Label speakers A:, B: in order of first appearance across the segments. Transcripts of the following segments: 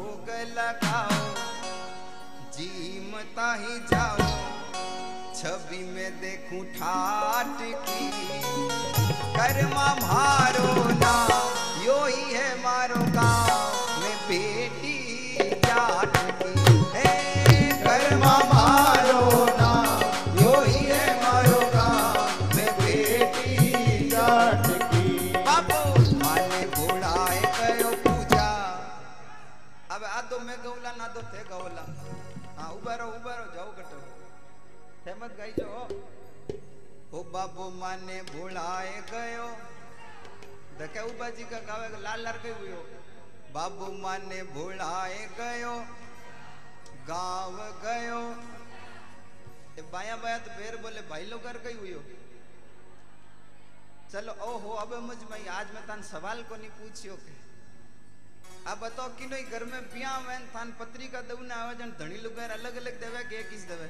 A: भोग लगाओ जीमता ही जाओ, छवि में देखूँ ठाट की। कर्मा मारो ना यो ही है मारो गाँव, में बेटी મેં ગૌલા ના તો તે ગૌલા હા ઉભા રહો ઉભા રહો જાઓ કટો ફેમસ ગાઈ જો ઓ બાબુ માને ભોળાએ ગયો ધકે ઉબાજી કા ગાવે લાલ લાલ કઈ ગયો બાબુ માને ભોળાએ ગયો ગાવ ગયો એ બાયા બાયા તો બેર બોલે ભાઈ લો ઘર કઈ હુયો चलो ओहो अब मुझ में आज मैं तान सवाल को नहीं पूछियो के अब बताओ कि नहीं घर में पिया में तान पत्रिका दउना आवे जन धणी लोग अलग अलग देवे के ही? देवे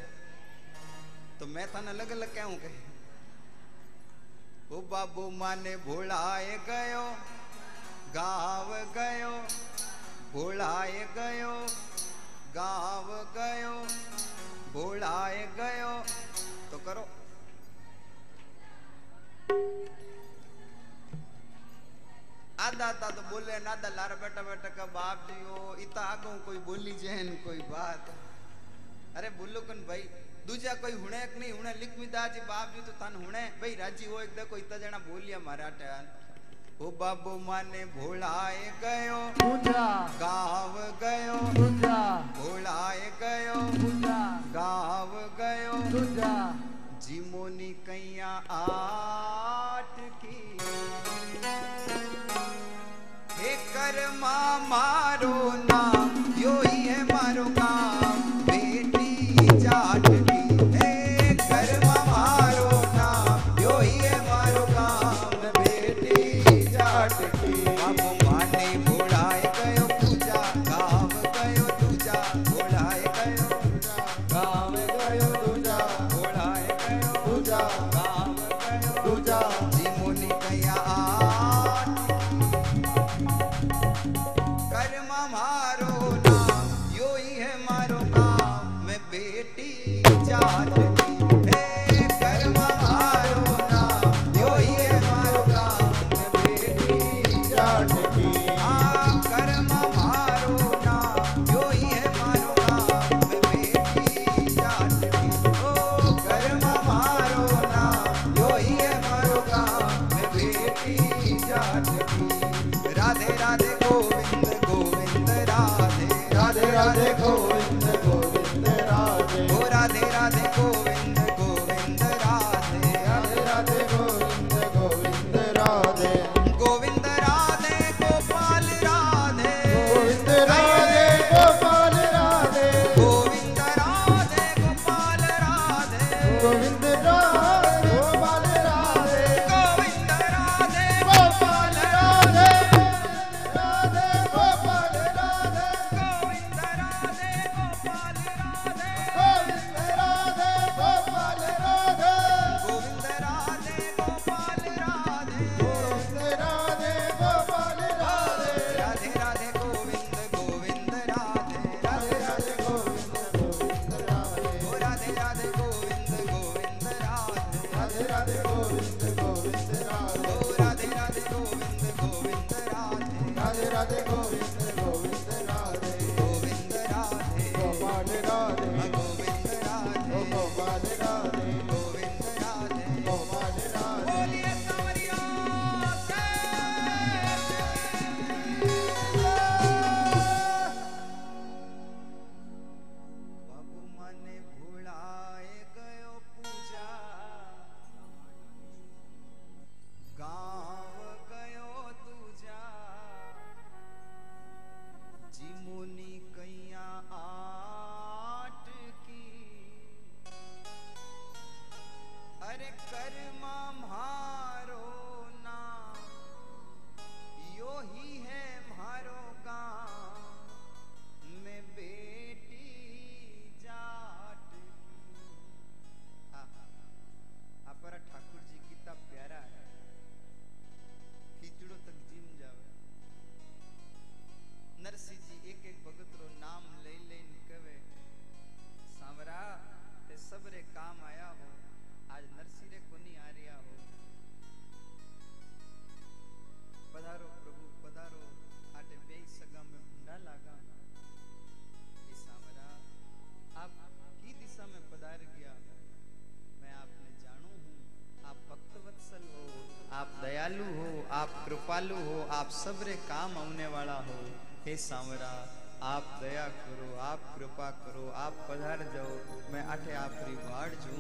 A: तो मैं तान अलग अलग कहूँ? के ओ बाबू माने भोलाए गयो, गाँव गयो, भोलाए गयो, गाँव गयो, भोलाए गयो। तो करो। आधा आधा तो बोले नादा लारा बेटा बेटा का बाप जी हो इता आगो कोई बोली जैन कोई बात। अरे बोलो कन भाई दूजा कोई हुणे नहीं हुणे? लिख मिदा जी बाप जी तो तन हुणे। भाई राज़ी हो एक देखो इतना जना बोलिया मराठे ओ बाबू माने भोलाए गयो गाँव गयो भोलाए गयो गाँव गयो। जीमोनी कैया आट की। मारो नाम यो ही है मारो काम। बेटी जाट कृपालु हो, आप सबरे काम आने वाला हो। हे सांवरा, आप दया करो, आप कृपा करो, आप पधार जाओ, मैं आठे आपरी वाड़ जू।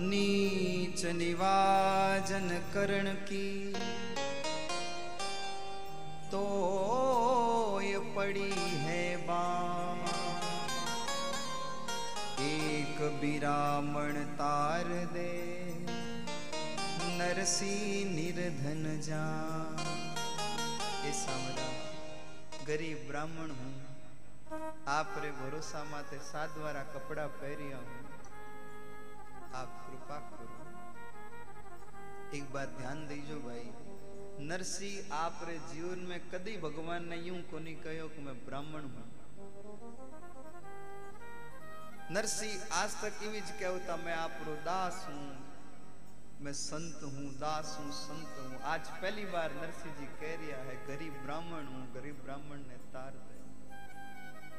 A: नीच निवाजन करण की तो ये पड़ी बिरामण तार दे, नरसी निर्धन जा। गरीब ब्राह्मण हूँ। आप रे भरोसा माते सात द्वारा कपड़ा पहरिया हूँ आप कृपा करो। एक बात ध्यान दीजो भाई, नरसी आप रे जीवन में कदी भगवान ने यूँ को कहो कि मैं ब्राह्मण हूँ। नरसिंह आज तक ज कहता मैं आप दास हूँ। मैं संत हूँ, दास हूँ, संत हूँ। आज पहली बार नरसिंह जी कह रहा है, गरीब ब्राह्मण हूँ, गरीब ब्राह्मण ने तार दे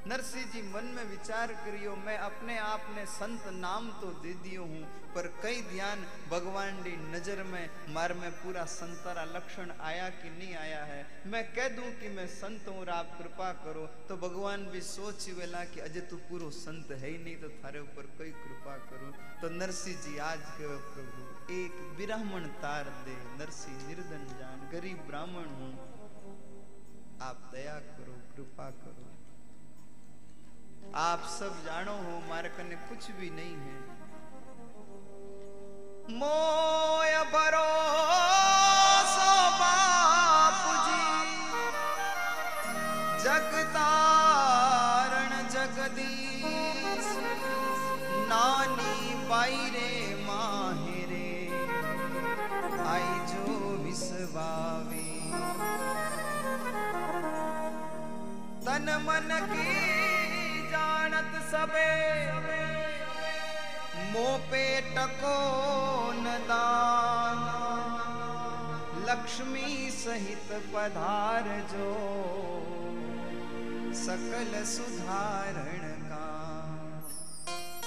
A: नरसिंह जी मन में विचार करियो, मैं अपने आप ने संत नाम तो दे दियो हूँ, पर कई ध्यान भगवान री नज़र में, मार में पूरा संतरा लक्षण आया कि नहीं आया है। मैं कह दूँ कि मैं संत हूँ आप कृपा करो तो भगवान भी सोच वेला कि अजय तू पूरो संत है ही नहीं तो थारे ऊपर कोई कृपा करो। तो नरसिंह जी आज कहो, प्रभु, एक ब्राह्मण तार दे, नरसिंह निर्धन जान, गरीब ब्राह्मण हूँ। आप दया करो, कृपा करो। आप सब जानो हो, मारे कने कुछ भी नहीं है। मोय जी जगतारण जगदीश, नानी बाई रे, माहे रे, आई जो विसवावे तन मन की जानत सबे। मोह पे टको न दान लक्ष्मी सहित पधार जो। सकल सुधारण का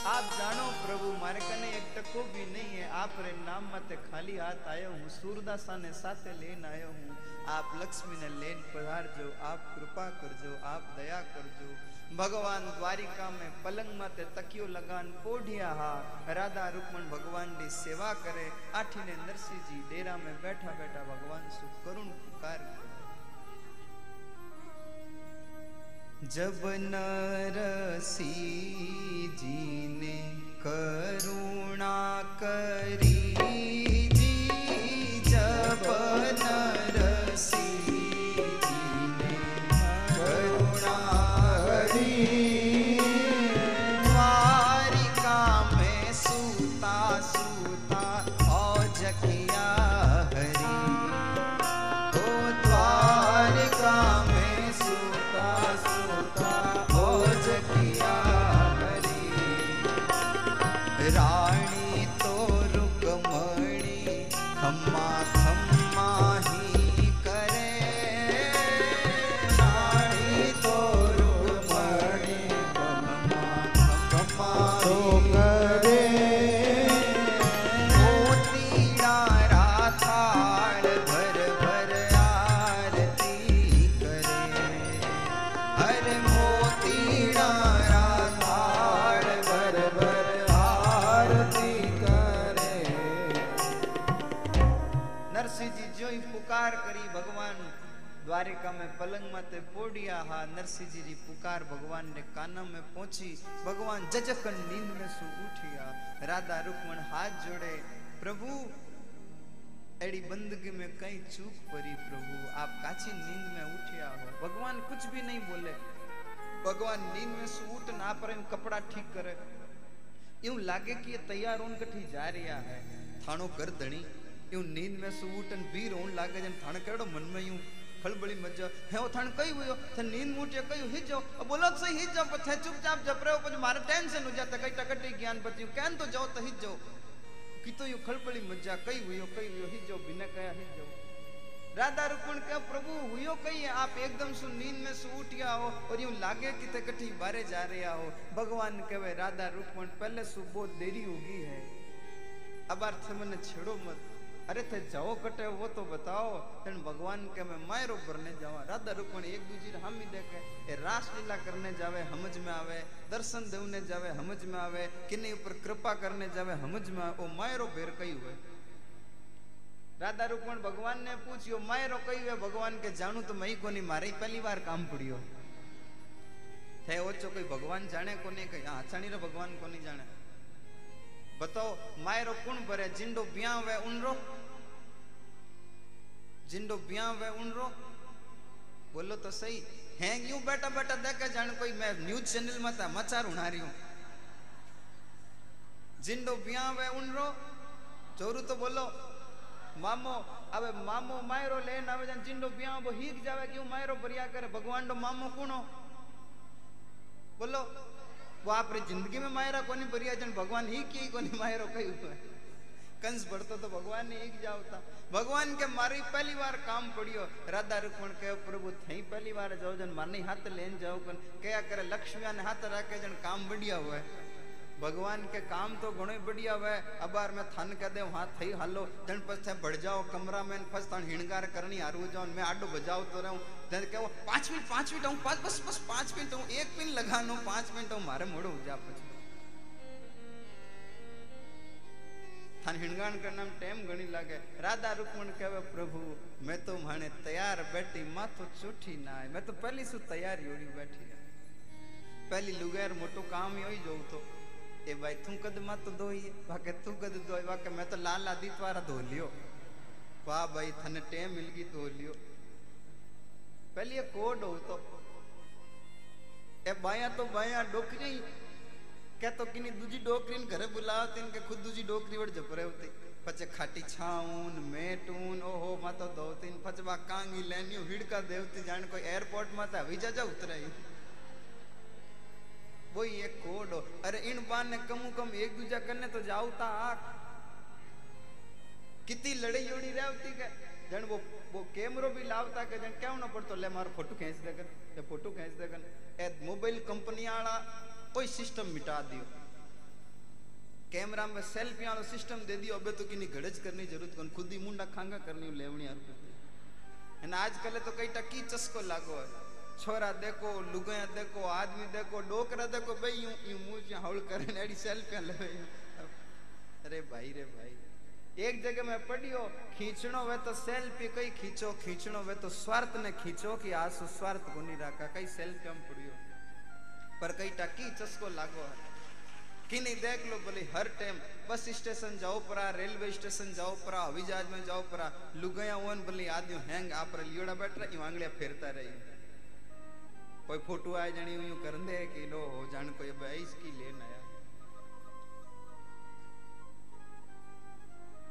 A: आप जानो प्रभु, मारे कने एक टको भी नहीं है। आप रे नाम मते खाली हाथ आयो हूँ। सूरदासा ने साथे लेन आयो हूँ। आप लक्ष्मी ने लेन पधार जो। आप कृपा कर जो आप दया कर जो भगवान द्वारिका में पलंग माते तकियो लगान पोढ़िया हा राधा रुक्मण भगवान की सेवा करे आठी ने नरसिंह जी डेरा में बैठा बैठा भगवान सु करुण पुकार करे जब नरसी जी ने करुणा द्वारिका पलंग माते पोड़िया हा नरसिंह जी री पुकार भगवान ने कानम में पहुँची भगवान जजकन नींद में सु उठिया राधा रुक्मण हाथ जोड़े प्रभु एड़ी बंदगी में कई चूक परी प्रभु आप काची नींद में उठिया हो भगवान कुछ भी नहीं बोले भगवान नींद में सु उठ ना पर कपड़ा ठीक करे यूँ लागे कि ये तैयार होन कठी जा रिया है थाणो कर धणी यूँ नींद में सु उठन बीर होन लागे जन थाण केड़ो मन में यूँ खलबली मज हे ओ थाण कई हुयो, थे नींद मुटियो कई हिज जाओ। अब बोलो सही हिज जाओ थे चुपचाप जप रहे हो पर मारे टेंशन हो जाता, कई टकटी ज्ञान बची कहन तो जाओ तो हिज जाओ। कि तो यूँ खलबली मज़ा कई हुयो कई हुयो हिज जाओ, बिना कया हिज जाओ। राधा रुक्मण के प्रभु, हुयो कही है, आप एकदम सु नींद में सु उठिया हो, और यूँ लागे कि ते बारे जा रहा हो। भगवान कहे, राधा रुक्मण, पहले सु बहुत देरी होगी है। अबार थे मैंने छेड़ो मत। अरे थे जाओ कटे वो तो बताओ तेन भगवान के मैं मायरो भरने जावा राधा रुक्मणी एक दूसरी हामी देखे ए रास लीला करने जावे समझ में आवे दर्शन देवने जावे समझ में आवे किन्नी ऊपर कृपा करने जावे समझ में आवे ओ मायरो भेर कई हुए राधा रुक्मण भगवान ने पूछियो मायरो कई हुए भगवान के जानू तो मई कोनी मारे पहली बार काम पड़ियो थे ओचो कोई भगवान जाने को नहीं कही आछाणी रो बताओ, मायरो कुण भरे? जिंडो ब्याह वे उनरो? जिंडो ब्याह वे उनरो? बोलो तो सही। है क्यों? बेटा बेटा देखे जान कोई मैं न्यूज़ चैनल में था, मचार उड़ा रही हूँ। जिंडो ब्याह वे उनरो? जोरू तो बोलो। मामो, अब मामो, मायरो लेन आवे जान जिंडो ब्याह वो हीक जावे, क्यों मायरो भरिया करे? भगवान डो मामो कुणो बोलो। वो आप ज़िंदगी में मायरा कोनी भरिया जन भगवान ही की कोनी मायरो कही हुए कंस भरतो तो भगवान ने एक जावता। भगवान के मारी पहली बार काम पड़ियो। राधा रुक्मण कहो, प्रभु थई पहली बार जाओ जन मानी हाथ लेन जाओ कन? कया करे लक्ष्मी ने हाथ रखे जन काम बढ़िया हुए। भगवान के काम तो घणो बढ़िया हुए अबार में थन कह दे वहाँ थई हालो जन पछ बढ़ जाओ कमरा में फस तन हिणगार करनी, हारू जाओ मैं आडो बजाओ तो रहूँ। जन कहो, पाँच मिनट पाँच मिनट, हूँ, बस बस बस, पाँच मिनट, हूँ, एक पिन लगानो, पाँच मिनट, हूँ, मारे मोड़ो, जा पछ। थान हिणगाण करना में टाइम घणी लागे। राधा रुक्मण कहे, प्रभु, मैं तो माने तैयार बैठी, माथो चूठी ना मैं तो पहली सु तैयारी होड़ी बैठी पहली लुगैर मोटो काम ही जो तो। ए भाई तू कद मत तो दोई बाकी तू कद दो बाकी मैं तो लाल लादी तुम्हारा धो लियो वाह भाई थन टेम मिल गई धो लियो पहली ये कोड हो तो ए बाया तो बाया डोक गई कह तो किनी दूजी डोकरी घर बुलाओ तीन के खुद दूजी डोकरी वड़ जप होते पचे खाटी छाऊन मेटून ओहो मत तो दो तीन पचवा कांगी लेनी हिड़का देवती जान कोई एयरपोर्ट मत है वीज़ा जा उतरे वो ये कोड हो। अरे इन बार ने कमु कम एक दूजा करने तो ता आक कितनी लड़ाई उड़ी रहती के। जन वो वो कैमरो भी लावता के, जन क्या ना पड़तो? ले मारो फ़ोटो खींच दे कर ये फ़ोटो खींच दे ए मोबाइल कंपनी वाला कोई सिस्टम मिटा दियो। कैमरा में सेल्फी वाला सिस्टम दे दियो, अबे तो किनी घड़ज करनी ज़रूरत कौन? खुद ही मुंडा खांगा करनी लेवनी यार आजकल तो कई टकी चस्को लागो है। छोरा देखो लुगाया देखो आदमी देखो डोकरा देखो भाई यूँ यूँ मुँह हौल करे एडी सेल्फी ले अरे भाई रे भाई एक जगह में पढ़ियो खींचनो वे तो सेल्फी कई खींचो खींचनो वे तो स्वार्थ ने खींचो कि आसु स्वार्थ को नहीं रखा कई सेल्फी हम पढ़ियो पर कई टकी चस्को लागो है कि नहीं देख लो बोले हर टाइम बस स्टेशन जाओ परा रेलवे स्टेशन जाओ परा हवाई जहाज़ में जाओ परा लुगाया वन बोले आदमी हैंग आप लियोड़ा बैठ रहा आंगलियाँ फेरता रही कोई फ़ोटो आए जानी यूँ कर दे कि लो हो जान कोई अब इसकी लेन आया।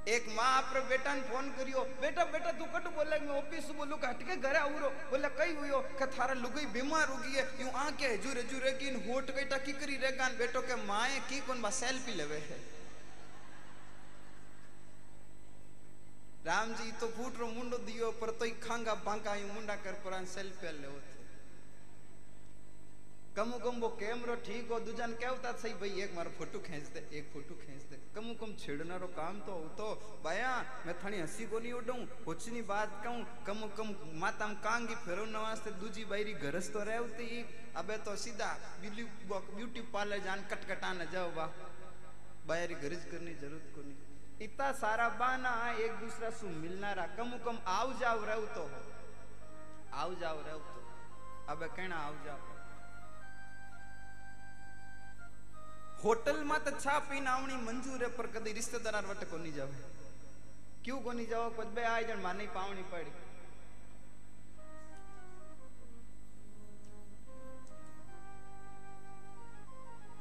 A: एक माँ आपरे बेटा ने फ़ोन करियो, बेटा बेटा, तू कट बोले, मैं ऑफ़िस बोलू का हट के घर आउरो बोले, कई हुयो के थारा लुगई बीमार हो गई है यूँ आंखे हजुर हजुर की होट कई टकी करी रेगान बेटो के माए की कोन बा सेल्फी लेवे है? राम जी तो फूट रो मुंडो दियो, पर तो खांगा बांका यूँ मुंडा कर पर सेल्फी ले होते कमु कम वो कैमरो ठीक हो, दूजन क्या होता सही, भाई, एक मारो फ़ोटो खींच दे, एक फ़ोटो खींच दे। कमु कम छेड़ना रो काम तो हो तो बाया मैं थानी हँसी को नहीं उड़ूं कुछ नहीं बात कहूँ। कमु कम माता कांगी फेरो नवास्ते दूजी बाईरी घरस तो रहे होती अबे तो सीधा ब्यूटी पार्लर जान कटकटाने जाओ बा। बायरी गरज करनी ज़रूरत को नहीं इतना सारा बाना एक दूसरा सु मिलना रहा कमु कम आओ जाओ रहो तो आओ जाओ रहो तो अबे कहना आओ जाओ होटल में तो छा पीन आवनी मंजूर है पर कदी रिश्तेदार वट को नहीं जावे क्यों को नहीं जाओ कुछ बे आए जन मानी पावनी पड़ी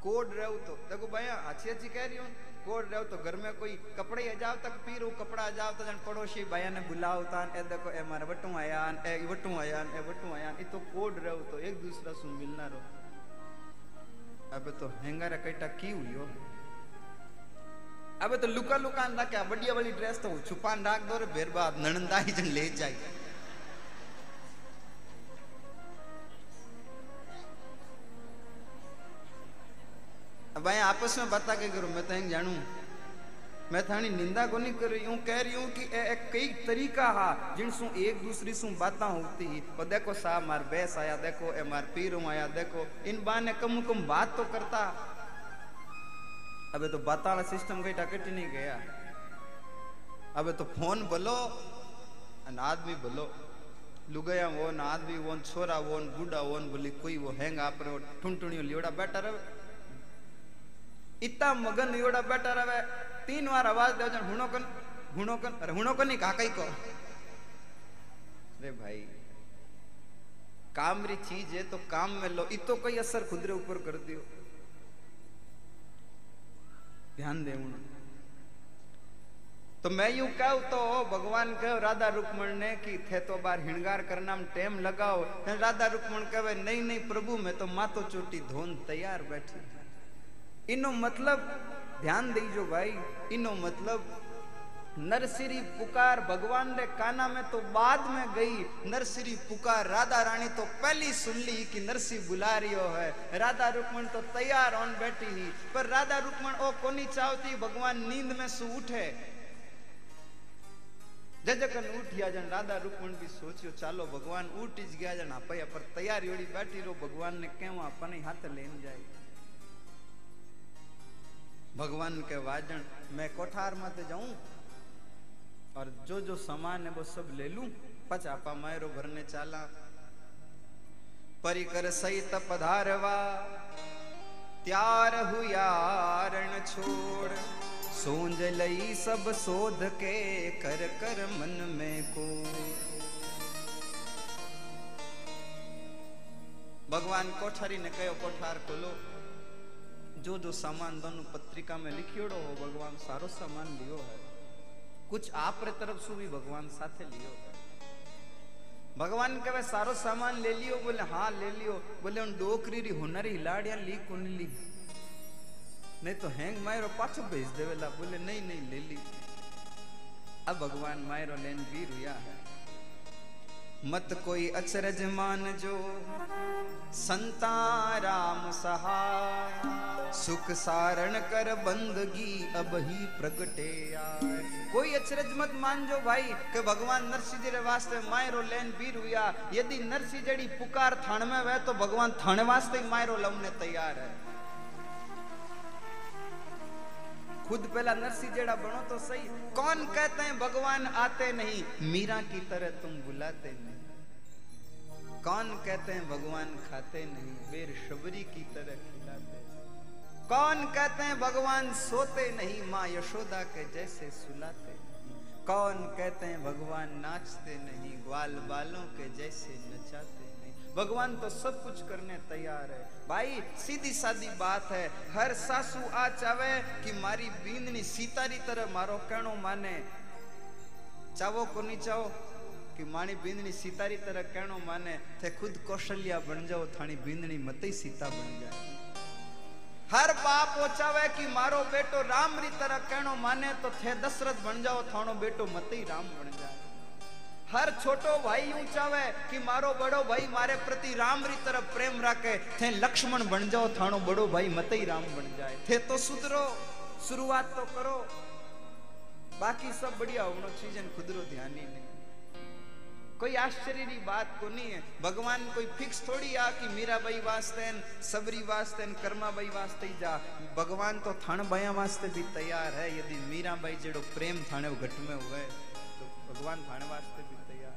A: कोड रहो तो देखो भैया अच्छी अच्छी कह रही हूँ कोड रहो तो घर में कोई कपड़े अजाव तक पी रू कपड़ा अजाव तो जन पड़ोसी भैया ने बुलावता ए देखो ए मारे वटू आया ए वटू आया ए वटू आया ये तो कोड रहो तो एक दूसरा सु मिलना रहो अबे तो हैंगर कईटा की हुई अबे तो लुका लुकान ना क्या बढ़िया वाली ड्रेस तो छुपान राख दो रे बेर बाद ननंदा ही जन ले जाए अब भाई आपस में बता के करो मैं तो हैंग जानू मैं थानी निंदा को नहीं कर रही हूँ कह रही हूँ कि ए, ए कई तरीका हा जिनसु एक दूसरी सु बातें होती और देखो सा मार बैस आया देखो ए मार पीरू आया देखो इन बाने कम कम बात तो करता। अबे तो बात वाला सिस्टम कहीं टकट ही नहीं गया। अबे तो फ़ोन बोलो अन आदमी बोलो। लुगया वो न आदमी वो छोरा वो न बूढ़ा वो बोली कोई वो हैंग आप ठुनठुनियो लियोड़ा बैठा रहे। इतना मगन लियोड़ा बैठा रहे तीन बार आवाज़ दे जन हुणो कन अरे हुणो कन नहीं काका ही को अरे भाई काम चीज़ है तो काम में लो इतो कोई असर खुद ऊपर कर दियो ध्यान दे तो मैं यूँ कहूँ तो भगवान कहो राधा रुक्मण ने कि थे तो बार हिणगार करना में टेम लगाओ राधा रुक्मण कहे नहीं नहीं प्रभु मैं तो मातो चोटी धोन तैयार बैठी इनो मतलब ध्यान दीजो भाई इनो मतलब नरसिरी पुकार भगवान रे काना में तो बाद में गई नरसिरी पुकार राधा रानी तो पहली सुन ली कि नरसी बुला रियो है राधा रुक्मण तो तैयार ऑन बैठी ही पर राधा रुक्मण ओ कोनी चाहती भगवान नींद में सु उठे जजकन उठिया जन राधा रुक्मण भी सोचियो चालो भगवान उठ જ ગયા જણ આપયા પર તૈયારી ઓડી બેઠી રો ભગવાન ને કેવું આપણને હાથ લઈને જાય भगवान के वाजन मैं कोठार मत जाऊँ और जो जो सामान है वो सब ले लूँ। पचापा मायरो भरने चाला। परिकर सहित पधारवा। त्यार हुयारण छोड़। सोंज लई सब शोध के कर कर मन में को भगवान कोठारी ने कहो, कोठार खोलो। जो जो सामान दोनों पत्रिका में लिखियोड़ो हो, भगवान सारो सामान लियो है। कुछ आप तरफ़ से भी भगवान साथे लियो है। भगवान कहे, सारो सामान ले लियो, बोले हाँ ले लियो। बोले, उन डोकरी री हुनरी हिलाड़िया ली कौन ली? नहीं तो हैंग मायरो पाछो भेज देवेला। बोले, नहीं नहीं, ले ली। अब भगवान मायरो लेन भी रुया है। मत कोई अचरज मान जो। संता राम सहाय सुख सारण कर बंदगी अब ही प्रगटे आए। कोई अचरज मत मान जो भाई, के भगवान नरसिंह जी वास्ते मायरो लेन बीर हुआ यदि नरसिंह जड़ी पुकार थान में वह तो भगवान थाने वास्ते मायरो लमने तैयार है। खुद पहला नरसी जेड़ा बनो तो सही। कौन कहते हैं, भगवान आते नहीं, मीरा की तरह तुम बुलाते नहीं। कौन कहते हैं, भगवान खाते नहीं बेर शबरी की तरह खिलाते कौन कहते हैं, भगवान सोते नहीं, माँ यशोदा के जैसे सुलाते कौन कहते हैं, भगवान नाचते नहीं, ग्वाल बालों के जैसे नहीं भगवान तो सब कुछ करने तैयार है। भाई, सीधी सादी बात है। हर सासू आ चावे कि मारी बींदनी सीतारी तरह मारो कहणो माने। चावो को नहीं चाहो कि माणी बींदनी सीतारी तरह कहणो माने। थे खुद कौशल्या बन जाओ थानी बींदनी मत ही सीता बन जाए। हर बाप चावे कि मारो बेटो राम री तरह कहणो माने तो थे दशरथ बन जाओ थानो बेटो मतई राम बन जाए। हर छोटो भाई यूँ चावे कि मारो बड़ो भाई मारे प्रति राम री तरफ़ प्रेम राखे। थे लक्ष्मण बन जाओ थानो बड़ो भाई मतई राम बन जाए। थे तो सुधरो, शुरुआत तो करो। बाकी सब बढ़िया होनो चीजन खुदरो ध्यान ही नहीं। कोई आश्चर्य की बात को नहीं है। भगवान कोई फिक्स थोड़ी आ कि मीरा बाई वास्ते सबरी वास्ते कर्मा बाई वास्ते ही जा। भगवान तो थान बया वास्ते भी तैयार है। यदि मीरा बाई जेड़ो प्रेम थाने घट में हुए तो भगवान थाने वास्ते भी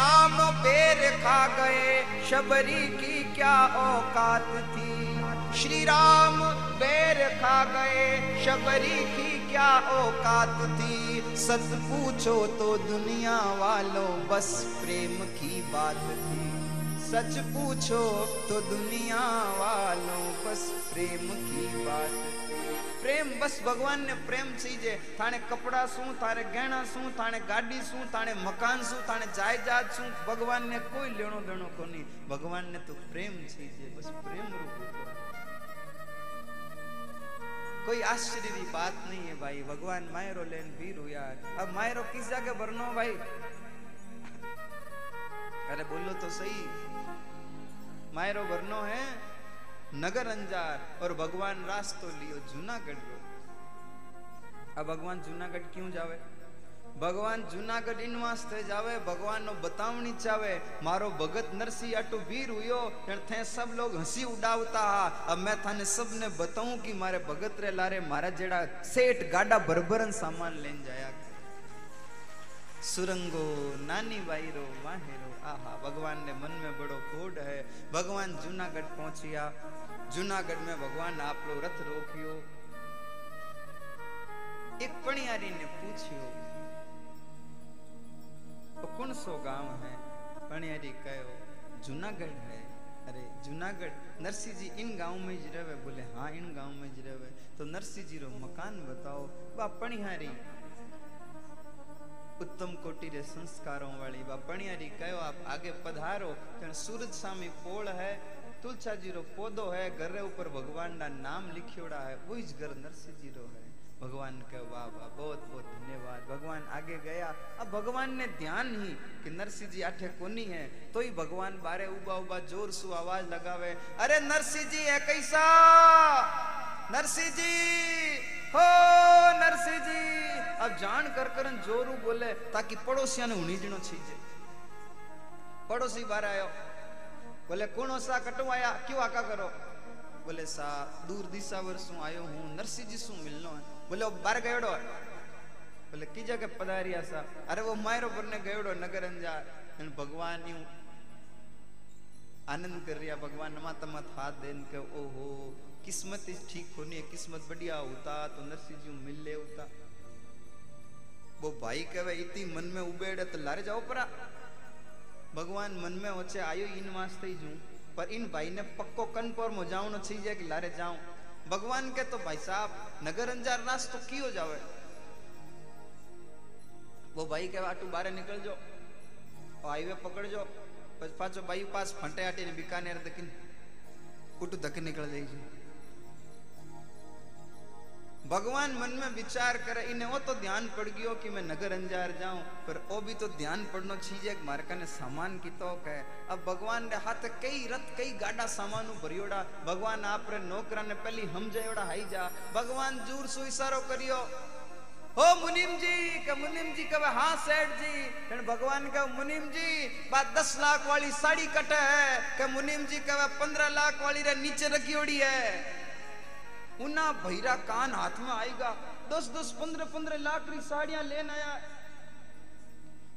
A: राम बेर खा गए, शबरी की क्या औकात थी? श्री राम बेर खा गए, शबरी की क्या औकात थी? सच पूछो तो दुनिया वालों, बस प्रेम की बात थी। सच पूछो तो दुनिया वालों बस प्रेम की बात थी। પ્રેમ બસ ભગવાનને પ્રેમ થઈ છે તાણે કપડા શું તારે ગહેણા શું તાણે ગાડી શું તાણે મકાન શું તાણે જાયદાદ શું ભગવાનને કોઈ લેણો દેણો કોની ભગવાનને તો પ્રેમ થઈ છે બસ પ્રેમ રૂપ ઉભો. कोई आश्चर्य की बात नहीं है भाई भगवान मायरो लेन वीर हो यार अब मायरो किस जगह भरनो भाई अरे बोलो तो सही मायरो भरनो है नगर अंजार और भगवान रास्तो लियो जूनागढ़ रो अब भगवान जूनागढ़ क्यों जावे ભગવાન જુનાગઢ ઇન વાસ્તે જાવે ભગવાન નો બતાવણી ચાવે મારો ભગત નરસિંહ આટુ વીર હુયો જણ थे सब लोग हंसी उड़ावता हा अब मैं थाने सबने बताऊं कि मारे भगत रे लारे मारा जेड़ा सेठ गाडा भरभरन सामान लेन जाया सुरंगो, नानी बाईरो, माहेरो, आहा भगवान ने मन में बड़ो खोड है। भगवान जूनागढ़ पहुंचिया। जूनागढ़ में भगवान आप लोग रथ रोकियो। एक पणियारी ने पूछियो तो कौन सो गाँव है? पणियारी कहो जूनागढ़ है। अरे, जूनागढ़ नरसिंह जी इन गाँव में ज रहे, बोले हाँ इन गाँव में ज रहे। तो नरसिंह जी रो मकान बताओ बा पणिहारी कहो आप आगे पधारो जण सूरज सामी पोल है तुलसा जी रो पौधो है घर रे ऊपर भगवान ना नाम लिखियोड़ा है वही ज घर नरसिंह जी रो है भगवान के वाह वाह बहुत बहुत धन्यवाद भगवान आगे गया अब भगवान ने ध्यान ही कि नरसिंह जी आठे कोनी है तो ही भगवान बारे उबा उबा ज़ोर सु आवाज़ लगावे अरे नरसिंह जी है कैसा नरसिंह जी हो नरसिंह जी अब जान कर करन जोरू बोले, ताकि पड़ोसिया ने हुनी जनो छी जे। पड़ोसी बार आयो। बोले, कौन सा कटवाया? क्यों आका करो? बोले, सा, दूर दिशा वर्षों आयो हूँ नरसिंह जी सु मिलनो है। बोले बार गयोड़ो बोले, की जगह पधारिया सा? अरे, वो मायरो पर ने गयोड़ो नगर अंजार भगवान यूँ आनंद कर रिया, भगवान नमा तमत हाथ देन के, ओहो किस्मत ठीक होनी है किस्मत बढ़िया होता तो नरसिंह जी मिल ले होता। वो भाई कहे, इतनी मन में उबेड़े तो लारे जाओ परा। भगवान मन में वचे आयो इन वास्ते ही जू। पर इन भाई ने पक्को कन्फर्म हो जाओ न जाए कि लारे जाऊँ। भगवान के तो भाई साहब, नगर अंजार रास तो की हो जावे? वो भाई कहे, आटू बारे निकल जो और हाईवे पकड़ जो पाचो भाई पास फंटे आटे ने बीकानेर दकिन कुटू दक निकल जाएगी भगवान मन में विचार करे, इन्हें वो तो ध्यान पड़ गयो कि मैं नगर अंजार जाऊँ, पर वो भी तो ध्यान पड़नो चाहिए कि मारे कने सामान की तो है। अब भगवान ने हाथ कई रथ, कई गाड़ा सामान भरियोड़ा। भगवान आप रे नौकरा ने पहली हम जयोड़ा हाई जा। भगवान दूर सु इशारो करियो, हो मुनीम जी के मुनीम जी, कहे हाँ सेठ जी। भगवान कहे, मुनीम जी, बात दस लाख वाली साड़ी कटे है। के मुनीम जी, कहे पंद्रह लाख वाली रे नीचे रखी ओड़ी है। उना भैरा कान हाथ में आएगा। दस दस पंद्रह पंद्रह लाख की साड़ियाँ लेन आया।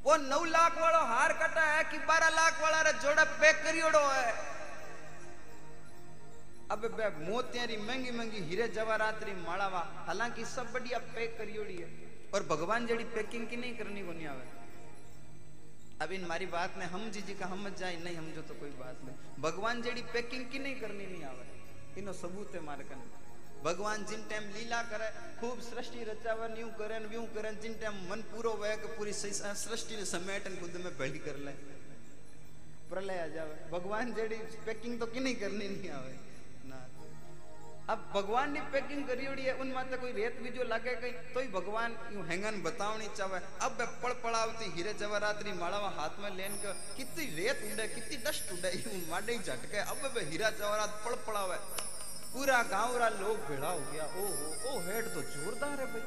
A: वो नौ लाख वाला हार कटा है कि बारह लाख वाला जोड़ा पैक करियोड़ो है। अब बे मोतियारी महँगी महँगी हीरे जवाहरात री मालावा, हालाँकि सब बढ़िया पैक करियोड़ी है। और भगवान जड़ी पैकिंग की नहीं करनी को नहीं आवे। अब इन मारी बात में हम जी जी का हम जाए, नहीं हम जो तो कोई बात नहीं। भगवान जड़ी पैकिंग की नहीं करनी नहीं आवे। इनो सबूत है मारे भगवान जिन टाइम लीला करे, खूब सृष्टि रचावन यूँ करे यूँ करे जिन टाइम मन पूरो वह के पूरी सृष्टि ने खुद में भली कर ले। प्रलय आ जावे। भगवान जेडी पैकिंग तो की नहीं करनी नहीं आवे। ना। अब भगवान ने पैकिंग करी होड़ी है, उन माते कोई रेत बीजो लागे कहीं तो ही भगवान यूँ हैंगन बतावनी चाहे अब पड़ पड़ावती हीरे जवाहरातरी मालावा हाथ में लेन के कितनी रेत उड़े कितनी डस्ट उड़े, यूँ माडे झटके। अब बे हीरा जवाहरात पड़ पड़ावे पूरा गाँव रा लोग भेड़ा हो गया। ओ हो ओ हेड तो जोरदार है भाई।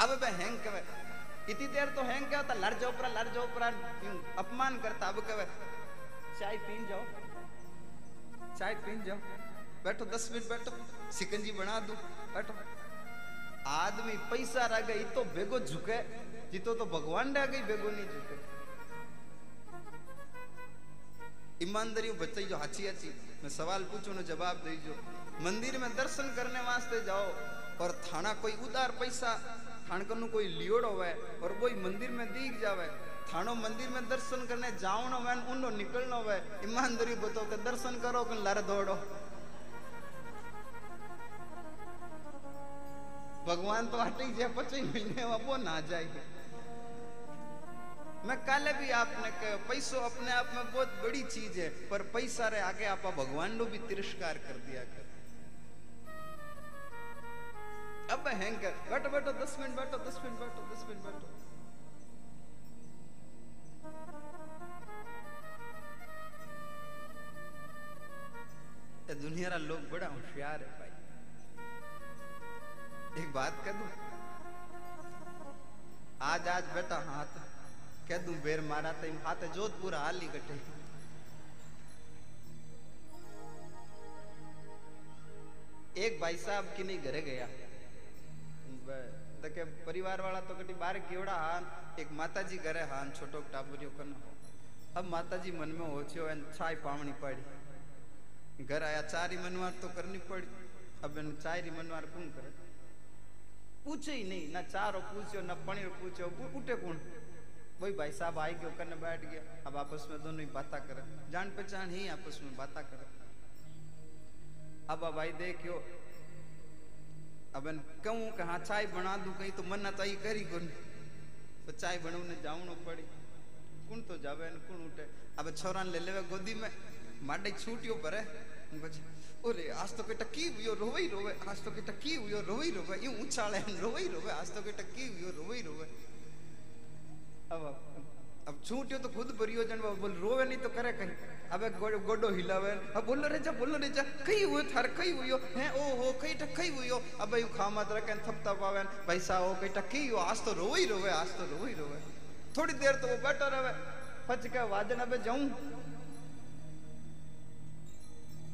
A: अब बे हैंग कवे, इतनी देर तो हैंग क्या होता लड़ जाओ परा, लड़ जाओ परा अपमान करता अब कवे। चाय पीन जाओ, चाय पीन जाओ। बैठो, दस मिनट बैठो, सिकंजी बना दू, बैठो। आदमी पैसा रह गई तो बेगो झुके, जीतो तो भगवान रह गई, बेगो नहीं झुके। ईमानदारी बताई जो हाची हाची। मैं सवाल पूछू ने जवाब दे जो, मंदिर में दर्शन करने वास्ते जाओ, और थाना कोई उदार पैसा थानकर कोई लियोड़ो है और कोई मंदिर में दीख जावे, थानो मंदिर में दर्शन करने जावनो वे उनो निकलनो वे ईमानदारी बताओ तो दर्शन करो कि लर दौड़ो। भगवान तो हट जाए पच्चीस महीने वो ना जाए। मैं काले भी आपने कहो, पैसो अपने आप में बहुत बड़ी चीज़ है, पर पैसा रे आगे आप भगवान नो भी तिरस्कार कर दिया कर। अब हैंग कर बैठो बैठो, दस मिनट, बैठो, दस मिनट, बैठो, दस मिनट, बैठो। दुनिया रा लोग बड़ा होशियार है भाई। एक बात कह दू? आज आज बेटा हाथ। बेर मारा तो हाथ जोधपुर हाल ही कटे एक भाई साहब की नहीं घरे गया देखे परिवार वाला तो कटी बार केवड़ा हान एक माताजी घरे हान छोटो टाबरियो कन अब माताजी मन में छो एन चाय पावनी पड़ी घर आया चारी मनवार तो करनी पड़ी अब इन चारी मनवार कौन करे पूछे ही नहीं ना चारो पूछो ना पनीर पूछो उठे कौन वही भाई साहब आई गयो करने बैठ गया। अब आपस में दोनों ही बातें करे। जान पहचान ही आपस में बातें करे। अब भाई देखियो, अब कहूँ कि हाँ चाय बना दू कहीं तो मन चाय करी कौन। तो चाय बनवने जावनो पड़ी। कौन तो जावे ने कौन उठे। अब छोरा ले लेवे गोदी में। माडे छूटियो परे ओरे, आज तो केटा की हुयो रोवे रोवे। आज तो केटा की हुयो रोवे रोवे। यूँ उछाले रोवे रोवे। आज तो केटा की हुयो रोवे रोवे। अब अब छूटियो तो खुद परियोजन बोल रोवे नहीं तो करे कहीं। अबे गोडो हिलावे, अब बोलो रे जा, बोलो रे जा कई हुयो थार कई हुयो, है ओ हो कई ट कई हुयो। अब यू खामत रखे थप थप आवे पैसा हो कई ट कई हुयो, आज तो रोवे रोवे, आज तो रोवे रोवे। थोड़ी देर तो वो बैठा रहे, पच के वाजन अबे जाऊँ।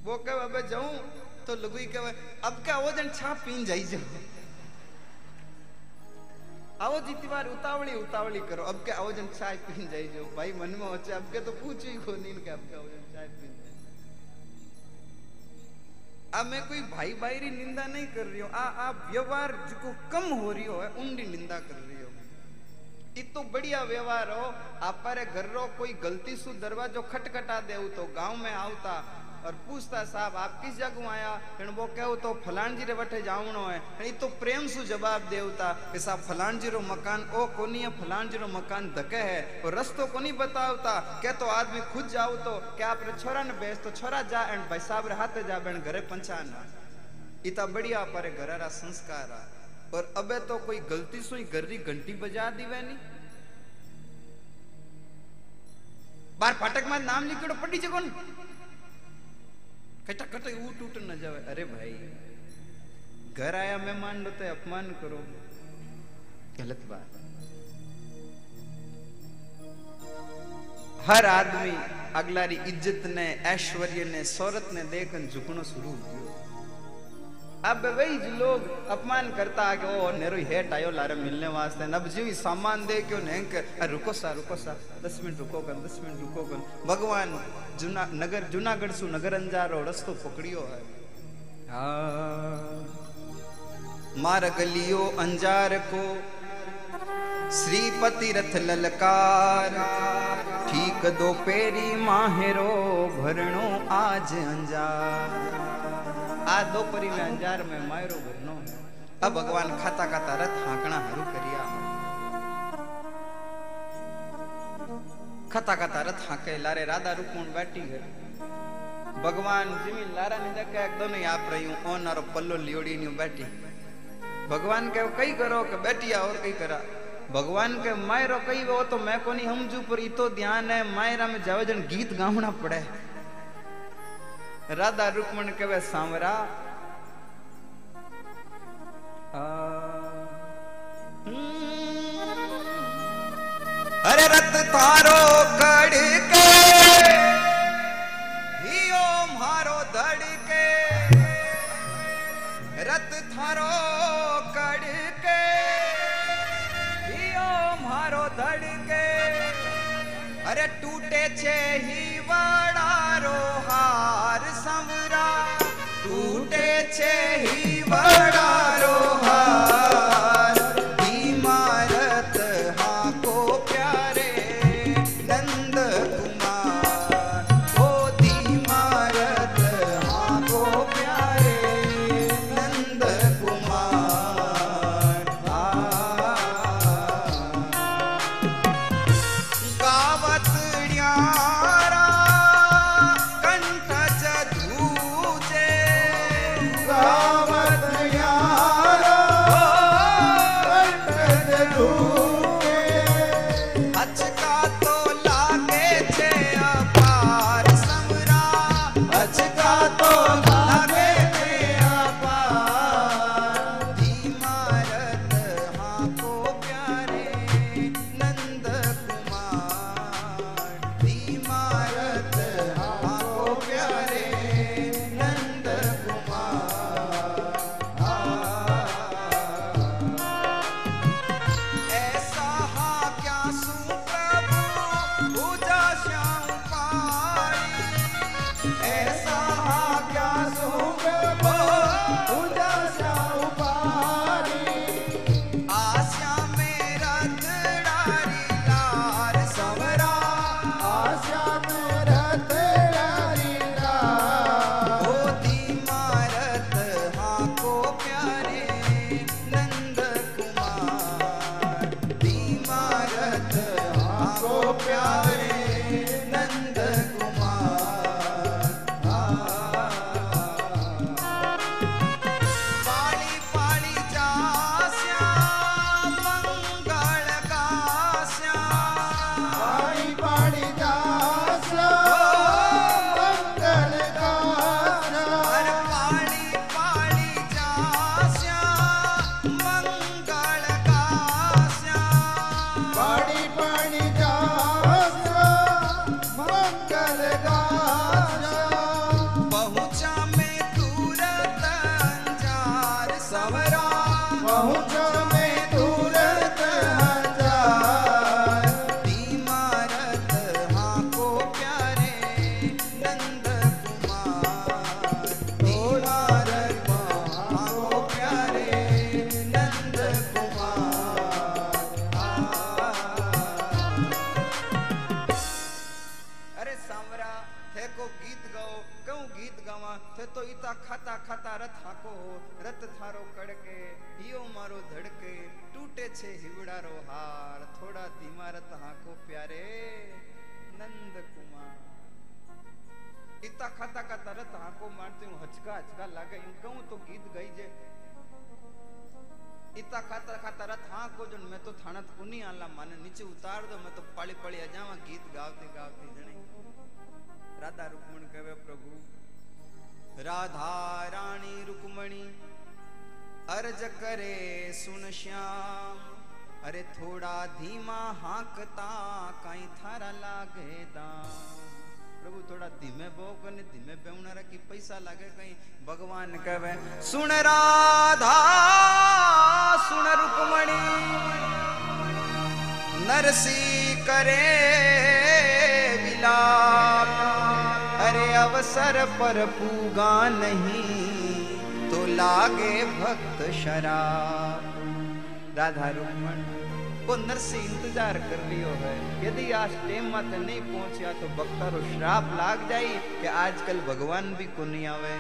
A: वो कहे, अबे जाऊँ तो लगुई कहे, अब क्या वो जन छा पीन जाई जो आओ जीती बार उतावली उतावली करो अब क्या आओ जन चाय पीन जाई जो भाई मन में होचे अब के तो पूछो ही को नहीं के अब क्या आओ जन चाय पीन जाई अब मैं कोई भाई भाई री निंदा नहीं कर रही हूँ आ आ व्यवहार जो कम हो रही हो है उनकी निंदा कर रही हो इतो बढ़िया व्यवहार हो आप पर घर रो कोई गलती सु और पूछता साहब, आप किस जगह आया फिर वो कहो तो फलान जी रे वटे जावणो है। तो प्रेम सु जवाब देवता कि साहब फलान जी रो मकान, ओ कोनी है फलान जी रो मकान धके है। और रस्तो कोनी बतावता? के तो आदमी खुद जाओ तो क्या आप छोरा ने बेच तो छोरा जा एंड भाई साहब रे हाथे जा बेन घरे पंचाना इता बढ़िया पर घर रा संस्कार और अबे तो कोई गलती सुई घर री घंटी बजा दीवे नहीं बार फाटक में नाम लिखो पड़ी जगो कटा ऊट उठ न जावे अरे भाई घर आया मेहमान तो अपमान करो गलत बात हर आदमी अगलारी इज़्ज़त ने ऐश्वर्य ने शौरत ने देखन झुकनो शुरू कियो अब वही जो लोग अपमान करता है कि ओ नेरो हेट आयो लारे मिलने वास्ते अब जीवी सामान दे क्यों नहीं कर रुको सा रुको सा दस मिनट रुको कर दस मिनट रुको कर भगवान, जूना, नगर, जूनागढ़ सु नगर अंजारो रस्तो पकड़ियो हाँ। मार गलियो अंजार को। श्रीपति रथ ललकार, ठीक दो पेरी माहेरो भरणो आज अंजार। आ दोपहरी में अंजार में मायरो भरनो अब भगवान खाता खाता रथ हाकना हरू करिया खाता खाता रथ हाके लारे राधा रुकमण बैठी है भगवान जिमी लारा ने देखे एक दोनों आप रही हूँ ओन और पल्लो लियोड़ी न्यू बैठी भगवान के कई करो के बैठिया और कई करा भगवान के मायरो कई वो तो मैं कोनी हमजू पर इतो ध्यान है मायरा में जावे राधा रुक्मण कहे सांवरा अरे रत तारो कड़ हियो मारो धड़ रत थारो कड़ के हियो मारो धड़ अरे टूटे छे ही हार संवरा टूटे छे ही वडारो धीमा हाकता कहीं थारा लागे दाम प्रभु, थोड़ा धीमे बो कने धीमे बेवनारा की पैसा लागे कहीं। भगवान कहे, सुन राधा, सुन रुक्मणी, नरसी करे विलाप। अरे अवसर पर पूगा नहीं तो लागे भक्त शराब। राधा रुक्मण को नरसी इंतज़ार कर लियो है। यदि आज टेम मत नहीं पहुँचा तो भक्तारो श्राप लाग जाई कि आजकल भगवान भी को नहीं आवे।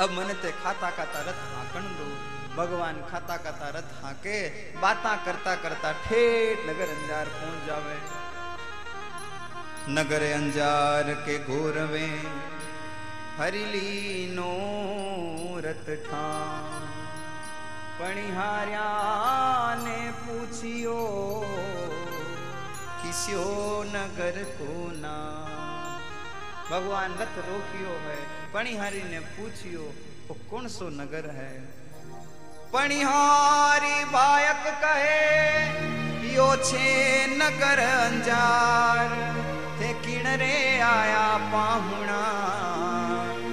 A: अब मने ते खाता खाता रथ हाकण दो। भगवान खाता खाता रथ हाके, बाता करता करता ठेठ नगर अंजार पहुँच जावे। नगर अंजार के गोरवे हरिली नो रत ठाम ने पूछियो, किस्यो नगर को ना भगवान रथ रोकियो है पणिहारी ने पूछियो, वो कौन सो नगर है? पणिहारी बायक कहे, यो छे नगर अंजार। थे किणरे आया पाहुणा,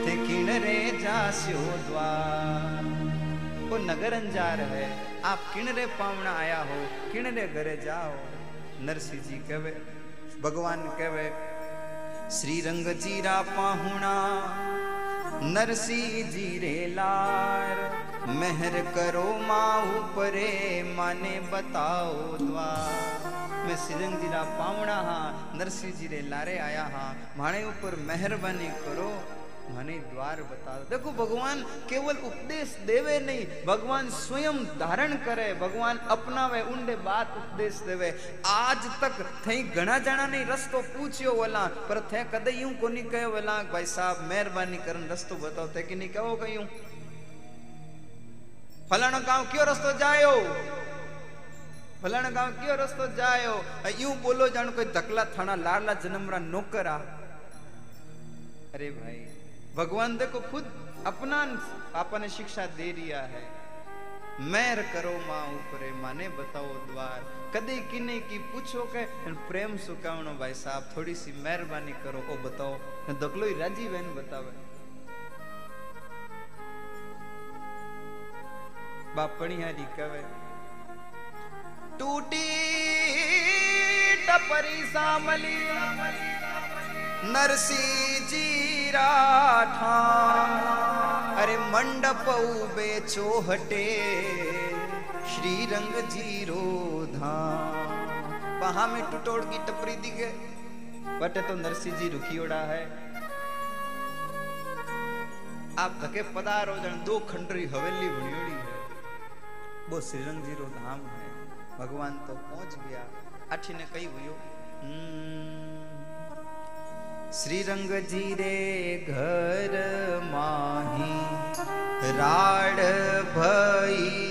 A: थे किणरे जास्यो द्वार। वो नगर अंजार है। आप किणरे पावना आया हो, किणरे घरे जाओ। नरसिंह जी कहे, भगवान कहे श्री रंग जीरा पाहुणा नरसिंह जी रे लार, मेहर करो माँ ऊपरे माने बताओ द्वार। मैं श्रीरंग जीरा पावना हाँ नरसिंह जी रे लारे आया हाँ। माने ऊपर मेहरबानी करो। मने द्वार बता देखो, भगवान केवल उपदेश देवे नहीं, भगवान स्वयं धारण करे, भगवान अपना वे बात उपदेश देवे। आज तक थे घना जाना नहीं, रस्तो पूछियो वाला, पर थे कदे यूँ को नहीं कहो वाला, भाई साहब, मेहरबानी कर रस्तो बताओ, थे कि नहीं कहो कहू फलाना गाँव क्यों रस्तो जायो? फलाना गाँव क्यों रस्तो जायो? यूँ बोलो जान कोई धकला थाना लाला जन्मरा नौकरा अरे भाई भगवान देखो, खुद अपना आपने शिक्षा दे रिया है। मेर करो माँ ऊपरे, माने बताओ द्वार। कदे किने की पूछो के प्रेम सुकावनो भाई साहब थोड़ी सी मेहरबानी करो। ओ बताओ दकलो ही राज़ी बहन बतावे। बापणी हरी कवे टूटी टपरी सामली नरसी जी राठा अरे मंडप उबे चोहटे श्री रंग ज़ीरो धाम वहाँ में टुटोड़ की टपरी दिखे बटे तो नरसिंह जी रुखियोड़ा है। आप धके पधारो जन दो खंडरी हवेली बनियोड़ी है। वो श्रीरंग ज़ीरो धाम है। भगवान तो पहुँच गया। अठी ने कही हुई श्रीरंग जी रे घर माही राड भई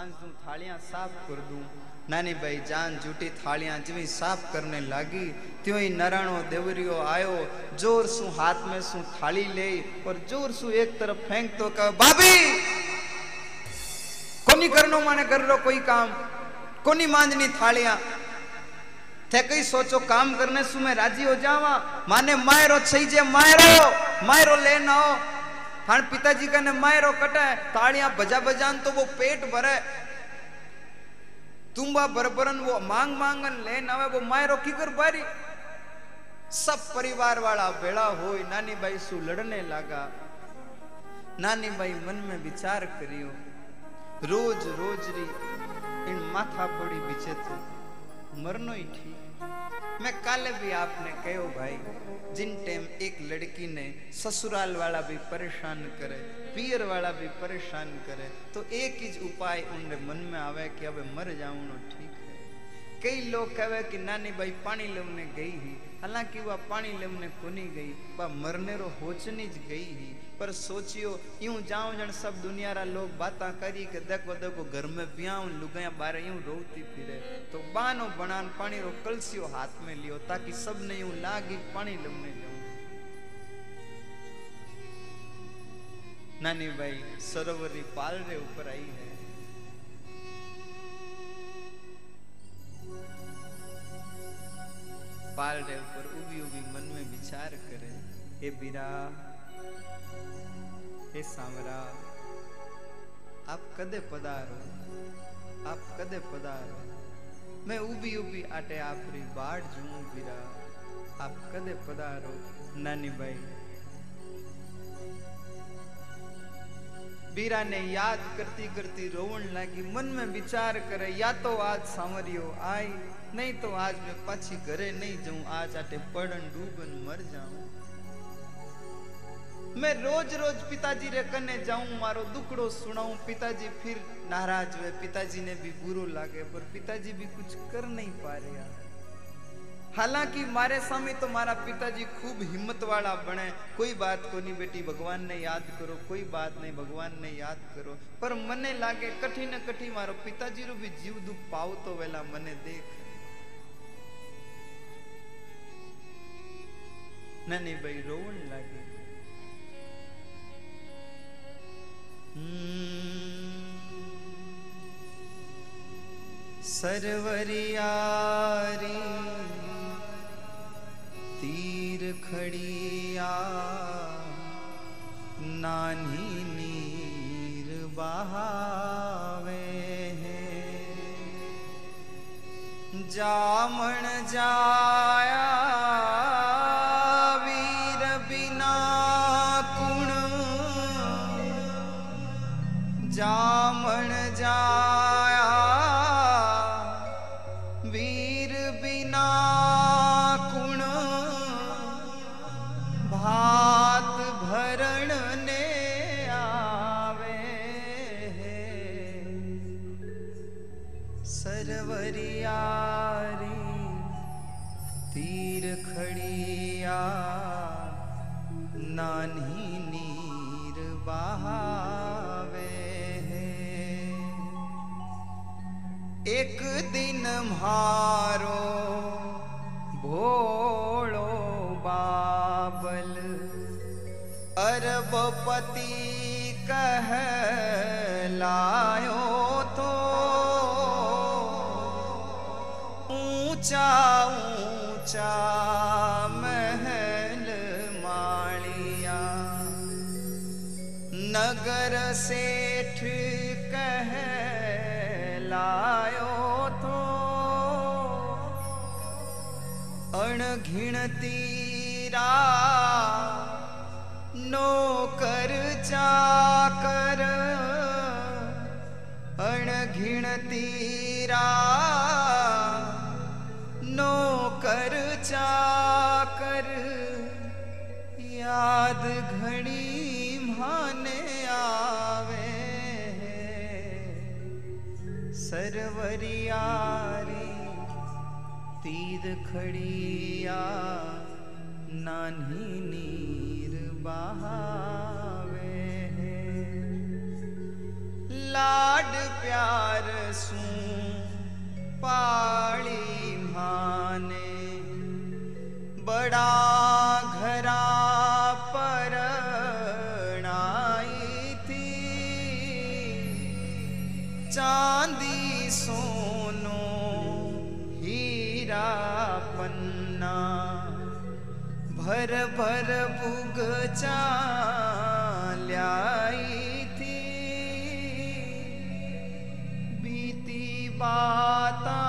A: मांज दूँ, थालियाँ साफ़ कर दूँ। नानी भाई, जान जूटी थालियाँ जमी साफ़ करने लागी त्यों ही नराणो देवरियो आयो, ज़ोर सु हाथ में सु थाली ले और ज़ोर सु एक तरफ़ फेंक तो कह, भाभी, कोनी करनो माने कर लो कोई काम? कोनी मांजनी थालियाँ? थे कई सोचो काम करने सु मैं राज़ी हो जावा? माने मायरो छई जे मायरो मायरो लेना हो हाण पिताजी का ने मायरो कटे तालियाँ बजा बजान तो वो पेट भरे। तुम्बा बरबरन वो मांग मांगन ले नवे वो मायरो की कर बारी। सब परिवार वाला बेड़ा हो नानी भाई सु लड़ने लगा। नानी भाई मन में विचार करियो, रोज रोज री इन माथा पड़ी बीचे तो मरनो ही ठीक। मैं कल भी आपने कहो भाई जिन टाइम एक लड़की ने ससुराल वाला भी परेशान करे, पियर वाला भी परेशान करे तो एक ही उपाय उनके मन में आवे कि अब मर जाऊँ ठीक है। कई लोग कहे कि नानी भाई पानी लेने गई ही, हालाँकि वह पानी लेने को नहीं गई, वह मरने रो होचनी गई ही। पर सोचियो यूँ जाऊँ जन सब दुनिया रा लोग बाता करी के देखो देखो घर में ब्याह लुगाया बारे यूँ रोती फिरे। तो बानो बनान पानी रो कलसियो हाथ में लियो, ताकि सबने यूँ लागी पानी लेने जाऊँ। नानी भाई, सरोवरी पाल रे ऊपर आई है। पाल रे ऊपर उभी उभी मन में विचार करे, हे बीरा हे सांवरा, आप कदे पधारो? आप कदे पधारो? मैं उभी उभी आटे आपरी बाट जूं बीरा आप कदे पधारो? नानी भाई। बीरा ने याद करती करती रोवन लगी, मन में विचार करे, या तो आज सांवरियो आई, नहीं तो आज मैं पाछी घरे नहीं जाऊँ। आज आटे पड़न डूबन मर जाऊँ। मैं रोज रोज पिताजी रे कने जाऊँ, मारो दुखड़ो सुनाऊं। पिताजी फिर नाराज़ हुए। पिताजी ने भी बुरो लागे, पर पिताजी भी कुछ कर नहीं पा रहे हालाँकि मारे सामने तो मारा पिताजी खूब हिम्मत वाला बने। कोई बात को नहीं बेटी, भगवान ने याद करो। कोई बात नहीं, भगवान ने याद करो। पर मने लागे, कठी न मारो पिताजी रो भी जीव दुख पाओ तो वेला मने देख। ननी भाई, रोवन लागे। सरवरियारी तीर खड़िया नानी नीर बहावे जामण जाया जामण जाया। वीर बिना कुण भात भरण ने आवे सरवरियारी तीर खड़िया, नानी नीर बहावे एक दिन मारो भोलो बाबल। अरबपति कह लायो तो। ऊँचा ऊँचा महल मालिया नगर कह लायो तो अणघिणती रा नौकर चाकर अणघिणती रा नौकर चाकर याद घड़ी माने आवे। सरवरिया रे तीर खड़िया, नानी नीर बहावे लाड प्यार सू पाड़ी माने, बड़ा घरा पर चांदी सोनो हीरा पन्ना भर भर भुग ल्याई थी बीती बाता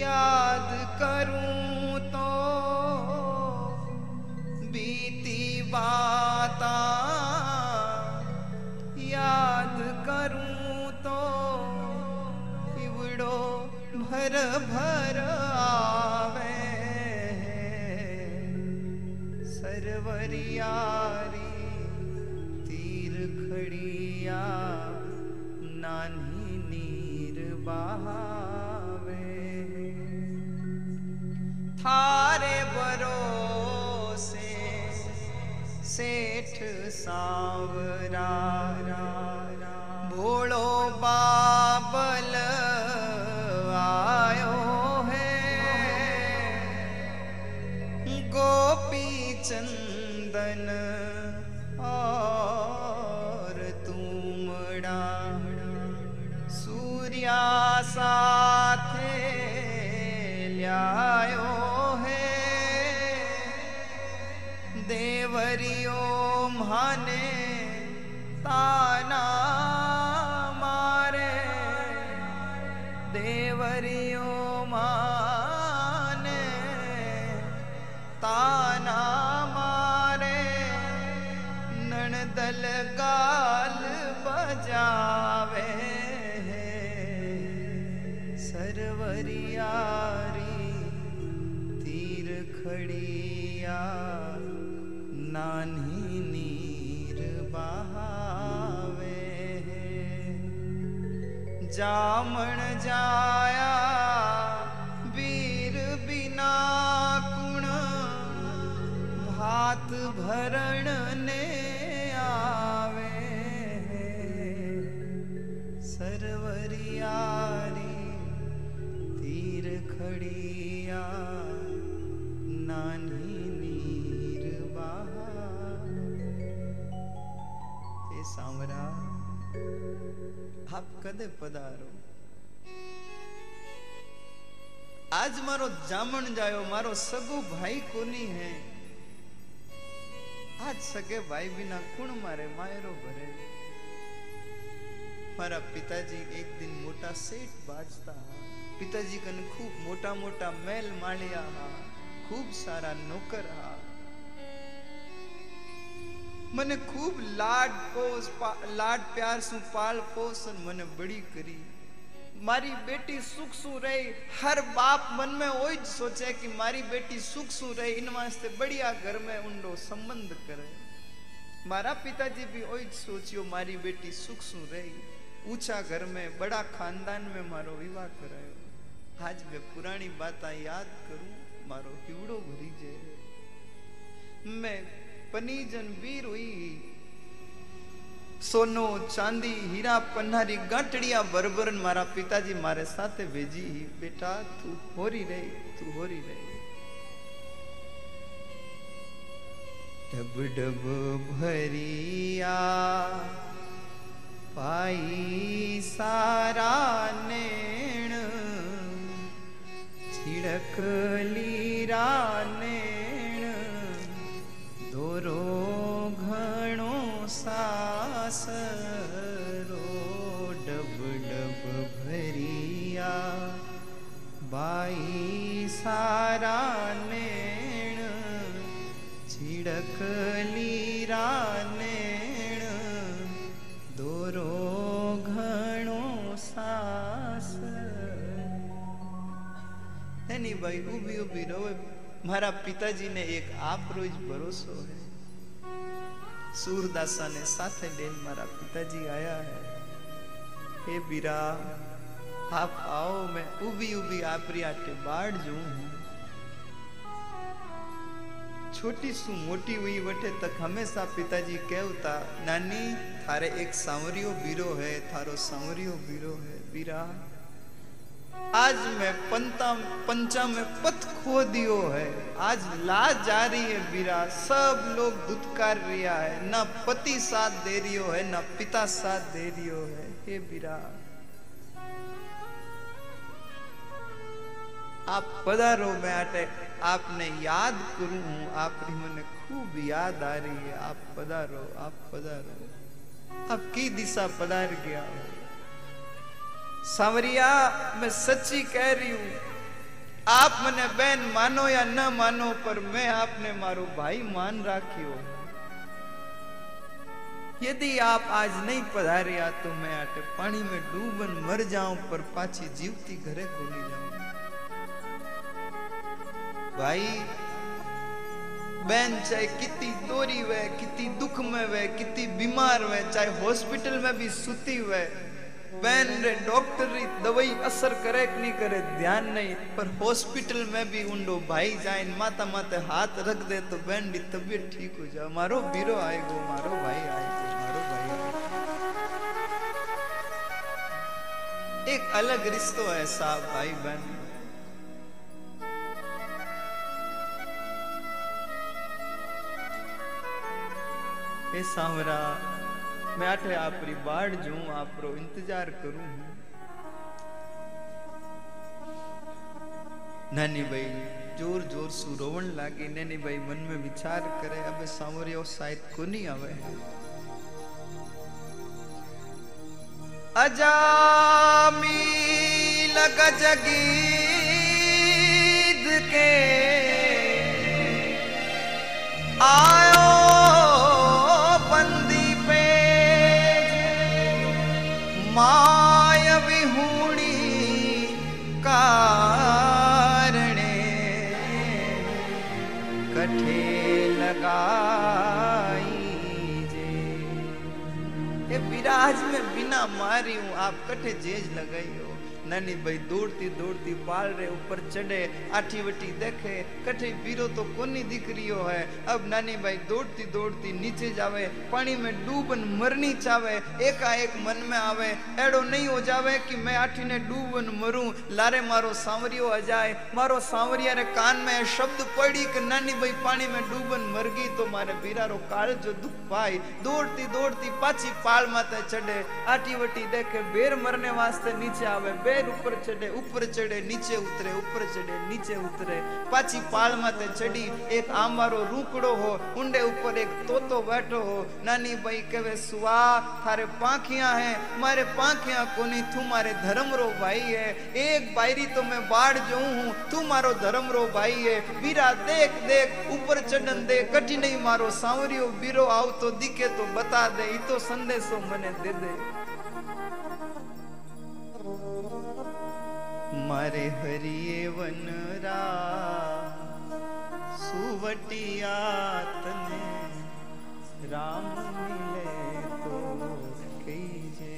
A: याद करूँ तो। बीती बाता याद करूँ भर भर आवे सरवरियारी तीर खड़िया नानी नीर बहावे थारे बरो से सेठ सावरा, भोलो बा माने ताना जामण जाया वीर बिना कुण भात भरण કદે પધારો? આજ મારો જામણ જાયો, મારો સગો ભાઈ કોની હે? આજ સગે ભાઈ વિના કુણ મારે માયરો ભરે? મારા પિતાજી એક દિન મોટા શેઠ બાજતા પિતાજી કન ખૂબ મોટા મોટા મેલ માળ્યા હા. ખૂબ સારા નોકર હા. મને ખૂબ લાડ પોસ પા- લાડ પ્યાર શું પાળ પોસ અને મને બડી કરી મારી બેટી સુખ શું રહી हर बाप मन में वही सोचे कि मारी बेटी सुख सु रहे इन वास्ते बढ़िया घर में ઊંડો સંબંધ કરે મારા पिताजी भी वही सोचियो मारी बेटी सुख सु रही ऊंचा घर में बड़ा खानदान में मारो विवाह करायो आज मैं पुरानी बात याद करूं मारो हिवड़ो भरी जे मैं पनी जन भी हुई। सोनो चांदी, हीरा पन्हारी, गांठड़िया बरबरन मारा पिताजी मारे साथे भेजी बेटा, तू होरी रे, तू होरी रे। डब डब भरिया, पाई सारा नेण, छिड़क लीरा नैण। દોરો ઘણો સાસરો ડબ ડબ ભરિયા. બાઈ સારા નેણ છીડકલીરા નેણ. દોરો ઘણો સાસ. એની ભાઈ ઊભી ઊભી રહો, મારા પિતાજીને એક આપ રોજ ભરોસો હે. सूरदासा ने साथे लेन मारा पिताजी आया है। हे बीरा आप आओ, मैं उबी उबी आपरी आटे बाढ़ जू हूँ। छोटी सु मोटी हुई वठे तक हमेशा पिताजी कहता नानी, थारे एक सांवरियो बीरो है, थारो सांवरियो बीरो है बीरा आज मैं पंता पंचा में पथ खो दियो है। आज लाज जा रही है बीरा सब लोग दुत्कार रिया है। ना पति साथ दे रियो है, ना पिता साथ दे रियो है। हे बीरा आप पधारो मैं आटे। आपने याद करूँ हूँ आपकी મને खूब याद आ रही है। आप पधारो आप पधारो। आप की दिशा पधार गया हो? सांवरिया, मैं सच्ची कह रही हूँ, आप मने बहन मानो या न मानो, पर मैं आपने मारो भाई मान राखियो यदि आप आज नहीं पधारिया तो मैं आटे पानी में डूबन मर जाऊँ, पर पाछी जीवती घरे खोली जाऊँ। भाई, बहन चाहे कितनी दोरी वे कितनी दुख में वे कितनी बीमार वे चाहे हॉस्पिटल में भी सुती वे बहन रे डॉक्टर री दवाई असर करे कि नहीं करे ध्यान नहीं पर हॉस्पिटल में भी उंडो भाई जाए माता माते हाथ रख दे तो बहन की तबीयत ठीक हो जाए मारो बीरो आएगो मारो भाई आएगो मारो भाई आएगो एक अलग रिश्तो है साहब भाई बहन हे सांवरा मैं आठे आपरी बाढ़ जूं, आपरो इंतज़ार करूँ। नानी भाई, ज़ोर ज़ोर सु रोवण लागी। नैनी भाई मन में विचार करे, अबे सांवरियो शायद को नहीं आवे। अजामी लग जगीद के आयो लगाई जे ए में बिना मारी हूँ आप कठे जेज हो नानी भाई दौड़ती दौड़ती पाल रे ऊपर चढ़े, आठी वटी देखे, कठे बीरो तो कोनी दिख रियो है। अब नानी भाई दौड़ती दौड़ती नीचे जावे पानी में डूबन मरनी चावे, एकाएक मन में आवे, एड़ो नहीं हो जावे कि मैं आठी ने डूबन मरूं। लारे मारो सांवरियो आ जाए, मारो सांवरिया रे कान में शब्द पड़ी कि नानी भाई पानी में डूबन मर गई तो मारे बीरारो काल जो दुख पाई दौड़ती दौड़ती पाची पाल माते चढ़े, आठी वटी देखे, बेर मरने वास्ते नीचे बेर ऊपर चढ़े ऊपर चढ़े, नीचे उतरे, ऊपर चढ़े, नीचे उतरे। पाची पाल माते चढ़ी, एक आमारो रूपड़ो हो, उंडे ऊपर एक तोतो बैठो हो। नानी भाई कहे सुआ थारे पाखियाँ हैं, मारे पाखियाँ कोनी, तू मारे धर्म रो भाई है। एक बायरी तो मैं बाढ़ जो हूँ, तू मारो धर्म रो भाई है। बीरा देख देख, ऊपर चढ़न दे, कठी नहीं मारो, सांवरियो बीरो आव तो दिखे तो बता दे, ई तो संदेशो मने दे दे मारे हरिये वनरा सुवटिया तने राम मिले तो कीजे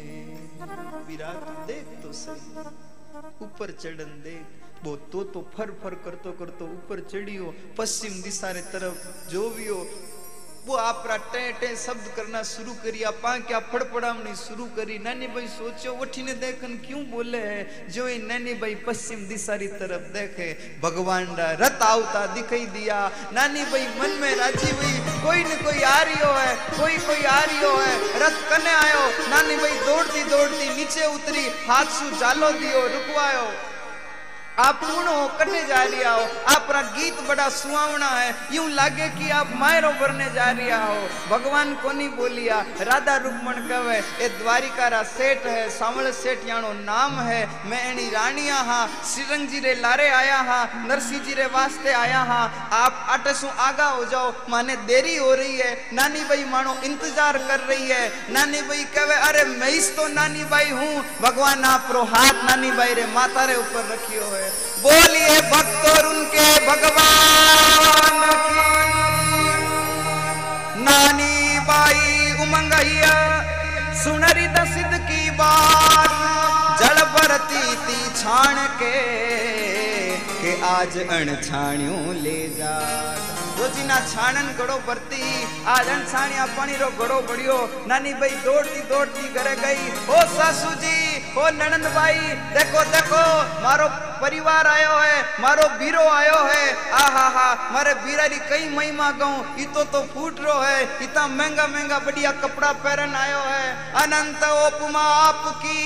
A: विराट देख तो सही ऊपर चढ़न देख वो तो तो फर फर करतो करतो वो आपरा टे टे शब्द करना शुरू करिया पा क्या फड़फड़ावनी शुरू करी। नानी भाई सोचो, उठीने देखन क्यों बोले है? जो ही नानी भाई पश्चिम दिशा तरफ़ देखे, भगवान रा रथ आवता दिखाई दिया। नानी भाई मन में राज़ी हुई, कोई न कोई आ रियो है, कोई कोई आ रियो है। रथ कने आयो, नानी भाई दौड़ती दौड़ती नीचे उतरी आप पूर्ण कटे जा रिया हो आपका गीत बड़ा सुहावना है। यूँ लागे कि आप मायरो भरने जा रिया हो भगवान को नहीं बोलिया, राधा रुक्मण कवे, ए द्वारिका रा सेठ है सावल सेठ यानो नाम है। मैं एनी रानिया हा श्रीरंग जी रे लारे आया हा नरसिंह जी रे वास्ते आया हा। आप आटे सु आगा हो जाओ, माने देरी हो रही है। नानी भाई मानो इंतज़ार कर रही है। नानी भाई कहे अरे मैं तो नानी भाई हूँ। भगवान आप रो हाथ नानी भाई रे माता रे ऊपर रखियो है। बोलिए भक्त और उनके भगवान नानी बाई उमंगैया, सुनरी दसिद की बात, जल बरती ती छाण के के आज अण छाणियों ले जा। રોજીના છાણન ઘડો ભરતી આ રણછાણિયા પાણી રો ઘડો ભર્યો નાની ભાઈ દોડતી દોડતી ઘરે ગઈ ઓ સાસુજી ઓ નણંદભાઈ દેખો દેખો મારો પરિવાર આયો હે મારો બીરો આયો હે આ હા હા મારે બીરાની કઈ મહિમા કહું ઈ તો તો ફૂટ રો હે इतना महंगा महंगा बढ़िया कपड़ा पहन आयो है अनंत उपमा आपकी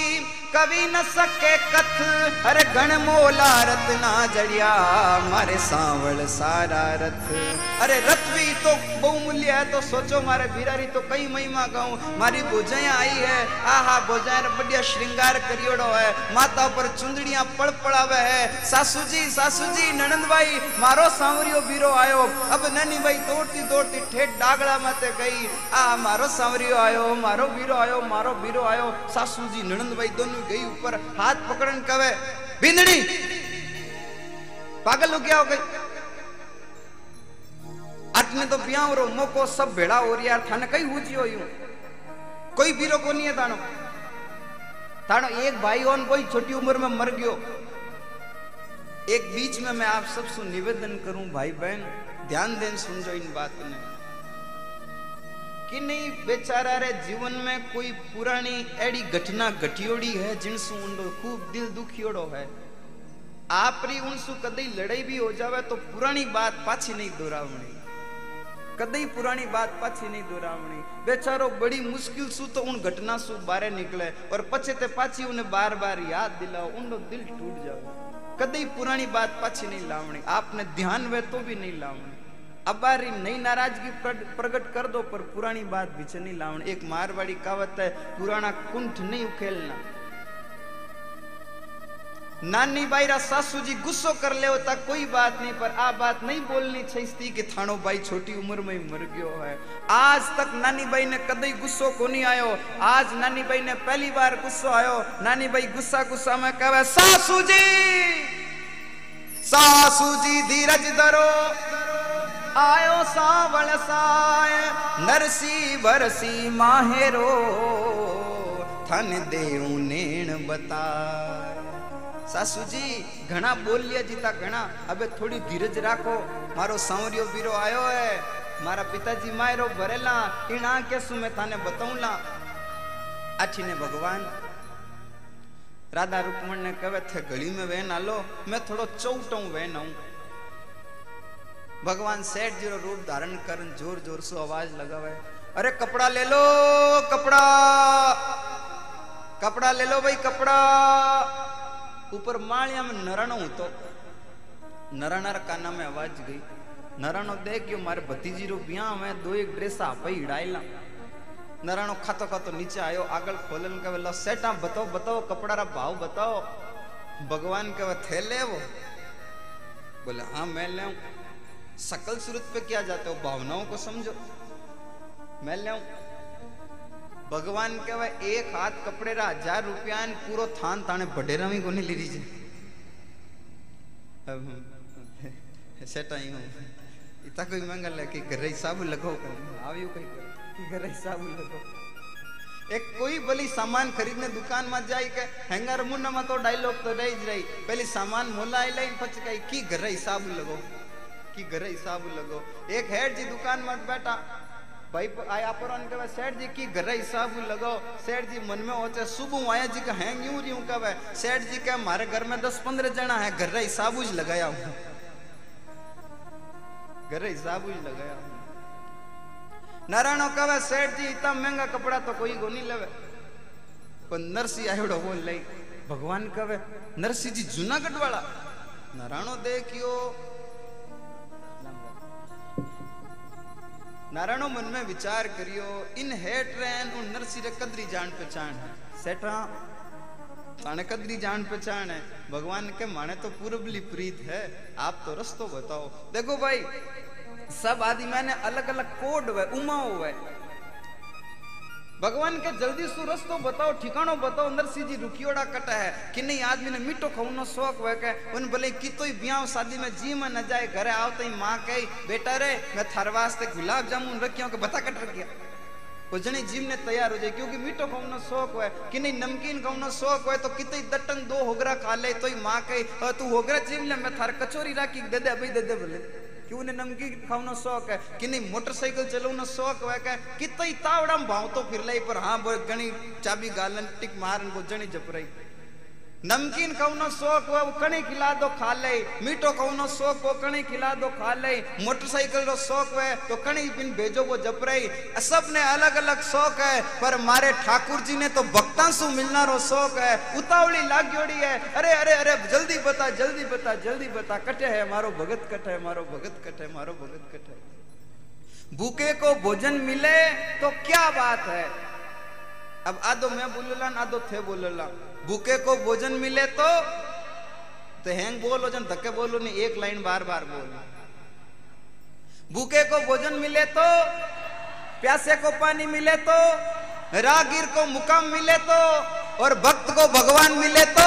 A: कवि न सके कथ अरे गण मोला रत्ना जड़िया मारे सांवल सारा रथ अरे भी तो बहुमूल्य है तो सोचो मारे बिरारी तो कई महिमा गाऊं मारी भोजाया आई है आ हा भोजाया बढ़िया श्रृंगार करियोड़ो है माता पर चुंदड़ियाँ पड़ पड़ावे है सासू जी सासू जी ननंद भाई मारो सांवरियो बीरो आयो अब ननी भाई दौड़ती दौड़ती ठेठ डागड़ा माते गई आ मारो सांवरियो आयो मारो बीरो आयो मारो बीरो आयो सासू जी ननंद भाई दोनों गई ऊपर हाथ पकड़न आटने तो ब्याह रो मोको सब भेड़ा हो रही यार, थाने कई हुजी हो यूँ। कोई बीरो को नहीं है तानो तानो एक भाई और कोई छोटी उम्र में मर गयो। एक बीच में मैं आप सबसे निवेदन करूँ, भाई बहन, ध्यान दें सुन जो इन बात ने कि नहीं, बेचारा रे जीवन में कोई पुरानी एड़ी घटना घटियोड़ी है जिनसु उंडो खूब दिल दुखियोड़ो है। आपरी उनसु कदई लड़ाई भी हो जावे तो पुरानी बात पाछी नहीं दोहरावणी कदई पुरानी बात पाछी नहीं दोहरावणी। बेचारो बड़ी मुश्किल सु तो उन घटना सु बारे निकले और पछे ते पाछी उन्हें बार बार याद दिलाओ उनको दिल टूट जावे। कदई पुरानी बात पाछी नहीं लावणी, आपने ध्यान वे तो भी नहीं लावणी। अबारी नई नाराज़गी प्रकट कर दो, पर पुरानी बात पीछे नहीं लावणी। एक मारवाड़ी कहावत है, पुराना कुंठ नहीं उखेलना। नानी बाईरा सासू जी गुस्सो कर ले होता कोई बात नहीं, पर आ बात नहीं बोलनी चाहिए कि थानो भाई छोटी उम्र में ही मर गयो है। आज तक नानी भाई ने कदई गुस्सो को नहीं आयो। आज नानी भाई ने पहली बार गुस्सो आयो। नानी भाई गुस्सा गुस्सा में कहे सासू जी सासू जी धीरज धरो। आयो सावल साय नरसी बरसी माहेरो थन देऊ नेण बताय સાસુ જી ઘણા બોલ્યા જીતા ઘણા હવે થોડી ધીરજ રાખો મારો સાવરિયો બીરો આવ્યો હે મારા પિતાજી માયરો ભરેલા ઈણા કે શું મેં તને બતાઉલા આછીને ભગવાન રાધા રૂકમણ ને કહે थे गली में वहन आलो मैं थोड़ो चौटों वहन आऊं भगवान सेठ जीरो रूप धारण कर जोर जोर से आवाज लगावे अरे कपड़ा ले लो कपड़ा कपड़ा ले लो भाई कपड़ा ऊपर मालिया में नराणो तो नराणार काना में आवाज़ गई नराणो देख गयो मारे भतीजी रो ब्याह में दो एक ड्रेस आप ही हिड़ायला नराणो खातो खातो नीचे आयो आगल खोलन के सेटा बताओ बताओ कपड़ा रा भाव बताओ भगवान के थे ले वो बोले हाँ मैं ले सकल सूरत पे क्या जाते हो भावनाओं को समझो मैं ले भगवान कहे एक हाथ कपड़े रा हज़ार रुपया पूरो थान ताने बडेरा में कोनी ली लीजिए कोई मंगल कि घर लगो कि घर लगो एक सामान खरीदने दुकान में जाई के हैंगर मुन्ना में तो डायलॉग तो रही रही सामान मोला लाइन पछ गई की घर हिसाब लगो की घर हिसाब लगो भाई आया पर कहे, सेठ जी की घर हिसाब लगाओ सेठ जी मन में होते सुबह आया जी का हैंग यूँ यूँ कहे। सेठ जी कहे हमारे घर में दस पंद्रह जना है, घर हिसाब ही लगाया हूँ। घर हिसाब ही लगाया हूँ। नारायणो कहे, सेठ जी, इतना महँगा कपड़ा तो कोई को नहीं लेवे। पर नरसी आयोड़ो बोल लई भगवान कहे, नरसी जी जूनागढ़ वाला। नारायणो देखियो में विचार करियो, इन हेट रैन उन नरसी रे कदरी जान पहचान है। सेठा, ताने कदरी जान पहचान है। भगवान के माने तो पूर्वली प्रीत है। आप तो रस्तो बताओ। देखो भाई, सब आदि मैंने अलग अलग कोड हुए, उमा हुए। भगवान के जल्दी सु रस्तो बताओ ठिकानो बताओ नरसिंह जी रुकियोड़ा कटा है कि नहीं आदमी ने मीठो खानो शौक हुआ के उन भले कितो ही ब्याह शादी में जी में न जाए, घरे आवते ही माँ कही, बेटा रे, मैं थार वास्ते गुलाब जामुन रखियो के बता कट रखिया। वो जनी जीव ने तैयार हो जाए, क्योंकि मीठो खानो शौक है कि नहीं नमकीन खानो शौक है तो कितने दटन दो होगरा खा ले तो ही माँ कही तू होगरा जीव ले, मैं थार कचोरी राखी, दे दे, अभी दे दे बोले। क्यों ने नमकी खावनो शौक है? कि नहीं मोटरसाइकिल चलावनो शौक है? क्या कितई तावड़ा भाव तो फिर लाई पर हाँ गणी चाबी गालन, टिक मारन को जप रही नमकीन खाओ शौक हो वो खिला दो, खा ले। मीठो खाओ शौक हो कणी खिला दो, खा ले। मोटरसाइकिल रो शौक है तो कणी बिन भेजो, वो जपराई सबने अलग अलग शौक है, पर मारे ठाकुर जी ने तो भक्ता सु मिलना रो शौक है। उतावली लाग्योड़ी है। अरे अरे अरे, जल्दी बता जल्दी बता जल्दी बता। कटे है मारो भगत कटे है मारो भगत कटे है मारो भगत कटे भूखे को भोजन मिले तो क्या बात है? अब आदो मैं बोलला, आदो थे बोलला। भूखे को भोजन मिले तो तो हैंग बोलो, जन धक्के बोलो, नहीं, एक लाइन बार बार बोलो। भूखे को भोजन मिले तो प्यासे को पानी मिले तो रागीर को मुकाम मिले तो और भक्त को भगवान मिले तो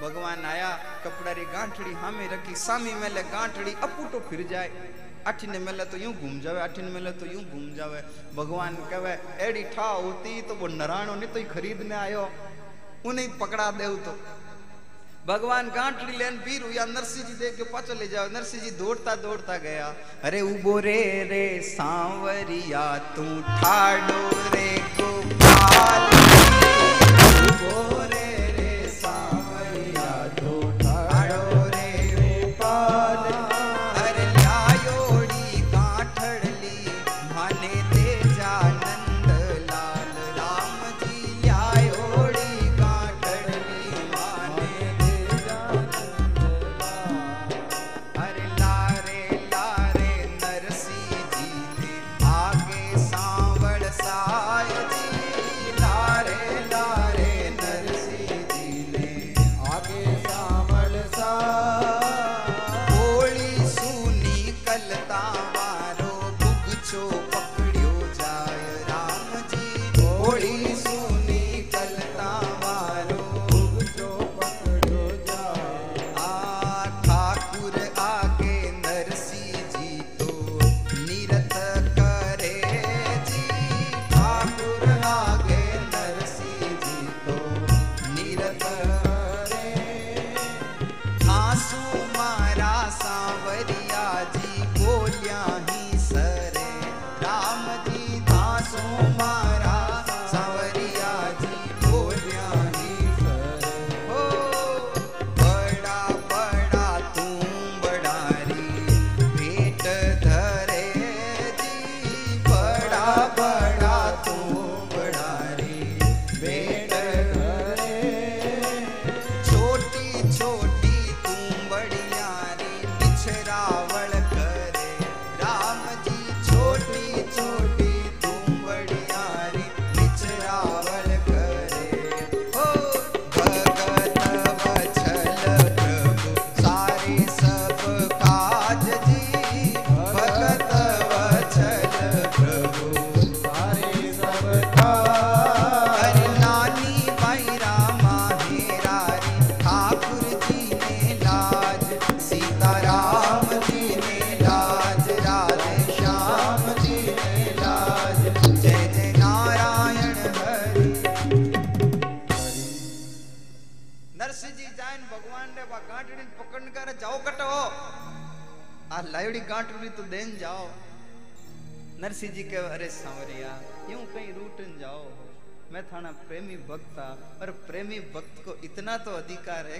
A: भगवान आया, कपड़ा री गांठड़ी हामे रखी, सामी मेले गांठड़ी अपूटो फिर जाए। अठिने मेले तो यूँ घूम जावे अठिने मेले तो यूँ घूम जावे। भगवान कहे, एड़ी ठा होती तो वो नराणो ने तो ही खरीदने आयो। उन्हें पकड़ा दे तो। भगवान गांठड़ी लेन पीर हुआ नरसिंह जी देख के पाछो ले जाओ नरसिंह जी दौड़ता दौड़ता गया, अरे उबो रे रे सांवरिया, तू ठाडो रे गोपाल। उबो रे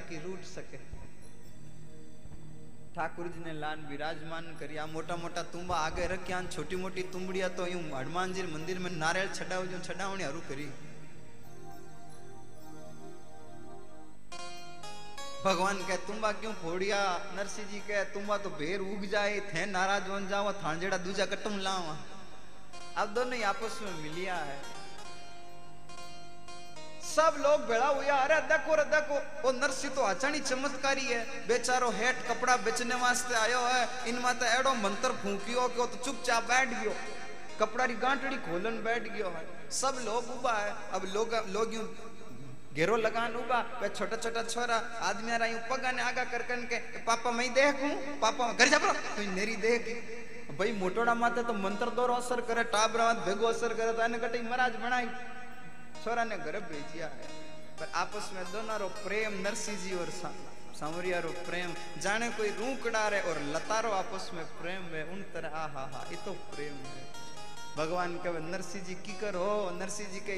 A: अधिकार है कि रूट सके। ठाकुर जी ने लान विराजमान करिया मोटा मोटा तुम्बा आगे रखिया छोटी मोटी तुम्बड़िया तो यूँ हनुमान जी मंदिर में नारियल छडाव जो छडावणी हरू करी भगवान कहे तुम्बा क्यों फोड़िया नरसिंह जी कहे तुम्बा तो भेर उग जाए थे नाराज़ बन जाओ थान जेड़ा दूजा कटम लावा अब दोनों आपस में मिलिया है सब लोग भेड़ा हुआ अरे देखो रे, देखो। वो नरसी तो अचानी चमत्कारी है। बेचारो हेट कपड़ा बेचने वास्ते आयो है। इनमें तो एडो मंत्र फूकियो कि तो चुपचाप बैठ गयो। कपड़ा री गांठड़ी खोलन बैठ गयो है। सब लोग उबा है। अब लोग लोग यूँ घेरो लगान उबा वे छोटा छोटा छोरा आदमी आ रहा यूँ पगा ने आगा कर कन के पापा, मैं देखूँ पापा, घर जा तो मेरी देख भाई, मोटोड़ा माते तो मंत्र दोरो असर करे, टाबरा भेगो असर करे तो एने कटे महाराज बनाई। छोरा ने घर भेजिया है, पर आपस में दोनों रो प्रेम नरसिंह जी और सांवरिया रो प्रेम। जाने कोई रूकड़ा रे और लतारो आपस में प्रेम है, उन तरह आ हा हा ये तो प्रेम है। भगवान कहे नरसिंह जी की करो नरसिंह जी के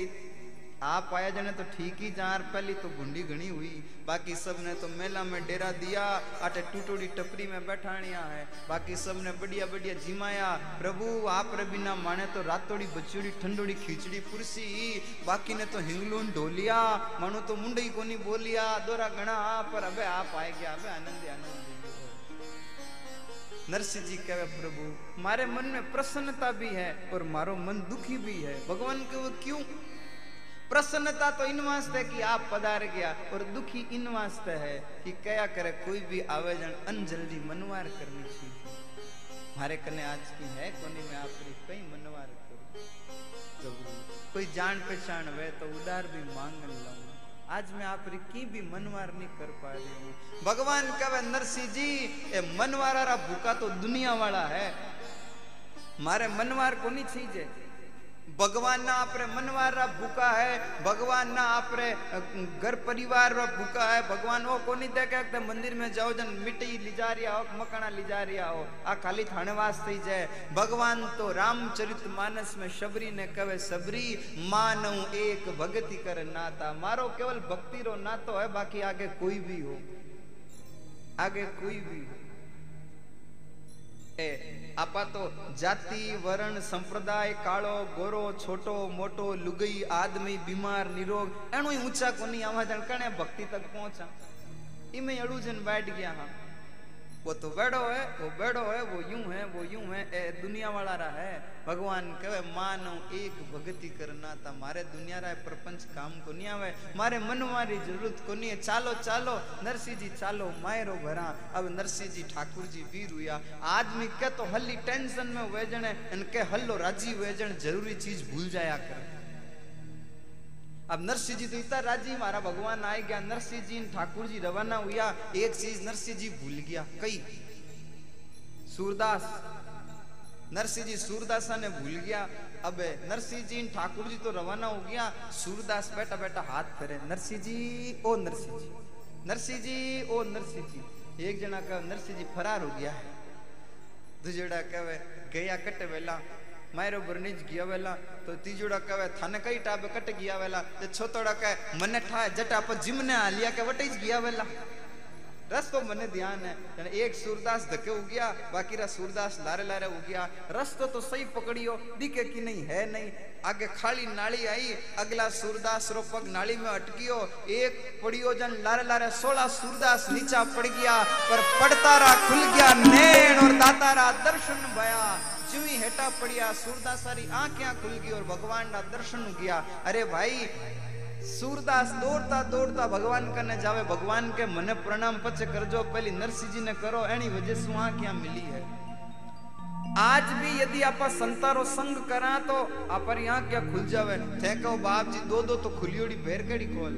A: आप आया जने तो ठीक ही जार, पहली तो गुंडी घनी हुई, बाकी सबने तो मेला में डेरा दिया, आटे टूटोड़ी टपरी में बैठानिया है, बाकी सबने बढ़िया बढ़िया जिमाया, प्रभु आप रे बिना माने तो रातोड़ी बचोड़ी ठंडोड़ी खींचड़ी पुरसी, बाकी ने तो हिंगलून ढोलिया, मानो तो मुंडई कोनी बोलिया, दोरा गणा पर अबे आप आए गया, अबे आनंद आनंद। नरसिंह जी कहे, प्रभु, मारे मन में प्रसन्नता भी है, और मारो मन दुखी भी है। भगवान के वो क्यों प्रसन्नता तो इन वास्ते कि आप पधार गया और दुखी इन वास्ते है कि कया करे कोई भी आवेदन अनजल्दी मनवार करनी चाहिए मारे कने आज की है, कोनी में आप कई मनवार कोई जान पहचान वे तो उदार भी मांग लाऊं। आज मैं आप की भी मनवार नहीं कर पा रही हूँ। भगवान कहे नरसिंह जी, ए मनवारा भूखा तो दुनिया वाला है। मारे मनवार को नहीं भगवान ना आपरे मनवार रा भूखा है भगवान ना आपरे घर परिवार रा भूखा है भगवान वो कोनी देखे कि मंदिर में जाओ जन मिट्टी ली जा रिया हो मकाना ली जा रिया हो आ खाली थाने वास्ते ही जाए भगवान तो रामचरित मानस में शबरी ने कहे सबरी मानव एक भक्ति कर नाता मारो केवल भक्ति रो नातो है बाकी आगे कोई भी हो आगे कोई भी हो આપા તો જાતિ, વરણ, સંપ્રદાય, કાળો, ગોરો, છોટો, મોટો, લુગઈ, આદમી, બીમાર, નિરોગ એનું ઊંચા કોની આવા જાણ કણે ભક્તિ તક પહોંચા. ઈમે અડુજન વાટ ગયા હા. वो तो बैठो है, वो बैठो है, वो यूँ है, वो यूँ है, ए, दुनिया वाला रहा है। भगवान कहे, मानो एक भक्ति करना था, मारे दुनिया रहा है, प्रपंच काम को नहीं आवे, मारे मन मारी ज़रूरत को नहीं है। चालो चालो नरसिंह जी चालो, मायरो भरा। अब नरसिंह जी ठाकुर जी वीर हुआ आदमी के तो हल्ली टेंशन में वेजने इनके हल्लो राज़ी वेजन ज़रूरी चीज़ भूल जाया करे। अब नरसिंह जी तो इतना राज़ी, मारा भगवान आए गया, नरसिंह जी, ठाकुर जी रवाना हुआ, एक चीज़ नरसिंह जी भूल गया, कई। सूरदास, नरसिंह जी सूरदासा ने भूल गया, अब नरसिंह जी, ठाकुर जी तो रवाना हो गया, सूरदास बैठा बैठा हाथ फेरे, नरसिंह जी, ओ नरसिंह जी नरसिंह जी, ओ नरसिंह जी, एक जना का नरसिंह जी फरार हो गया है। दूसरा कहे, गया कटे वेला मायरो नीच गया वेला तो तीजोड़ा कहे थाने कई टाबे कट गया वेला, ते छोतोड़ा कहे, मने ठा जटा पर जिमने आ लिया के वटे गया वेला। रस तो मने ध्यान है। एक सूरदास धके हो गया, बाकी रा सूरदास लारे लारे हो गया। रस्तो तो सही पकड़ियो, दिखे कि नहीं, है नहीं। आगे खाली नाली आई, अगला सूरदास रो नाली में अटकियो। एक पड़ियो जन लारे लारे सोलह सूरदास नीचा पड़ गया, पर पड़तारा खुल गया, नैन और दातारा दर्शन भया। जिमी हेटा पड़िया सूरदासारी आँखें खुल गई और भगवान ना दर्शन गया अरे भाई सूरदास दौड़ता दौड़ता भगवान कने जावे, भगवान के मने प्रणाम पचे करजो, पहली नरसिंह जी ने करो, एनी वजह से आँखें मिली है? आज भी यदि आप संतारो संग करा तो आप यहाँ क्या खुल जावे थे कहो बाप जी दो दो तो खुलियोड़ी भेर कड़ी खोल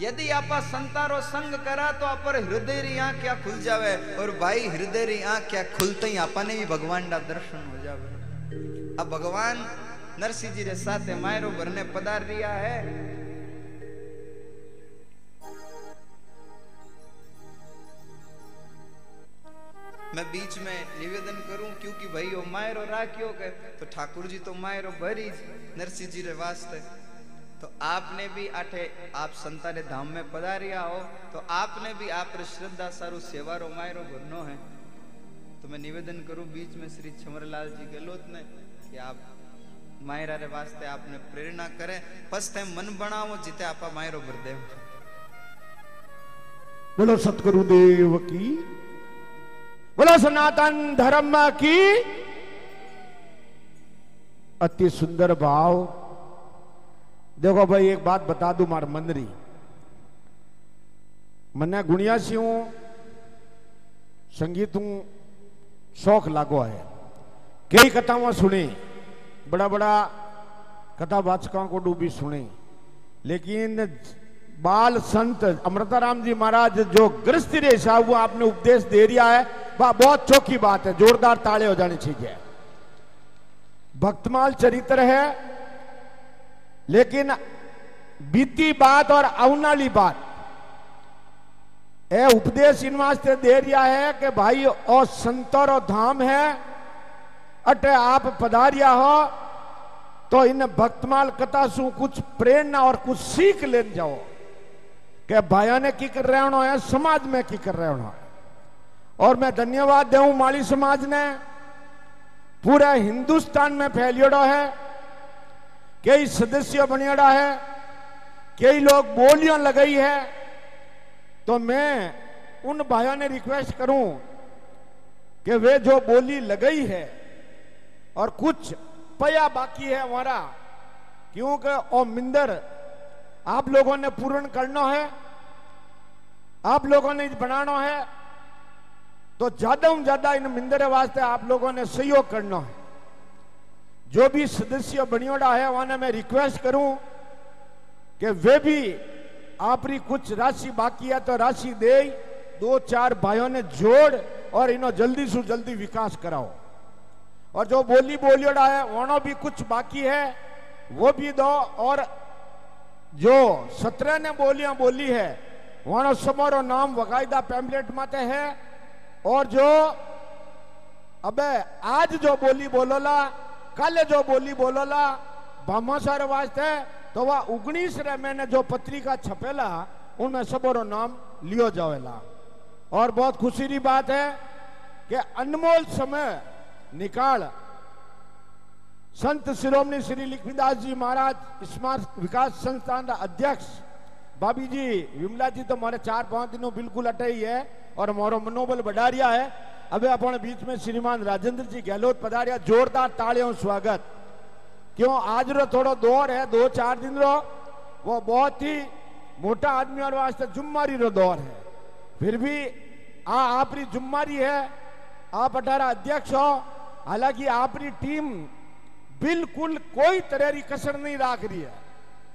A: यदि आप संतारो संग करा तो आप हृदय री क्या खुल जावे, और भाई हृदय री क्या खुलते ही आपने भी भगवान का दर्शन हो जावे। अब भगवान नरसिंह जी रे साथ मायरो भरने पधार रिया है मैं बीच में निवेदन करूँ क्योंकि भाई ओ मायरो राख्यो के तो ठाकुर जी तो मायरो भरी नरसिंह जी रे वास्ते तो आपने भी आठे आप संता ने धाम में पधारिया हो तो आपने भी आप श्रद्धा सारू सेवा रो मायरो भरनो है तो मैं निवेदन करूँ बीच में श्री छमरलाल जी गहलोत ने कि आप मायरा रे वास्ते आपने प्रेरणा करे फर्स्ट टाइम मन बनाओ जिते आपा मायरो भर दे
B: बोलो सतगुरुदेव की बोलो सनातन धर्म की अति सुंदर भाव
C: देखो भाई एक बात बता दू मार मंदरी મને ગુણિયાસીઓ સંગીતું शौक लागो है कई कथाओं सुनी बड़ा बड़ा कथावाचकों को डूबी सुने। लेकिन बाल संत अमृताराम जी महाराज जो गृहस्थी रेशा वो आपने उपदेश दे दिया है, वह बहुत चौकी बात है, जोरदार ताले हो जाने चाहिए। भक्तमाल चरित्र है, लेकिन बीती बात और अवनाली बात। उपदेश इन वास्ते दे दिया है कि भाई और संतर और धाम है अटे आप पधारिया हो तो इन भक्तमाल कथा सु कुछ प्रेरणा और कुछ सीख ले जाओ। कि भाइयों ने की कर रहे है, समाज में की कर रहे हो। और मैं धन्यवाद दू माली समाज ने, पूरे हिंदुस्तान में फैलियोड़ो है, कई सदस्य बनियोड़ा है, कई लोग बोलियाँ लगाई है। तो मैं उन भाइयों ने रिक्वेस्ट करूँ कि वे जो बोली लगाई है और कुछ पया बाकी है हमारा। क्योंकि, ओ मिंदर, आप लोगों ने पूर्ण करना है, आप लोगों ने बनाना है तो ज़्यादा से ज़्यादा इन मिंदर वास्ते आप लोगों ने सहयोग करना है। जो भी सदस्य बनियोड़ा है वहाँ मैं रिक्वेस्ट करूँ कि वे भी आपरी कुछ राशि बाकी है तो राशि दे दो चार भाइयों ने जोड़ और इन्हों जल्दी से जल्दी विकास कराओ। और जो बोली बोलियोड़ा है वनो भी कुछ बाकी है। वो भी दो, और जो सत्रह ने बोलियाँ बोली है वनो समोरो नाम वकायदा पैम्पलेट माते है। और जो, अबे, आज जो बोली बोलोला, कल जो बोली बोलोला भामासार वास्ते तो वह उगनीस रे मैंने जो पत्रिका छपेला, उनमें सबोरो नाम लियो जावेला। और बहुत खुशी की बात है कि अनमोल समय निकाल। संत शिरोमणि श्री लिखविदास जी महाराज स्मार्ट विकास संस्थान अध्यक्ष। भाभी जी, विमला जी तो मारे चार पाँच दिनों बिल्कुल अटे ही है और मारो मनोबल बढ़ा रिया है। अबे अपने बीच में श्रीमान राजेंद्र जी गहलोत पधारिया, जोरदार तालियों स्वागत। क्यों? आज रो थोड़ो दौर है, दो चार दिन रो। वो बहुत ही मोटा आदमी और वास्ते जुम्मारी रो दौर है। फिर भी आ आपरी जुम्मारी है। आप अठारह अध्यक्ष हो हालाँकि आपकी टीम बिल्कुल कोई तरह की कसर नहीं राख रही है।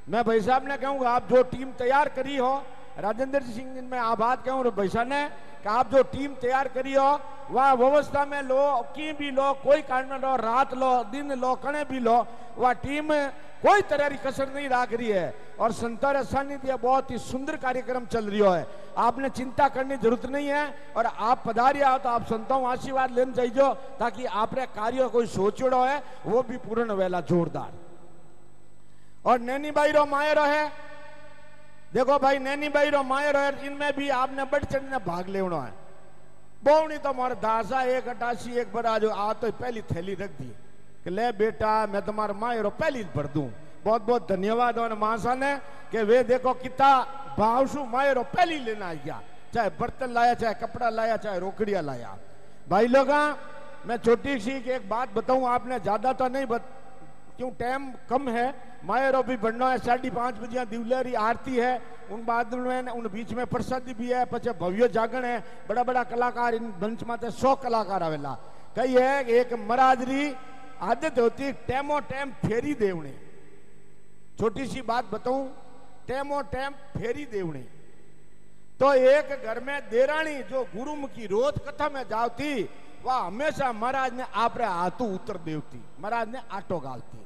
C: मैं भाई साहब ने कहूँगा, आप जो टीम तैयार करी हो राजेंद्र सिंह जी, मैं आबाद कहूँ साहब ने, कि आप जो टीम तैयार करी हो, वह व्यवस्था में लो, की भी लो, कोई कारण लो, रात लो, दिन लो, कणे भी लो, वह टीम कोई तरह की कसर नहीं राख रही है। और संतर सानिध्य बहुत ही सुंदर कार्यक्रम चल रही है आपने चिंता करने ज़रूरत नहीं है, और आप पधारिया हो तो आप संतों आशीर्वाद लेने चाहिए ताकि आपने कार्य कोई सोचोड़ो है, वो भी पूर्ण वेला जोरदार। और नैनी भाई रो मायरो है देखो भाई नैनी भाई रो मायरो है, इनमें भी आपने बढ़ चढ़ने भाग लेना है। बोवनी तो मारे दासा, एक अटासी एक बड़ा जो आ तो पहली थैली रख दी। कि ले बेटा, मैं तुम्हारा मायरो पहली भर दूँ। बहुत बहुत धन्यवाद और महासा ने कि वे देखो कितना भावसु मायरो पहली लेना गया। चाहे बर्तन लाया, चाहे कपड़ा लाया, चाहे रोकड़िया लाया। भाई लोग, मैं छोटी सी एक बात बताऊँ, आपने ज़्यादा तो नहीं क्यों टाइम कम है? मायरो भी बढ़ना है, साढ़ी पाँच बजे दिवलेरी आरती है। उन बाद में उन बीच में प्रसादी भी है पचे भव्य जागरण है। बड़ा बड़ा कलाकार इन मंच माते सौ कलाकार आवेला कई है, एक मराजरी आदत होती टेमो टेम फेरी देवने छोटी सी बात बताऊँ टेमो टेम फेरी देवने तो एक घर में देरानी जो गुरुमुखी रोज कथा में जाती वह हमेशा महाराज ने आपरे हाथों उतर देवती। महाराज ने आटो गालती।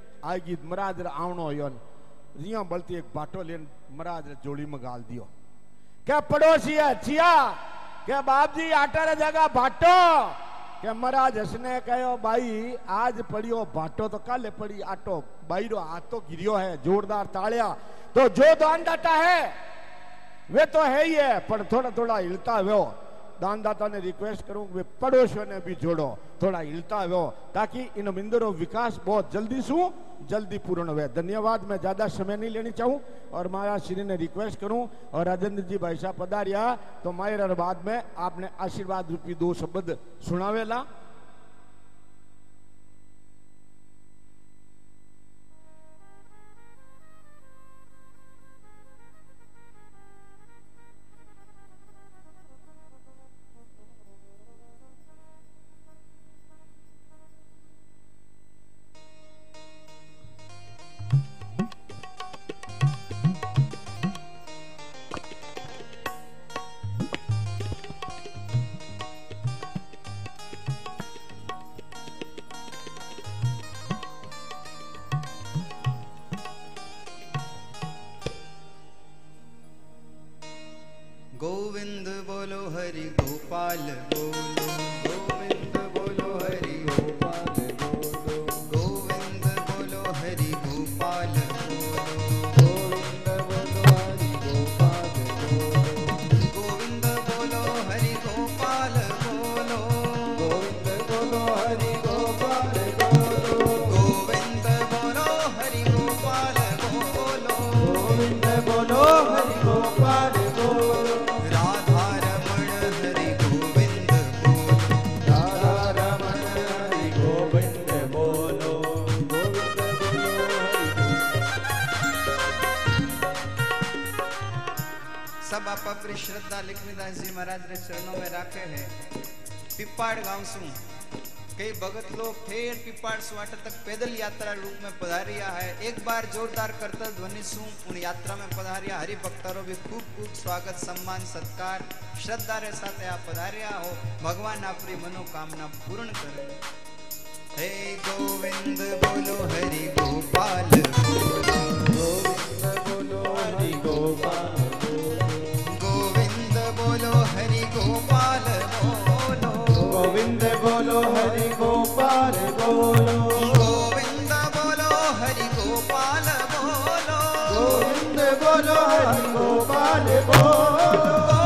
C: आएगी ಮರಾದ್ರ आवनो योन रिया बलती एक बाटो लेन महाराज जोड़ी में गाल दियो। क्या पड़ोसी है? चिया क्या बाप जी आटा रे जगह बाटो? क्या महाराज हसने कहो, भाई, आज पड़ियो बाटो तो काले पड़ी आटो। भाई रो आटो गिरियो है, जोरदार तालिया। तो जो तो दान डाटा है, वे तो है ही है, पर थोड़ा थोड़ा हिलता वे रिक्वेस्ट करूँ कि पड़ोसियों ने भी जोड़ो। थोड़ा हिलता हो ताकि इन मंदिरों विकास बहुत जल्दी शू जल्दी पूर्ण हुए धन्यवाद, मैं ज़्यादा समय नहीं लेनी चाहूँ। और महाराज श्री ने रिक्वेस्ट करूँ, और राजेंद्र जी भाई साहब पधारिया तो मायर बाद में आपने आशीर्वाद रूपी दो शब्द सुनावेला।
A: बोलो हरि गोपाल बोलो अपनी श्रद्धा लक्ष्मीदास जी महाराज ने चरणों में रखे हैं। पिपाड़ गाँव सु कई भगत लोग ठेर पिपाड़ सुवाट तक पैदल यात्रा रूप में पधारिया है। एक बार जोरदार करता ध्वनि सु उन यात्रा में पधारिया हरि भक्तों भी खूब खूब स्वागत, सम्मान, सत्कार, श्रद्धा रे साथ आप पधारिया हो। भगवान अपनी मनोकामना पूर्ण करे। हे गोविंद बोलो, हरि गोपाल।
B: गोविंद बोलो, हरि गोपाल।
A: बोलो हरि गोपाल बोलो।
B: गोविंद बोलो हरि गोपाल बोलो।
A: गोविंद बोलो हरि गोपाल बोलो।
B: गोविंद बोलो हरि गोपाल बोलो।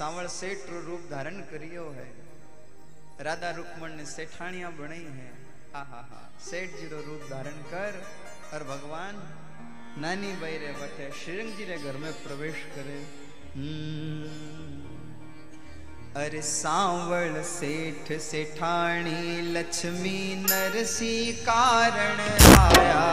A: सावर सेठ रो रूप धारण करियो है राधा रुक्मण ने सेठानिया बनाई है सेठ जी रूप धारण कर और भगवान नानी बैरे बटे श्रीरंग जी ने घर में प्रवेश करे अरे सांवल सेठ सेठानी लक्ष्मी नरसी कारण आया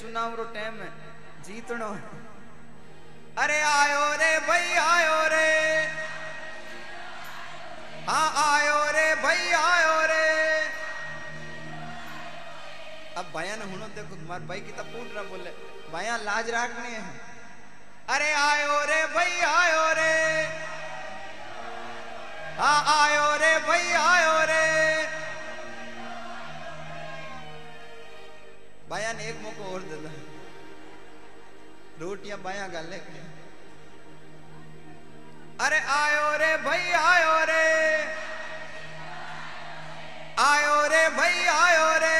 B: चुनाव रो टाइम है जीतनो है। अरे आयो रे भाई, आयो रे। हाँ आयो रे भाई, आयो रे। अब भैया ने हुनो देखो मार भाई की तब पूछ रहा बोले। भैया लाज राखनी है। अरे आयो रे भाई, आयो रे। हाँ आयो रे भाई, आयो रे। रोटियाँ बाया गाले अरे आयो रे भाई आयो रे आयो रे भाई आयो रे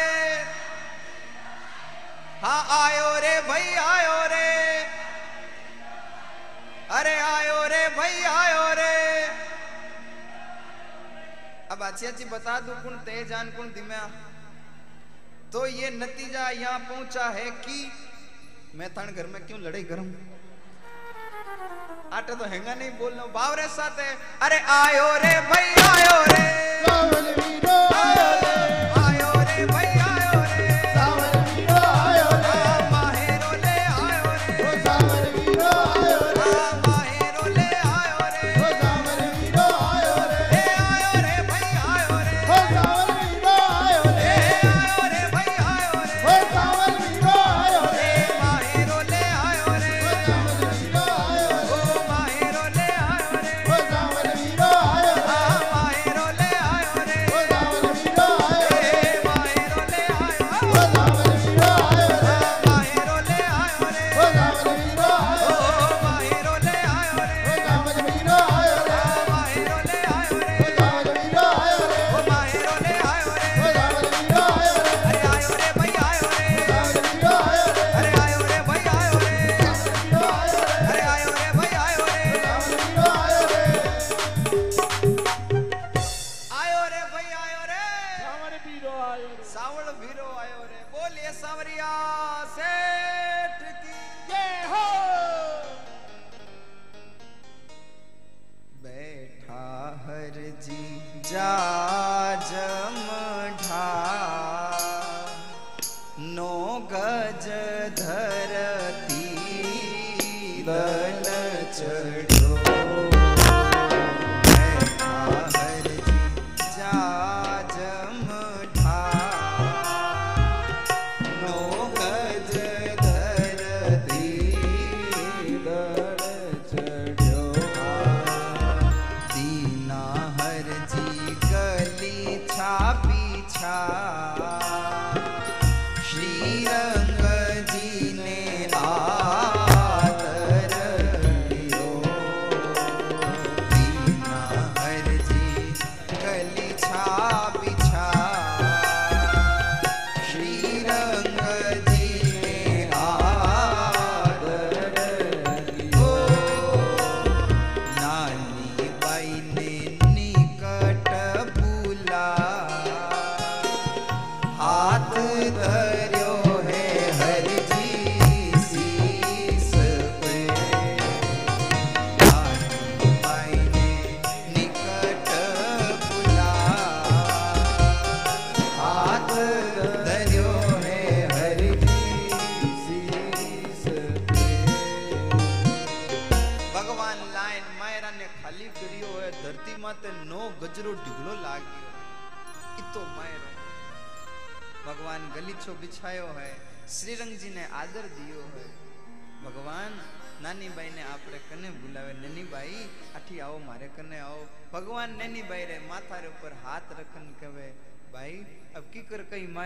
B: हाँ आयो रे भाई आयो रे अरे आयो रे भाई आयो रे अब अच्छी अच्छी बता दू कौन तेजान कौन दिम्या तो ये नतीजा यहाँ पहुँचा है कि मैं तान घर में क्यों लड़ाई करूँ? आटे तो हैंगा नहीं बोलना। बावरे साथ है। अरे आयो रे भाई आयो रे।
A: आयो रे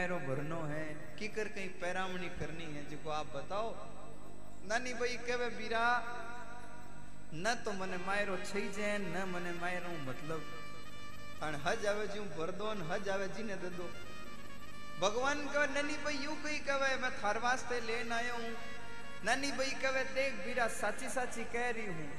B: पैरो भरनो है, किकर
A: कहीं पैरामणी करनी है जिको
B: आप बताओ। नानी भाई
D: कहवे बीरा,
B: न तो मने मायरो छई जाए, न मने मायरो मतलब। अन हज आवे जी भर दो न हज आवे जी ने दे दो। भगवान कहे, ननी भाई यू कही कहे, मैं थार वास्ते लेन आयो हूँ। ननी भाई कहे, देख बीरा साची साची कह रही हूँ।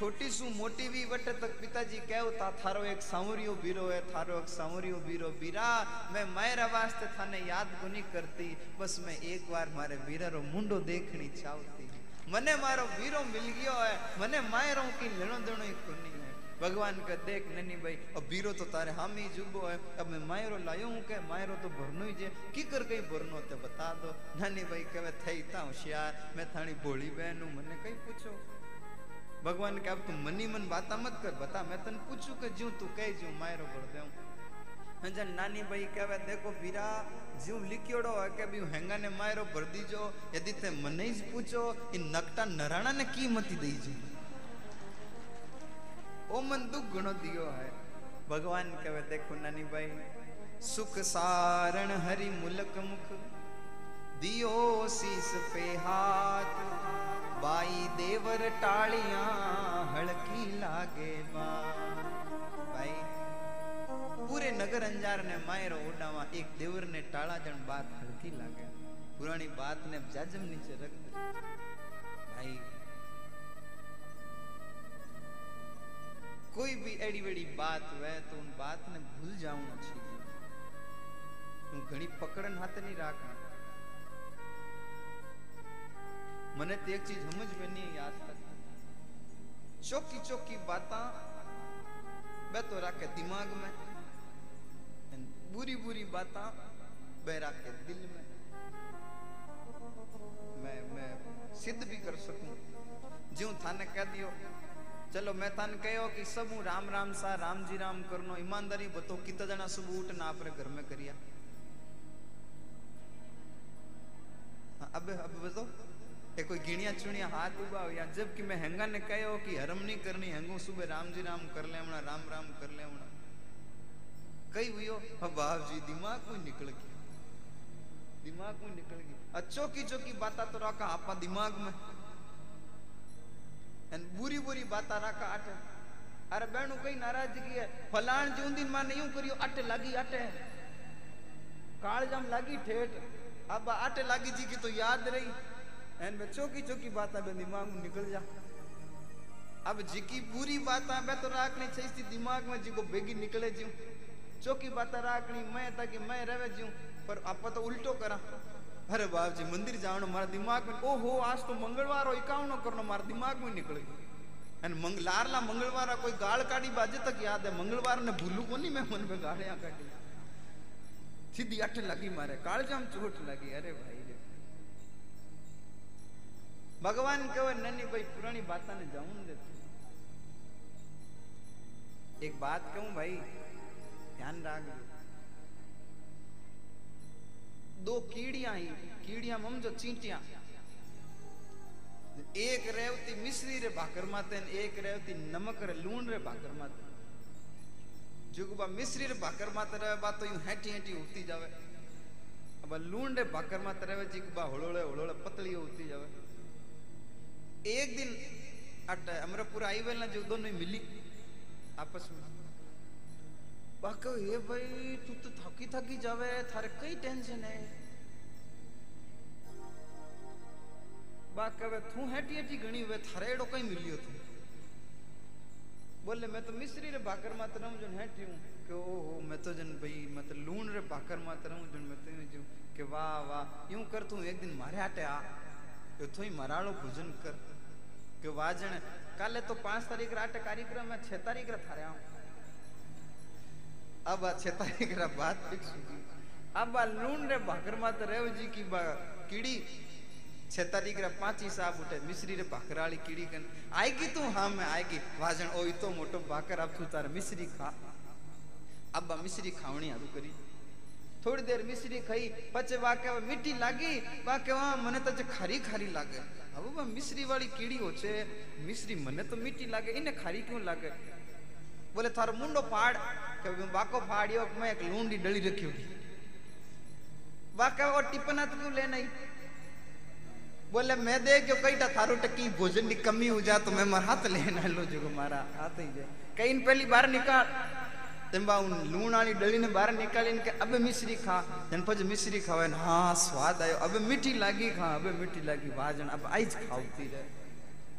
B: છોટી શું મોટી વી વટે તક પિતાજી કહેવતા, થારો એક સાંવરિયો બીરો હે, થારો એક સાંવરિયો બીરો બીરા મેં મારા વાસ્તે થાને યાદ કોની કરતી. બસ મેં એકવાર મારે બીરારો મુંડો દેખણી ચાવતી. મને મારો બીરો મિલ ગયો હે, મને માયરો કી લેણો દેણો
A: કોની હે. ભગવાન કે દેખ નની ભાઈ, અ બીરો તો તારે હામી જુબો હે. અબ મેં માયરો લાયો હું કે, માયરો તો ભરનો જે કી કર કઈ ભરનો તે બતા દો. નાની ભાઈ કહેવે, થઈ તા હોશિયાર. મેં થાણી ભોળી બહેન, મને કઈ પૂછો? भगवान के अब तू मनी मन बाता मत कर बता मैं तन पूछू के ज्यों तू कह ज्यों मायरो भर देऊं जन नानी भाई कहे देखो वीरा ज्यों लिखियोड़ो है के भी हेंगा ने मायरो भर दीजो यदि ते मने ही पूछो इन नकटा नराणा ने की मती दईजो ओ मन दुख घणो दियो है भगवान कहे देखो नानी भाई सुख सारण हरि मुलक मुख दियो शीस पे हाथ बाई देवर टालियां हड़की लागे बा भाई पूरे नगर अंजार ने मायरो उडावा एक देवर ने टाला जन बात हड़की लागे पुरानी बात ने जाजम नीचे रख दे भाई कोई भी एड़ी वेड़ी बात वे तो उन बात ने भूल जाऊं अच्छी તું ઘણી પકડન હાથે નહીં મને તે એક ચીજ સમજ में नहीं आई आज तक चौकी चौकी बाता मैं तो रखे दिमाग में बुरी बुरी बाता मैं रखे दिल में मैं मैं सिद्ध भी कर सकूं ज्यों थाने कह दियो चलो मैं थाने कहो कि सब हूँ राम राम सा राम जी राम करनो ईमानदारी बतो कितना जना सुबह उठ ना अपने घर में करिया हाँ, अब अब बताओ ये कोई गिणिया चुनिया हाथ उबा या कि मैं हेंगा ने कहो कि हरम नहीं करनी हेंगो सुबह राम जी राम कर ले हमना राम राम कर ले हमना कई हुई अब बाप जी दिमाग में निकल गया दिमाग में निकल गई अच्छो की चौकी बाता तो रखा आपा दिमाग में एन बुरी बुरी बाता रखा आटे अरे बहनों कई नाराज़गी है फलान जो दिन माँ नहीं करियो आटे लगी आटे कालजाम लगी ठेठ अब आटे लगी जी की तो याद रही एन में चौकी चौकी बात अब दिमाग में निकल जा अब जिकी बुरी बात है तो राखनी चाहिए दिमाग में जिको बेगी निकले जी चौकी बात राखनी मैं ताकि मैं रहे जी पर आप तो उल्टो करा अरे बाप जी मंदिर जाओ मारा दिमाग में ओहो आज तो मंगलवार हो इकावनो करनो मारा दिमाग में निकल गई અને મંગ લારલા મંગળવાર કોઈ ગાળ કાઢી બાજે તક યાદ હે મંગળવાર ને ભૂલું કોની મેં મન में ગાળિયા કાઢી सीधी अठ लगी मारे कालजाम चोट लगी अरे भाई भगवान कहे ननी भाई पुरानी बात ने जाऊँ एक बात कहूँ भाई ध्यान रख दो कीड़ियाँ ही कीड़ियाँ मम जो चींटियाँ एक रेवती मिश्री रे भाकर माते एक रेवती नमक रे लूण रे भाकर माते जुगबा मिश्री रे भाकर माते रहे बा तो यूँ हेटी हेटी उठती जावे अब लूण रे भाकर माते रहे जिगबा होलोले होलोले पतली होती जावे एक दिन अट अमरपुर आई वेल जो दोनों मिली, आपस में। बाको ये भाई, तू तो थकी थकी जावे, थारे कई टेंशन है। कहे तू हेटी हेटी गणी हुए थारे एड़ो कहीं मिलियो तू बोले, मैं तो मिस्री रे भाकर मात्र हूँ जन हेटी हूँ। कि ओ हो मैं तो जन भाई, मैं तो लूण रे भाकर मात्र हूँ जन, मैं तो जो कि वाह वाह, यूँ कर तू एक दिन मारे आटे आ। यो थोई मराड़ो भोजन कर। काले तो पाँच तारीख राटे कार्यक्रम है छह तारीख रे थारे आऊँ अब छह तारीख रा बात फिक्स हुई अब आ लूण रे भाकर मात्र रेव जी की बा कीड़ी छह तारीख रा पाँच ही साहब उठे मिश्री रे भाकराली कीड़ी कन आएगी तू हाँ मैं आएगी वाजन ओ तो मोटो भाकर अब तू तार मिश्री खा अब मिश्री खावणी आदू करी थोड़ी देर मिश्री खाई पचे वाके मीठी लागी, वाके वहाँ तो जे खारी खारी लागे। मिश्री वाली कीड़ी हो छे मिश्री मने तो मीठी लागे इने खारी क्यों लागे? बोले, थारो मुंडो फाड़ के बाको फाड़ियो मैं एक लूंडी डली रखी होगी। वाके वो टिपना तो क्यों ले बोले, मैं दे क्यों कई थारो टकी भोजन की कमी हो जा तो मैं मार हाथ लेना लो जो मारा, हाथ ही जाए। कई पहली बार निकाल। તેમાં હું લૂણાળી ડળીને બહાર નીકાળીને કે અબે મિશ્રી ખા અને પછી મિશ્રી ખાવાય હા સ્વાદ આવ્યો અબે મીઠી લાગી ખા અબે મીઠી લાગી વાજણ અબ આઈ જ ખાવતી રહે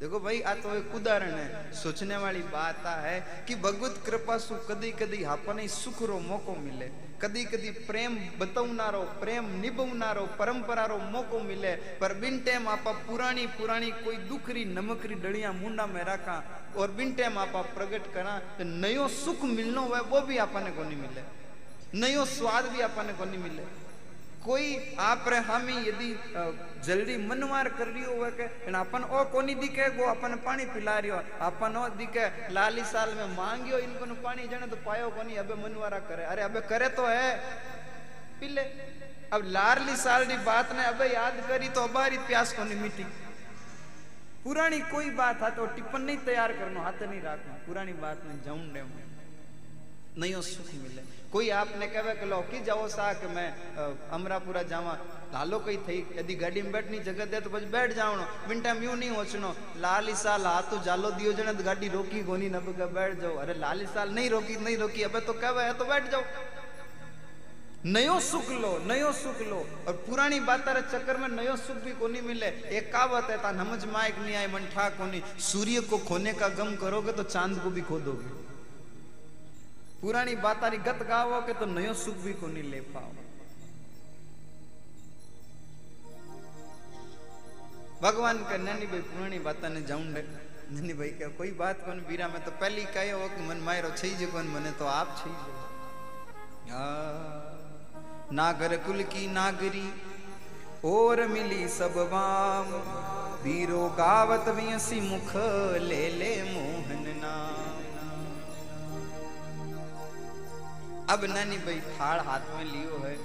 A: देखो भाई, आ तो एक उदाहरण है। सोचने वाली बात है कि भगवत कृपा सु कदी कदी आपने सुख रो मौको मिले। कदी कदी प्रेम बतवनारो प्रेम निभवनारो परंपरा रो मौको मिले। पर बिन टाइम आपा पुरानी पुरानी कोई दुखरी, नमकरी डलिया मुंडा में रखा और बिन टाइम आपा प्रकट करा तो नयो सुख मिलनो है, वो भी आपने को नहीं मिले। नयो स्वाद भी आपने को नहीं मिले। कोई आप हामी यदि जल्दी मनवार कर रही हो के अपन ओ कोनी दिखे गो अपन पानी पिला रियो अपन ओ दिखे, लाली साल में मांगियो इनको पानी जने तो पायो कोनी, अबे मनवारा करे। अरे, अबे करे तो है। पिले अब लारली साल री बात ने अबे याद करी तो अबारी प्यास कोनी मिटी। पुरानी कोई बात है तो टिप्पण नहीं तैयार करना, हाथ नहीं रखना। पुरानी बात में जाऊँ दे नयो सुख मिले। कोई आपने कहे कि लो, की जाओ सा कि मैं अमरापुरा जावा। लालो कई थई, यदि गाड़ी में बैठनी जगह दे तो बस बैठ जावनो बिन टाइम यूँ नहीं होचनो लाली साल, हाथ तो जालो दियो जने तो गाड़ी रोकी कोनी नब के बैठ जाओ। अरे लाली साल नहीं रोकी नहीं रोकी, अबे तो कहे, है तो बैठ जाओ। नयो सुख लो, नयो सुख लो। और पुरानी बात रे चक्कर में नयो सुख भी कोनी मिले। एक कहावत है, ता नमज माइक नहीं आए मन ठा कोनी। सूर्य को खोने का गम करोगे तो चाँद को भी खो दोगे पुरानी बातारी गत गावोगे तो नयो सुख भी कोनी ले पाओ। भगवान का नैनी भाई पुरानी बात ने जाऊँ नैनी भाई क्या कोई बात कौन बीरा में तो पहली कहे हो कि मन मायरो छई जे कौन, मने तो आप छई जे नागर कुल की नागरी और मिली सब वाम। वीरो गावत वियसी मुख ले अब नानी भाई थाल हाथ में लियो है,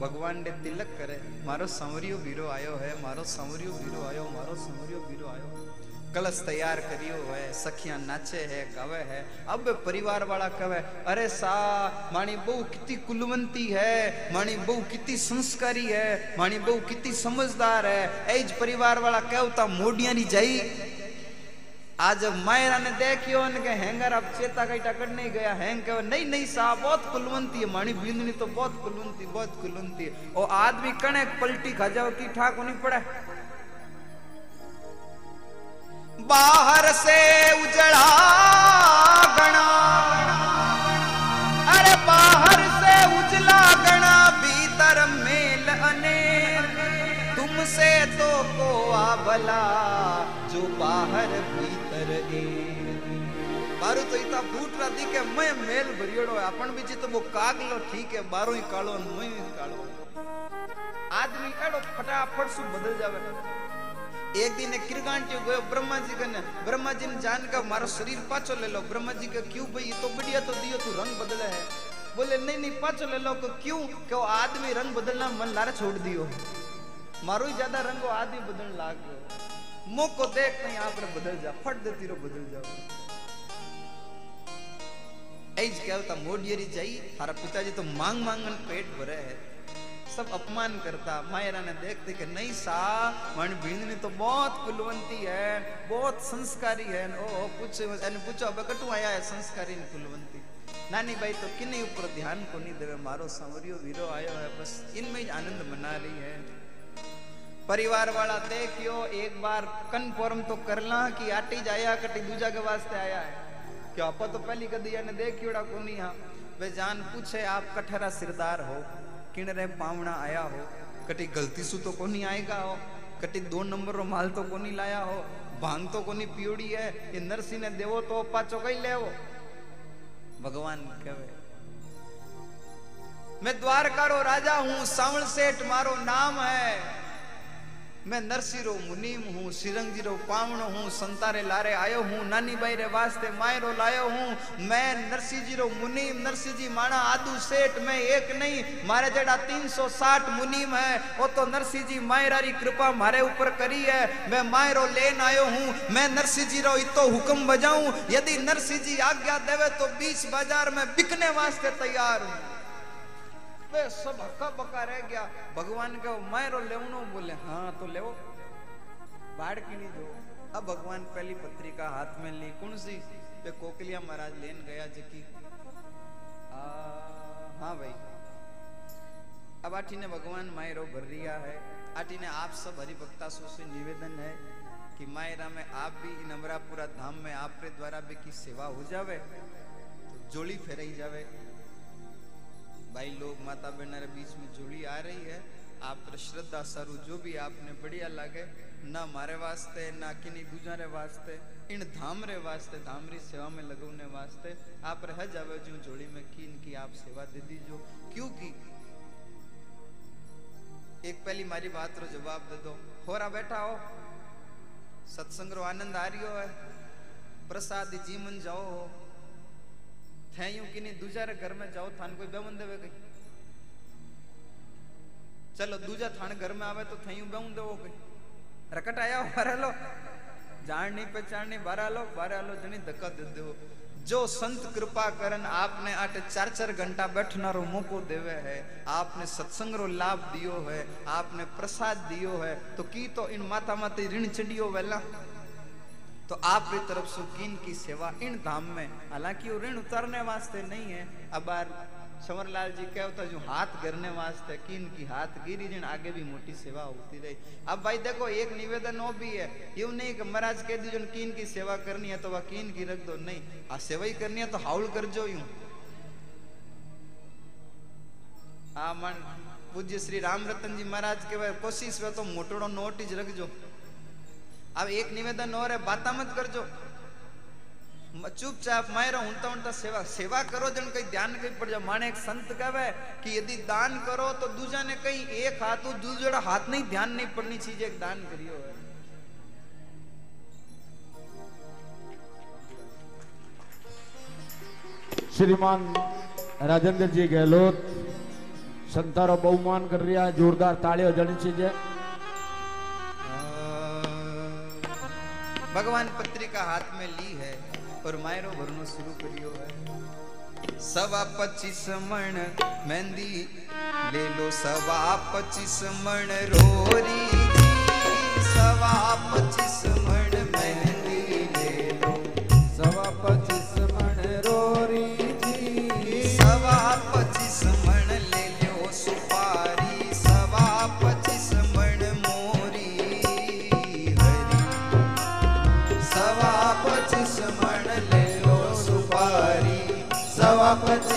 A: भगवान ने तिलक करे, मारो संवरियो वीरो आयो है, मारो संवरियो वीरो आयो, मारो संवरियो वीरो आयो। कलश तैयार करियो है, सखियाँ नाचे है, गावे है, अब परिवार वाला कहे, अरे सा, मानी बहु कितनी कुलवंती है, मानी बहु कितनी संस्कारी है, मानी बहु कितनी समझदार है। एज परिवार वाला कहता मोडिया नी जाई। आज मायरा ने देखियो उनके हैंगर अब चेता कईटा करने नहीं गया, हैंग कहो नहीं नहीं साहब बहुत कुलवंती है, मानी बिंदनी तो बहुत कुलवंती बहुत कुलवंती है। और आदमी कणे पलटी खा जाओ की ठाक नहीं पड़े। बाहर से उजड़ा गणा। अरे बाहर से उजला गणा, भीतर मेल अनेक तुमसे तो को भला, जो बाहर भीतर तो इता फूटरा दिखे मैं मेल भरियोड़ो है अपन बीजी तो वो कागलो ठीक है बारो ही कालो मैं ही कालो आदमी एड़ो फटाफट सु बदल जावे एक दिन एक किरगांटी गयो ब्रह्मा जी कने ब्रह्मा जी ने जान का मारो शरीर पाछो ले लो ब्रह्मा जी का क्यों भाई तो बढ़िया तो दियो तू रंग बदले है बोले नहीं नहीं पाछो ले लो को क्यों क्यों आदमी रंग बदलना मन लारे छोड़ दियो मारो ही ज़्यादा रंग आदमी बदलने लाग गयो मौको देख नहीं, आप रे बदल जा फट देती रो बदल जाओ। क्या होता मोडियरी जाई हमारा पिताजी तो मांग मांगन पेट भरे है। सब अपमान करता मायरा ने देखते कि नहीं सा मन भींदनी तो बहुत कुलवंती है, बहुत संस्कारी है। ओ पूछ एने पूछो, अब कटू आया है संस्कारी ने कुलवंती। नानी भाई तो किन्हीं ऊपर ध्यान को नहीं देवे, मारो संवरियो, वीरो आयो है, बस इनमें ही आनंद मना रही है। परिवार वाला देखियो एक बार कन्फर्म तो करला कि आटी जाया, कटी दूजा के वास्ते आया है। क्या आप तो पहली कदी ने देखियोड़ा कोनी हाँ। वे जान पूछे, आप कठरा सिरदार हो किन रे पावना आया हो, कटी गलती सु तो कोनी आएगा हो, कटी दो नंबर रो माल तो कोनी लाया हो, भाँग तो कोनी पियोड़ी है, ये नरसी ने देवो तो पाचो ले भगवान कहे, मैं द्वारका रो राजा हूँ, सावण सेठ मारो नाम है। मैं नरसिरो मुनीम हूँ सिरंगी रो पावण हूँ, संतारे लारे आयो हूँ, नानी बाई रे वास्ते मायरो लायो हूँ। मैं नरसी जी रो मुनीम नरसी जी माणा आदू सेठ, मैं एक नहीं, मारे जड़ा 360 मुनीम है वो तो नरसी जी मायरारी कृपा मारे ऊपर करी है। मैं मायरो लेन आयो हूँ, मैं नरसी जी रो इतो हुक्म बजाऊं। यदि नरसी जी आज्ञा देवे तो बीच बाज़ार में बिकने वास्ते तैयार हूँ। वे सब हक्का बक्का रह गया। भगवान के मायरो लेवनो बोले हाँ तो लेवो बाढ़ की नहीं दो अब भगवान पहली पत्रिका हाथ में ली। कौन सी? पे कोकलिया महाराज लेन गया जकी हाँ भाई। अब आठी ने भगवान मायरो भर रिया है। आठी ने आप सब हरि भक्ता सो निवेदन है कि मायरा में आप भी इन अमरापुरा धाम में आप द्वारा भी की सेवा हो जावे तो जोड़ी फेराई जावे। भाई, लोग माता बहना बीच में जोड़ी आ रही है। आप श्रद्धा सारू, जो भी आपने बढ़िया लगे, ना मारे वास्ते, ना किन्हीं दूजा रे वास्ते, इन धाम रे वास्ते धाम री सेवा में लगने वास्ते, आप रह जावे जो जोड़ी में कीन की आप सेवा दे दीजो क्योंकि एक पहली मारी बात रो जवाब दे दो। हो रहा बैठा हो। सत्संग रो आनंद आ रियो है। प्रसाद जीवन जाओ हो। थे यूँ कि नहीं, दूजा घर में जाओ, थान कोई बेमन देवे कहीं। चलो, दूजा थान घर में आवे तो थे यूँ बेमन देवो कहीं। रकट आया बारह लो जान नहीं पहचान नहीं बारह लो बारह लो जनी धक्का दे दो जो संत कृपा करन, आपने आठ चार चार घंटा बैठना रो मौको देवे है। आपने सत्संग रो लाभ दियो है, आपने प्रसाद दियो है। तो की तो इन माता माते ऋण चढ़ियो वेला? तो आप की तरफ़ से कीन की सेवा इन धाम में। हालाँकि वो ऋण उतारने वास्ते नहीं है। अब बार समरलाल जी क्या होता जो हाथ गिरने वास्ते, कीन की हाथ गिरी जिन आगे भी मोटी सेवा होती रही। अब भाई देखो, एक निवेदन वो भी है। यूँ नहीं कि महाराज कह दी जो कीन की सेवा करनी है तो वह कीन की रख दो। नहीं, आ सेवा ही करनी है तो हाउल कर जो यूँ। आ मन, पूज्य श्री राम रतन जी महाराज के कोशिश में तो मोटोड़ो नोट ही रख जो। अब एक निवेदन और है, बाता मत कर जो चुपचाप मायरा उनता उनता सेवा सेवा करो जन कहीं ध्यान कहीं पड़ जाओ। माने एक संत कहवे कि यदि दान करो तो दूजा ने कहीं एक हाथ दूसरा हाथ नहीं, ध्यान नहीं पड़नी चीज़ एक दान करियो।
C: श्रीमान राजेंद्र जी गहलोत, संतारो बहुमान कर रहा जोरदार तालियों जनी चीज़ें।
A: भगवान पत्रिका हाथ में ली है और मायरो भरनो शुरू करियो है। सवा पच्चीस मण मेहंदी ले लो, सवा पच्चीस मण रोरी सवा पच्चीस मण मेहंदी ले लो,
B: सवा
A: सवा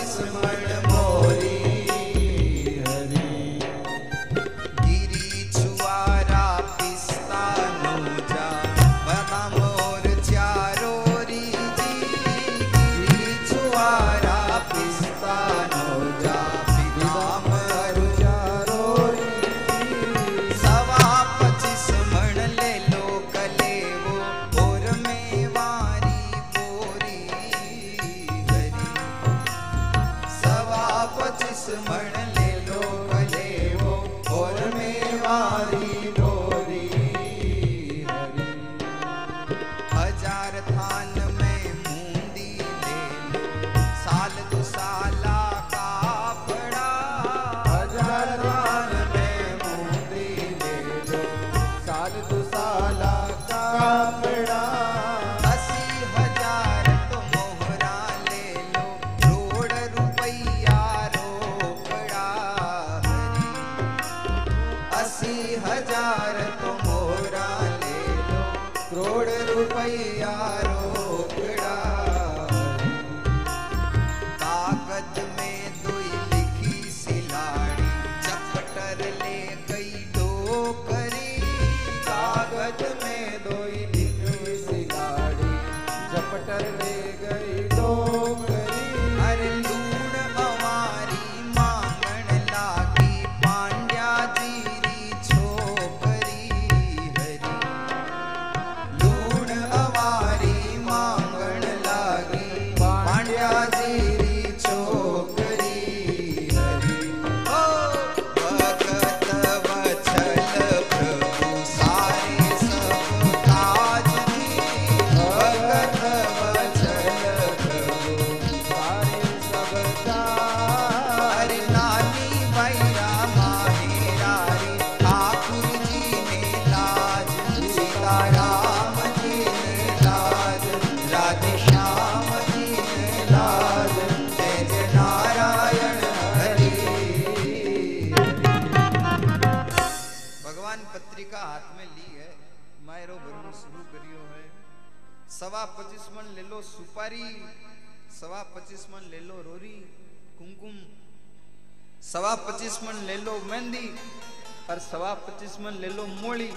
A: सवा पच्चीस मन ले लो मोली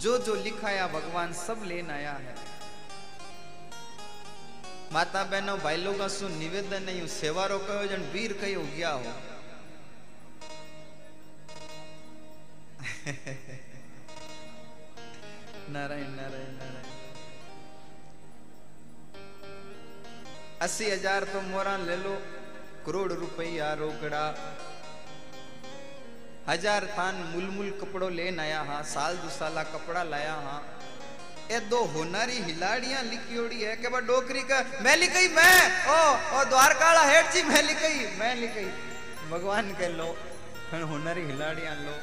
A: जो जो लिखाया भगवान सब लेन आया है। माता बहनों भाई लोग निवेदन नहीं हूँ, सेवारो कहो जन वीर कही गया हो। नारायण नारायण नारायण। अस्सी हज़ार तो मोरा ले लो, करोड़ रुपया रोकड़ा हज़ार थान मुलमुल कपड़ो लेन आया हाँ साल दो साला कपड़ा लाया हाँ। ए दो होनारी हिलाड़ियाँ लिखियोड़ी है के बा डोकरी का? मैं लिखई, मैं? ओ ओ द्वारकाला हेठ जी, मैं लिखई मैं लिखई। भगवान के लो हण होनारी हिलाड़ियाँ लो।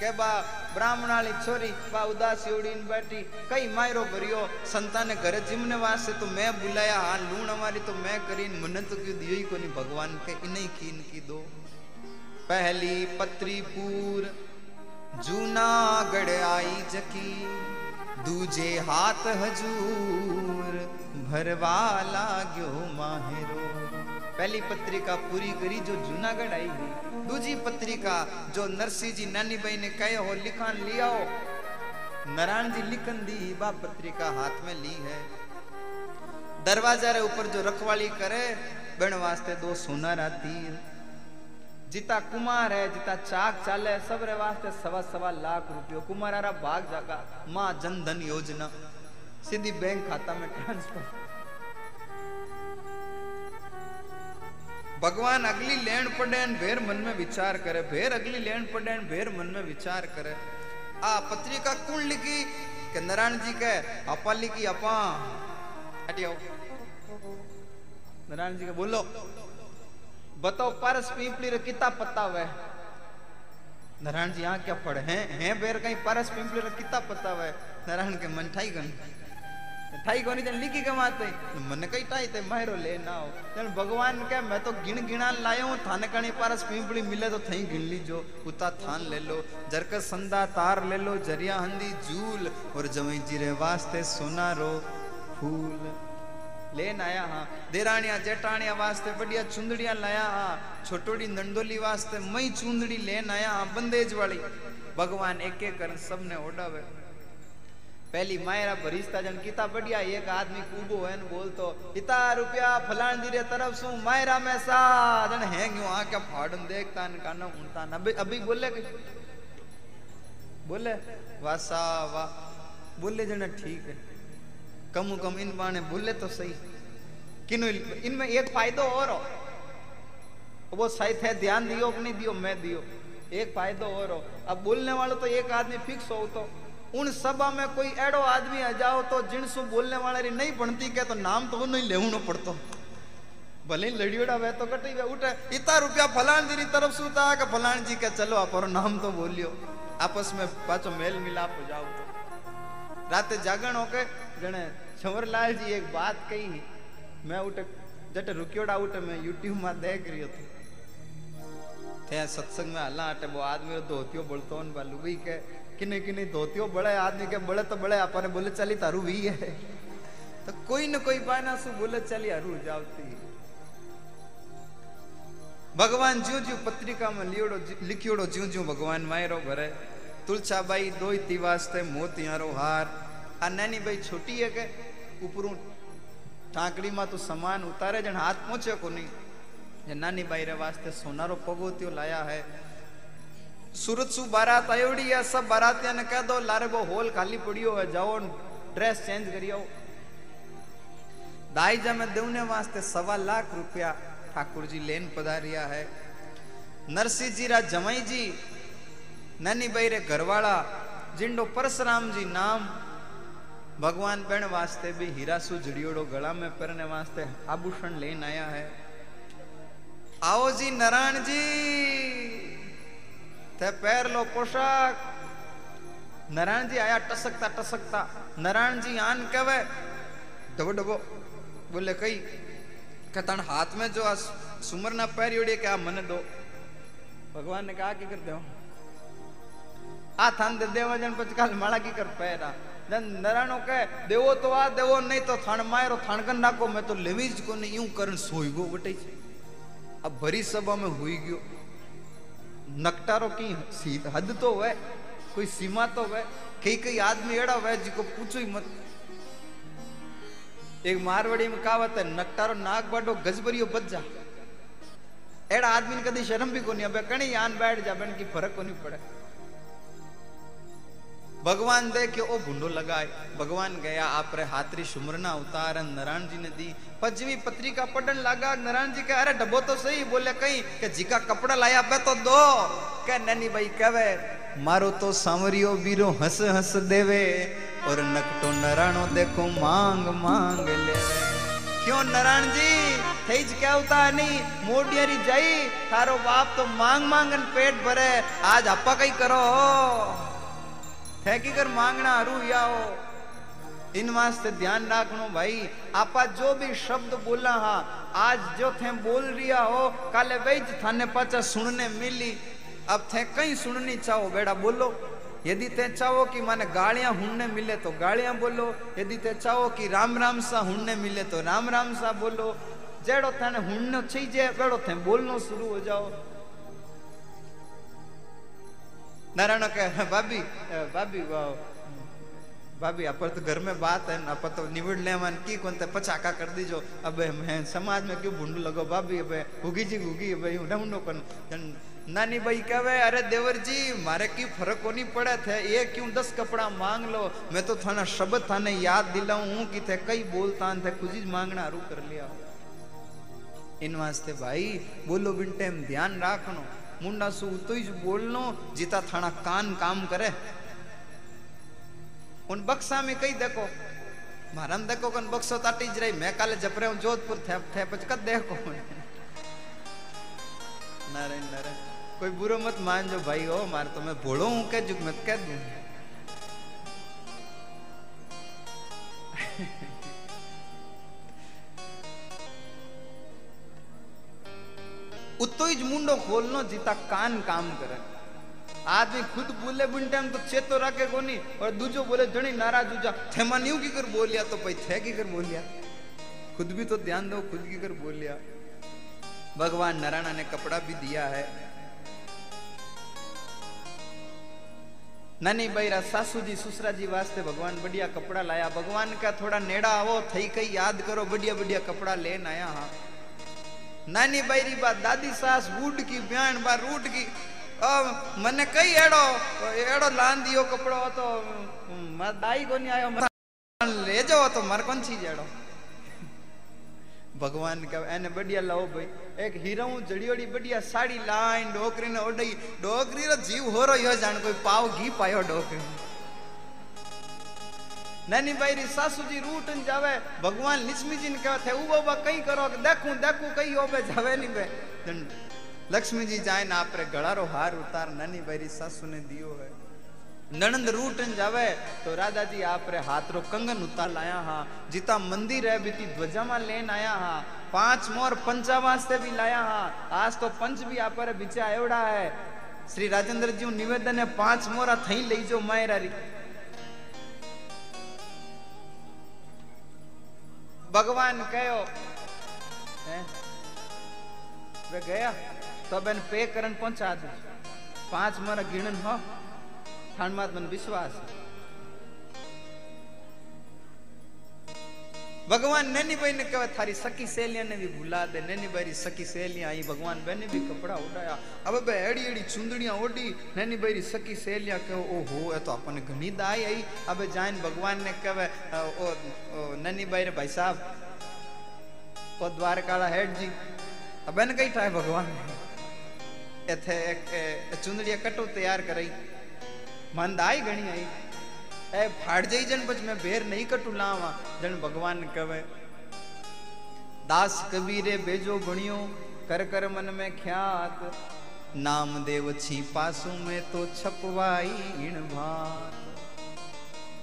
A: के बा ब्राह्मणाली छोरी, बा उदासी उड़ीन बैठी, कई मायरो भरियो, संतान घर जिमने वास्ते तो मैं बुलाया हाँ लूण हमारी तो मैं करीन मन तो क्यों दियो ही को नहीं भगवान के इन्हीं कीन की दो। पहली पत्रीपुर, जूनागढ़ आई जकी। दूजे हाथ हजूर भरवा लाग्यो माहिरो। पहली पत्रिका पूरी करी जो जूनागढ़ आई हुई दूजी पत्रिका जो नरसिंह जी नानी भाई ने कहे हो, लिखान लिया हो नारायण जी लिखन दी, बा पत्रिका हाथ में ली है। दरवाज़ा रे ऊपर जो रखवाली करे बन वास्ते दो सोनारा तीर। जिता कुमार है, जिता चाक चाले सब रे वास्ते सवा सवा लाख रुपयो। कुमारा भाग जागा, माँ जन धन योजना। सीधी बैंक खाता में ट्रांसफ़र भगवान अगली लेन पड़े भेर मन में विचार करे। भेर अगली लेन पड़े भेर मन में विचार करे। आ पत्रिका कौन लिखी के नारायण जी के अपा लिखी अपा नारायण जी के बोलो। बताओ, पारस पीपली रे किता पता वे? नारायण जी, यहाँ क्या पढ़े हैं? हैं बेर कहीं परस पिंपली रे किता पता वे? नारायण के मन ठाई गई ठाई कोनी जन लिखी के माते। मन कई ठाई ते मायरो ले ना हो। जन भगवान के, मैं तो गिन गिणा लायो हूँ, थाने कणी परस पिंपली मिले तो थई गिन लीजो। उता थान ले लो, जरक संदा तार ले लो, ज़रिया हंदी झूल और जमई जी रे वास्ते सोनारो फूल। लेन आया हाँ। देराणिया जेठाणिया वास्ते बढ़िया चुंदड़िया लाया हाँ। छोटोड़ी नंदोली वास्ते मई चुंदड़ी लेन आया हाँ बंदेज वाली। भगवान एक एक कर सबने ओडावे पहली मायरा भरीस्ता जन किता, बढ़िया एक आदमी कूबो है न बोल तो इता रुपया फलान दी रे तरफ़ सु, मायरा में सा। जन है क्यों आ क्या फाड़न देखता न काना उनता न। अभी अभी बोले कि बोले? वासा वाह। बोले जन, ठीक है। कम कम इन बाने बोले तो सही। किन इनमें एक फायदो और हो। वो सही थे, ध्यान दियो कि नहीं दियो, मैं दियो। एक फायदो और हो। अब बोलने वाला तो एक आदमी फिक्स हो तो। उन सभा में कोई एडो आदमी आ जाओ तो जिनसु बोलने वाले री नहीं बनती के तो नाम तो नहीं लेवनो पड़तो। भले ही लड़ियोड़ा वे तो कटी वे उठे, इतना रुपया फलान जी तरफ़ से कि फलान जी के चलो, आप और नाम तो बोलियो। आपस में पाचो मेल मिलाप जाओ तो। रात जागरण होके जने छवरलाल जी एक बात कही। मैं उठे, जटे रुकियोड़ा उठे, मैं यूट्यूब में देख रही थी थे सत्संग में हल्ला हटे, वो आदमी धोतियो बोलतो न बालू भी के किने किने धोतियो बड़े आदमी के बड़े तो बड़े अपन बोले चली तारू भी है। तो कोई न कोई बायना सु बोले चली, हरू जावती भगवान ज्यो ज्यो पत्रिका में लियोड़ो लिखियोड़ो ज्यो ज्यो भगवान मायरो भरे, तुलसाबाई दोई वास्ते मोतियारो हार नानी भाई छोटी है के ऊपरू टांकड़ी में तो सामान उतारे जन हाथ पहुँचे को नहीं जे नानी बाई रे वास्ते सोनारो पगोतियो लाया है सूरत सु बारात आयोड़ी है सब बारातिया ने कह दो लारे वो हॉल खाली पड़ियो है जाओ ड्रेस चेंज करियो दाईजा में देवने वास्ते सवा लाख रुपया ठाकुर जी लेन पधारिया है नरसिंह जी रा जमाई जी नानी बाई रे भगवान पिण वास्ते भी हीरा सुझड़ियोड़ो गला में पहरने वास्ते आभूषण लेन आया है। आओ जी नारायण जी, ते पैर लो पोशाक। नारायण जी आया टसकता टसकता। नारायण जी आन कहे डबो डबो, बोले कई के हाथ में जो सुमर ना पैर उड़े क्या मन दो। भगवान ने कहा, कि कर दो आ थान दे देवा जन, पचकाल माला की कर पैरा नराणो कहे, देवो तो देवो नहीं तो थाण मायरो थाणकन नाको, मैं तो लेवी ज कोने यूँ करन सोई गो बटे अब भरी सभा में हुई गयो। नकटारो की सी- हद तो है कोई सीमा तो है कई कई आदमी एड़ा है जिको पूछो ही मत। एक मारवाड़ी में कहावत है, नकटारो नाक बाडो गजबरियो बच जा। एड़ा आदमी कदी शर्म भी कोनी, अबे कणी आन बैठ जा बन की फ़र्क कोनी पड़े। भगवान देखे ओ भूंडो लगाए भगवान गया आपरे हाथरी सुमरना उतारन नारायण जी ने दी पचवी पत्रिका पढ़न लगा नारायण जी के अरे डब्बो तो सही बोले कहीं के जिका कपड़ा लाया बे तो दो के नैनी भाई कहे मारो तो सांवरियो बीरो हंस हंस देवे और नकटो नराणो देखो मांग मांग लेवे क्यों नारायण जी થઈ જ કેવતા નહીં મોડિયારી જઈ તારો બાપ તો માંગ માંગન પેટ ભરે આજ આપા કઈ કરો कर मांगना हरू आओ इन वास्ते ध्यान रखनो भाई, आपा जो भी शब्द बोला हाँ आज जो थे बोल रिया हो, काले वही थाने पाचा सुनने मिली। अब थे कहीं सुननी चाहो बेटा बोलो। यदि ते चाहो कि माने गालियाँ हुनने मिले तो गालियाँ बोलो। यदि ते चाहो कि राम राम सा हुनने मिले तो राम राम सा बोलो। जेड़ो थाने हुननो चाहिए बेड़ो थे बोलनो शुरू हो जाओ। नारायण कह भाभी भाभी भाभी अपन तो घर में बात है ना तो निवड़ ले मन, की कौन पचाका कर दीजो. अब, मैं समाज में क्यों भूंड लगो, भाभी? अबे हुगी जी हुगी अबे हूँ ढूंढो कन. नानी भाई कहे, अरे देवर जी मारे की फ़र्क कोनी पड़े थे ये क्यों दस कपड़ा मांग लो? मैं तो थाना शब्द थाने याद दिलाऊं, हूँ कि थे कई बोलता थे कुछ ही मांगना रू कर लिया इन वास्ते भाई, बोलो बिन टाइम ध्यान रखनो. सु तो ही बोलनो, जीता थाना कान काम करे। उन बक्सा में कई देखो। मारम देखो कन बक्सो ताटी ज रही, मैं काले जपरे हूँ, जोधपुर थे थे पचकत देखो। नारायण नारायण, कोई बुरो मत मान जो भाई हो, मार तो मैं भोड़ो हूँ के जुग मत कह दूँ। उतो मुंडो खोलनो जीता कान काम करे। आदमी खुद बोले बिन टाइम तो चेतो रखे कोनी, और दूजो बोले, जणी नाराज़ हो जा। थे मन यूँ की कर बोलिया तो भाई थे की कर बोलिया? खुद भी तो ध्यान दो, खुद की कर बोलिया। भगवान नारायण ने कपड़ा भी दिया है। नानी बैरा सासू जी ससुरा जी वास्ते भगवान बढ़िया कपड़ा लाया। भगवान का थोड़ा नेड़ा आवो थई कई याद करो बढ़िया बढ़िया कपड़ा लेन आया हाँ। નાની બાયરી બા દાદી સાસ ઉડકી બ્યાણ બા રૂડકી મને કઈ એડો એડો લાંદીયો કપડો હતો. માર દાઈ કોની આવ્યો લેજો હતો, મારે કોણ છી જેડો ભગવાન કહે એને બડિયા લાવો ભાઈ. એક હીરાઉં જડિયોડી બડિયા, સાડી લાઈન, ડોકરીને ઓડઈ ડોકરી જીવ હોરો યો જાણ કોઈ પાવ ઘી પાયો ડોકરી नैनी बायरी सासू जी रूट जावे भगवान लक्ष्मी जी ने कहत वो बा कई करो देखू देखू कई हो जावे नहीं बे लक्ष्मी जी जाए ना आपरे गला हार उतार नैनी बायरी सासू ने दियो है ननंद रूटन जावे तो राधा जी आप रे हाथ रो कंगन उतार लाया हाँ जिता मंदिर है बीती ध्वजा में लेन आया हाँ पाँच मोर पंचा वास्ते भी लाया हा आज तो पंच भी आप बिचा एवडा है श्री राजेंद्र जी निवेदन है पाँच मोरा थी ले जो मायरा री ભગવાન કયો હે ગયા તો બેન પે કરન પહોંચા દે પાંચ મારા ગીણન હો ઠાણમાં મને વિશ્વાસ भगवान नैनी बहन कहे थारी सकी सहेलिया ने भी भुला दे नैनी बहरी सखी सहेलियाँ आई भगवान बहन ने भी कपड़ा उड़ाया अब अब एड़ी एड़ी चुंदड़िया ओढ़ी नैनी बहरी सखी सहेलियाँ कहो ओ हो ए तो अपन घनी दाई आई अब जाइन भगवान ने कहे ओ, ओ नैनी बहरी भाई साहब ओ द्वारकाला हेड जी अब एने कही ठाए भगवान एथे एक चुंदड़िया कटो तैयार कराई मंद आई घनी आई ए फाड़ जाई जन बच मैं बेर नहीं कटू लावा, जन भगवान कवे। दास कबीरे बेजो बणियो, कर कर मन में ख्यात। नाम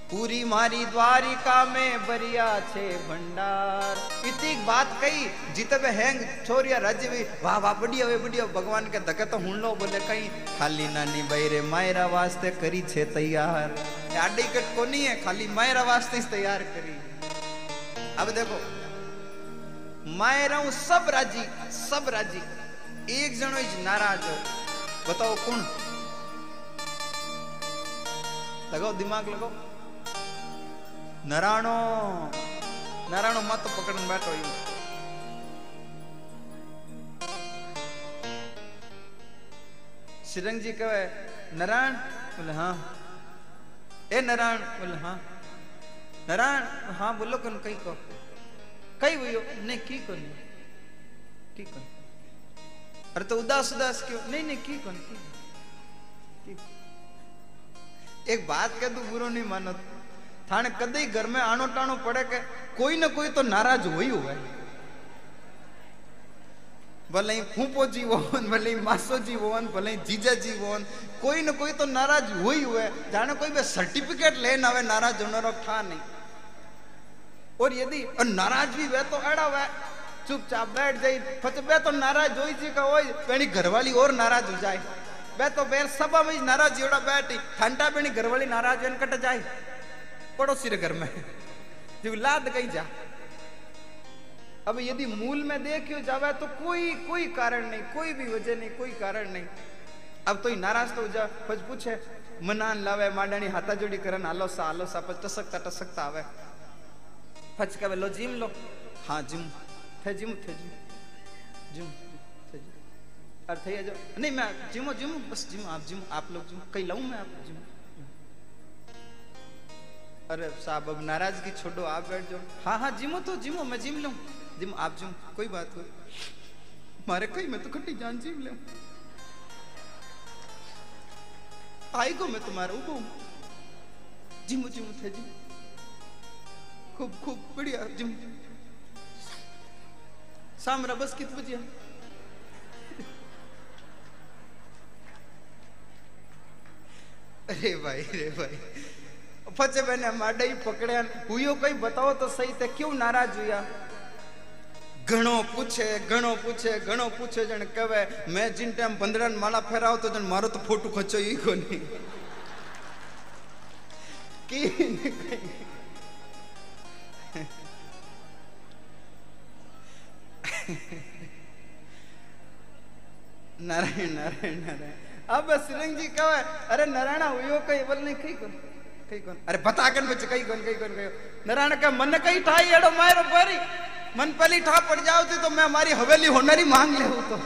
A: પૂરી મારી દ્વારિકા મેં ભર્યા છે ભંડાર ઇતિક બાત કઈ જીતબે હેંગ છોરિયા રાજવી વાહ વાહ બડિયા વે બડિયા ભગવાન કે ધકે તો હુંડલો બોલે કઈ ખાલી નાની બૈરે માયરા વાસ્તે કરી છે તૈયાર એ આડી કટ કોની હે ખાલી માયરા વાસ્તે જ તૈયાર કરી अब देखो मायरा हूं सब राजी सब राजी एक जनो જ નારાજ हो बताओ कौन लगाओ दिमाग लगाओ नराणो नराणो मत पकड़न बैठो ये श्रीरंग जी कहे नारायण बोले हाँ ए नारायण बोले हाँ नारायण हाँ बोलो कौन कई को कई हुई नहीं की कौन की कौन अरे तो उदास उदास क्यों नहीं नहीं की कौन की एक बात कह तू गुरु नहीं मानो नहीं मानो थाने कदे घर में आनो टाणो पड़े के कोई ना कोई तो नाराज हो ही हुआ भले ही फूफो जी होन भले ही मासो जी होन भले ही जीजा जी होन कोई ना कोई तो नाराज हो ही हुए जाने कोई बे सर्टिफिकेट लेन आवे नाराज होने रो ठा नहीं और यदि और नाराज भी वे तो एड़ा वे चुपचाप बैठ जाई પછી બે તો નારાજ હોય છે કે હોય એની ઘરવાળી ઓર નારાજ हो जाए બે તો બેર સભા में नाराज एड़ा बैठी ठंडा बेनी घरवाली नाराज होने कट जाए पड़ोसी घर में। जो लाद कहीं जा। अब यदि मूल में देख जावे तो कोई कोई कारण नहीं, कोई भी वजह नहीं, कोई कारण नहीं। अब तो ही नाराज़ तो जा पछ पूछे। मनान लावे, मांडाणी हाथा जोड़ी करन आलो सा आलो सा पछ टसकता टसकता आवे। फच कहे, लो जिम लो। हाँ जिम। थे जिम थे जिम। जिम अरे, थे जो नहीं, मैं जिमो, जिम, बस जिम, आप जिम, आप लोग जिम। कहीं लाऊं मैं आप जिम? अरे साहब, अब नाराज़गी छोड़ो, आप बैठ जाओ। हाँ हाँ जिमो तो जिमो, मैं जिम लूँ। जिम, आप जिम, कोई बात हो मारे कहीं, मैं तो खट्टी जान जिम ले। आई को मैं तुम्हारा उबो जिमो जिमो, थे जिम। खूब खूब, बढ़िया, जिम। सामरा बस कित बजिया अरे भाई रे भाई। ફચબેને માડઈ પકડ્યા હુયો કઈ બતાવો તો સહી તે કેવું નારાજ જોયા ઘણો પૂછે ઘણો પૂછે ઘણો પૂછે જણ કહેવે, મેં જીન ટાઈમ ભંદડાને માળા ફેરાવતો જણ મારો તો ફોટો ખચો ઈ કોની નારાયણ નારાયણ નારાયણ. આ બસ શ્રીરંગજી કહેવાય, અરે નારાયણ ઉયો કઈ બોલ નહીં કઈ કરે कई कौन अरे बता कर मुझे कई कौन कई कौन कई नारायण का मन कई ठाई, एड़ो मारो परी मन पहली ठा पड़ जाओ थी तो मैं हमारी हवेली होनरी मांग ले तो।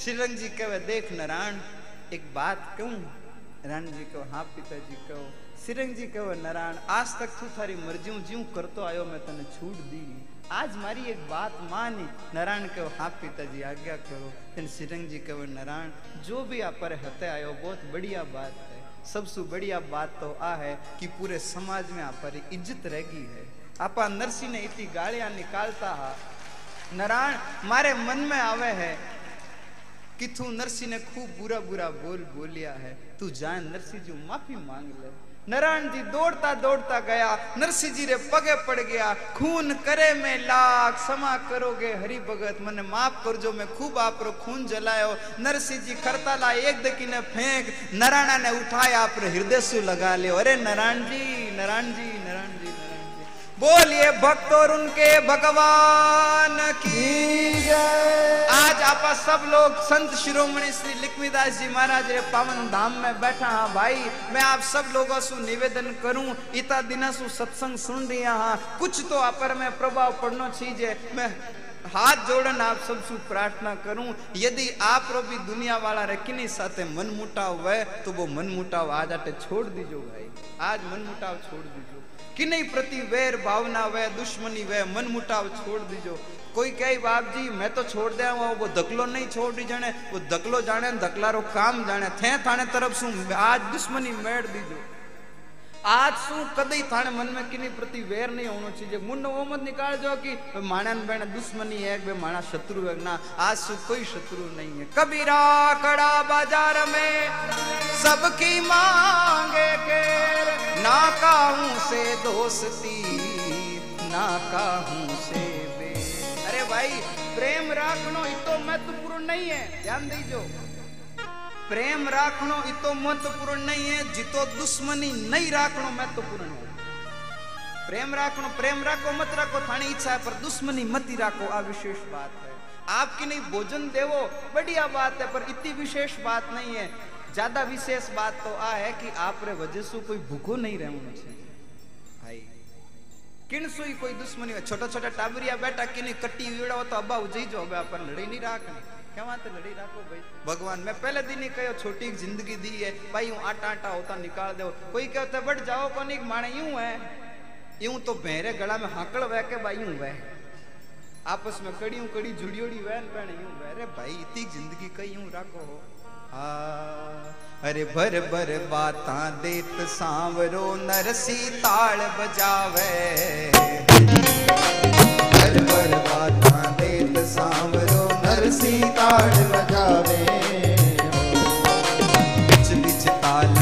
A: श्रीरंग जी कहे, देख नारायण, एक बात कहूँ। राण जी कहो हाँ पिताजी कहो। सिरंग जी कहो, नारायण, आज तक तू थारी मर्ज़ी ज्यों करतो आयो, मैं तने छूट दी। आज मारी एक बात मानी, नारायण कहो हाँ पिताजी, आज्ञा करो। तेन सिरंग जी कहो, नारायण, जो भी आप पर हते आयो बहुत बढ़िया बात है। सबसे बढ़िया बात तो आ है कि पूरे समाज में आप पर इज़्ज़त रहेगी है। आपा नरसिंह ने इतनी गालियाँ निकालता हा। नारायण, मारे मन में आवे है कि तू नरसिंह ने खूब बुरा बुरा बोल बोलिया है। तू जाए नरसिंह जी, माफ़ी मांग ले। नारायण जी दौड़ता दौड़ता गया नरसिंह जी रे पगे पड़ गया, खून करे में लाख समा करोगे हरि भगत मने माफ़ कर जो, मैं खूब आप रो खून जलायो। नरसिंह जी करता ला एक दकी ने फेंक, नारायणा ने उठाया आप हृदय सु लगा लियो। अरे नारायण जी नारायण जी बोलिए भक्त और उनके भगवान की आज आप सब लोग संत शिरोमणि श्री लिखमीदास जी महाराज रे पावन धाम में बैठा हाँ भाई। मैं आप सब लोगों से निवेदन करूँ इतना दिन सु सत्संग सुन रहा हाँ। कुछ तो आप में प्रभाव पड़ना चाहिए मैं हाथ जोड़न आप सब सु प्रार्थना करूँ यदि आप रो भी दुनिया वाला रखनी साथे मन मुटाव है तो वो मन मुटाव आज आटे छोड़ दीजो भाई। आज मन मुटाव छोड़ दीजो। कि नहीं प्रति वैर भावना वह दुश्मनी वह मन मुटाव छोड़ दीजो कोई कहे बाप जी मैं तो छोड़ दिया हुआ वो धकलो नहीं छोड़ दी जाने वो धकलो जाने धकलारो काम जाने थे थाने तरफ़ सु आज दुश्मनी मेड़ दीजो आज शू कदई थाने मन में किन्हीं प्रति वैर नहीं होना चाहिए। मुंड मत निकाल जो कि माणा ने बहन दुश्मनी है बे माणा शत्रु है। ना, आज शू कोई शत्रु नहीं है। कबीरा कड़ा बाज़ार में सबकी मांगे के ना काहू से दोस्ती, ना काहू से अरे भाई, प्रेम राखनो इतो महत्वपूर्ण नहीं है। प्रेम राखनो इतो महत्वपूर्ण नहीं है जितो दुश्मनी नहीं राखनो महत्वपूर्ण है। प्रेम राखनो प्रेम राखो, मत राखो, थानी इच्छा है, पर दुश्मनी मत राखो, आ विशेष बात है। आपकी नहीं, भोजन देवो, बढ़िया बात है, पर इतनी विशेष बात नहीं है। ज़्यादा विशेष बात तो आ है कि आप रे वजह से कोई भूखो नहीं रहना चाहिए भाई, किन सुई कोई दुश्मनी है? छोटा छोटा टाबरिया बेटा किनी कट्टी वीड़ा तो अब्बा उजई जो अब अपन लड़ी नहीं राखनी। क्या बात है लड़ी राखो भाई? भगवान, मैं पहले दिन ही कहो छोटी ज़िंदगी दी है। भाई, यूँ आटा आटा होता निकाल दो कोई कहते बढ़ जाओ को नहीं माने यूँ है? यूँ तो बहरे गला में हाकड़ वह के भाई, यूँ वह आपस में कड़ी कड़ी जुड़ियोड़ी वह बहन यूँ वह रे भाई, इतनी ज़िंदगी कई यूँ रखो हाँ। अरे भर भर बाता देत सांवरो नरसी ताल बजावे। भर भर बाता देत सांवरो
B: नरसी ताल बजावे।
A: बिच बिच ताल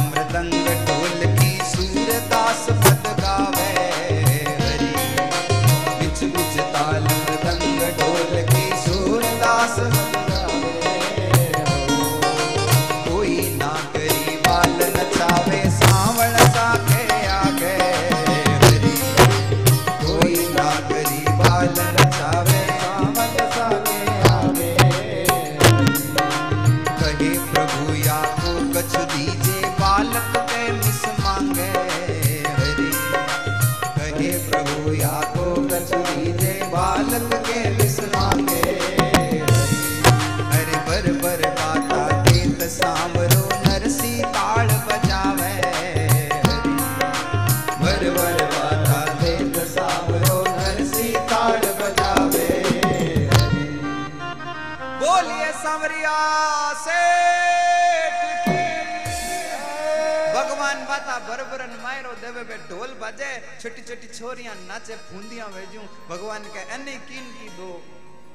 A: ढोल बजे, छोटी छोटी छोरियाँ नाचे, फूंदियाँ भेजू भगवान के अन्य कीन की दो।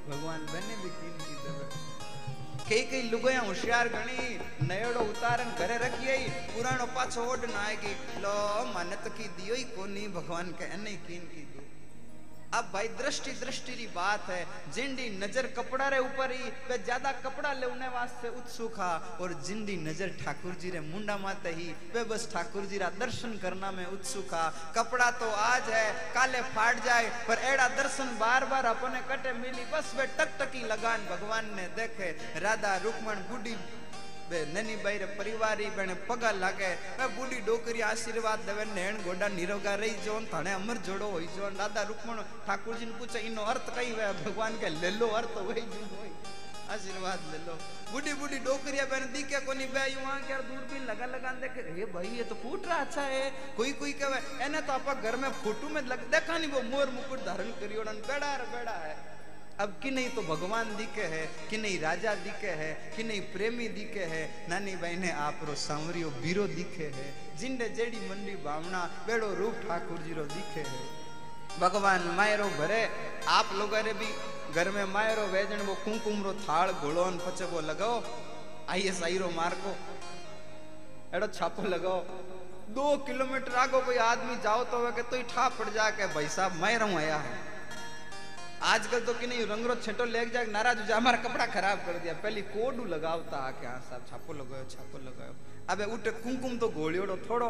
A: भगवान बने भी कीन की देवे कई कई लुगाया होशियार गणी, नयोड़ो उतारन घरे रखिए पुराणो पाछो ओड ना आएगी। लो मानत की दियो ही कोनी, भगवान के अन्य कीन की दो। अब भाई दृष्टि दृष्टि री बात है। जिंडी नज़र कपड़ा रे ऊपर ही, वे ज़्यादा कपड़ा लेने वास्ते उत्सुक हा। और जिंडी नज़र ठाकुर जी रे मुंडा माते ही, वे बस ठाकुर जी रा दर्शन करना में उत्सुक हा। कपड़ा तो आज है, काले फाट जाए, पर एड़ा दर्शन बार बार अपने कटे मिली, बस वे टकटकी लगान भगवान ने देखे। राधा रुक्मण बुढ़ी बे ननी बाई रे परिवारी बेने पगा लागे बे बूढ़ी डोकरी आशीर्वाद देवे नेण गोडा निरोगा रही जो थाने अमर जोड़ो होई जो दादा रुक्मण ठाकुर जी ने पूछे इनो अर्थ कई वे भगवान के ले लो अर्थ वही जो होई आशीर्वाद ले लो बूढ़ी बूढ़ी डोकरिया बहन दिखे कोनी बे यूँ आ के दूरबीन लगा लगा देखे हे भाई ये तो फूट रहा अच्छा है कोई कोई कहे एने तो आपा घर में फ़ोटो में लग देखा नहीं वो मोर मुकुट धारण करियो बेड़ा बेड़ा है अब कि नहीं तो भगवान दिखे है, कि नहीं राजा दिखे है, कि नहीं प्रेमी दिखे है, नानी भाई ने आप रो सांवरियो बीरो दिखे है जिंडे जेडी मंडी भावना बेड़ो रूप ठाकुर जी रो दिखे है। भगवान मायरो भरे, आप लोग रे भी घर में मायरो वेजन वो कुमकुम रो थाल घोड़ोन पचे वो लगाओ आई एस आई रो मार को एड़ो छापो लगाओ। दो किलोमीटर आगो कोई आदमी जाओ तो वे के तो ठा पड़ जा के भाई साहब मैं रहूँ आया है। आजकल तो कि नहीं रंगरो छेटो ले जाए नाराज़ हो जाए हमारा कपड़ा खराब कर दिया पहले कोडू लगावता आके हाँ साहब छापो लगायो छापो लगायो अबे उठे कुमकुम तो गोलियोड़ो थोड़ो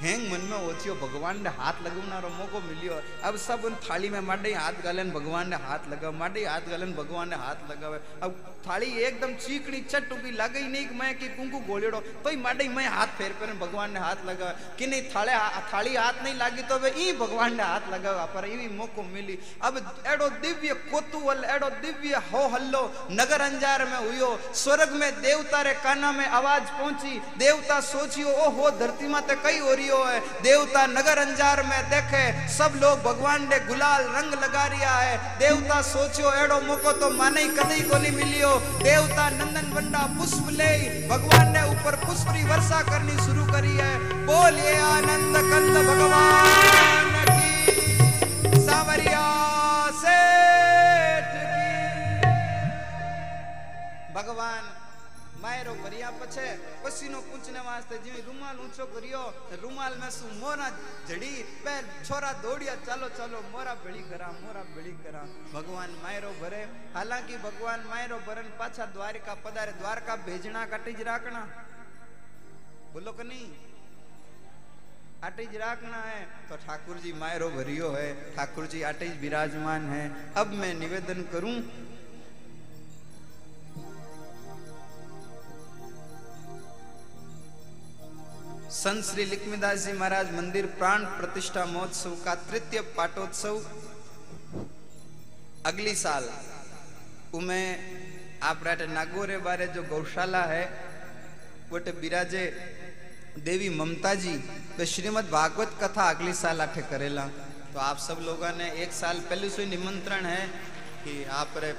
A: हेंग मन में ओचियो भगवान ने हाथ लगवनारो मौको मिलियो। अब सब उन थाली में माडे हाथ गालन, भगवान ने हाथ लगाव, माडे हाथ गालन, भगवान ने हाथ लगावे। अब थाली एकदम चीकनी चट उगी लगे ही नहीं मैं कि कुंकू गोलियोड़ो तो ही माडे मैं हाथ फेर फेर भगवान ने हाथ लगा कि नहीं, थाले थाली हाथ नहीं लागी तो वे ई भगवान ने हाथ लगावा, पर ई मौको मिली। अब एडो दिव्य कोतुवल, एडो दिव्य हो हल्लो नगर अंजार में हुयो। स्वर्ग में देवता देवता हो, देवता नगर अंजार में देखे, सब लोग भगवान ने गुलाल रंग लगा रिया है। देवता सोचियो, एड़ो मौको तो माने कदी को नहीं मिलियो। देवता नंदन बंडा पुष्प ले भगवान ने ऊपर पुष्परी वर्षा करनी शुरू करी है। बोलिए आनंद कंद भगवान की। सावरिया सेठ भगवान માયરો ભર્યા પછી પસીનો પૂંછને વાસ્તે જેવી રૂમાલ ઊંચો કર્યો રૂમાલ में શું મોરા જડી બે છોરા દોડ્યા ચાલો ચાલો મોરા ભેળી કરા મોરા ભેળી કરા ભગવાન માયરો ભરે હાલાકી ભગવાન માયરો ભરન પાછા દ્વારકા પધારે દ્વારકા ભેજણા કાટી જ રાખના બોલો કે નહીં आटे ज राखना है तो ठाकुर जी मायरो भरियो है ठाकुर जी आटे ज विराजमान है अब मैं निवेदन करूं संत श्री लिक्ष्मीदास जी महाराज मंदिर प्राण प्रतिष्ठा महोत्सव का तृतीय पाठोत्सव अगली साल। उमे आप नागोरे बारे जो गौशाला है, वटे बिराजे देवी ममता जी वे श्रीमद भागवत कथा अगली साल आठे करेला। तो आप सब लोगों ने एक साल पहले से निमंत्रण है कि आप रे,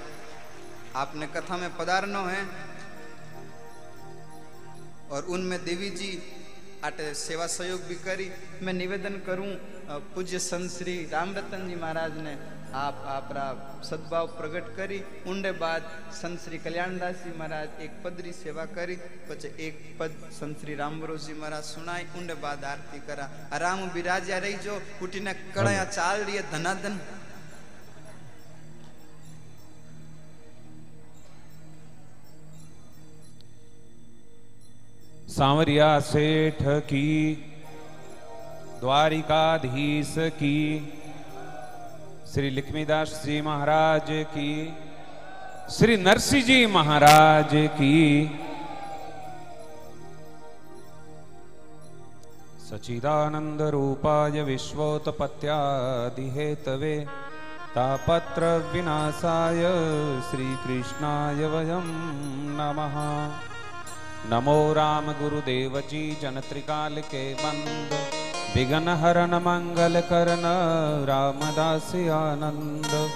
A: आपने कथा में पधारनो है। और उनमें देवी जी आटे सेवा सहयोग भी करी मैं निवेदन करूँ अ, पूज्य संत श्री राम रतन जी महाराज ने आप आपरा सद्भाव प्रकट करी उनके बाद संत श्री कल्याणदास जी महाराज एक पदरी सेवा करी पछे एक पद संत श्री रामबरोज जी महाराज सुनाई उनके बाद आरती करा आराम बिराज्या
E: सांवरिया सेठ की द्वारिकाधीश की श्री लक्ष्मीदास जी महाराज की श्री नरसिंह जी महाराज की। सचिदानंद रूपाय विश्वोत्पत्त्यादि हेतवे तापत्र विनाशाय श्री कृष्णाय वयं नमः नमो राम गुरुदेव जी जन त्रिकाल के बंद विघन हरन मंगल करन रामदास आनंद।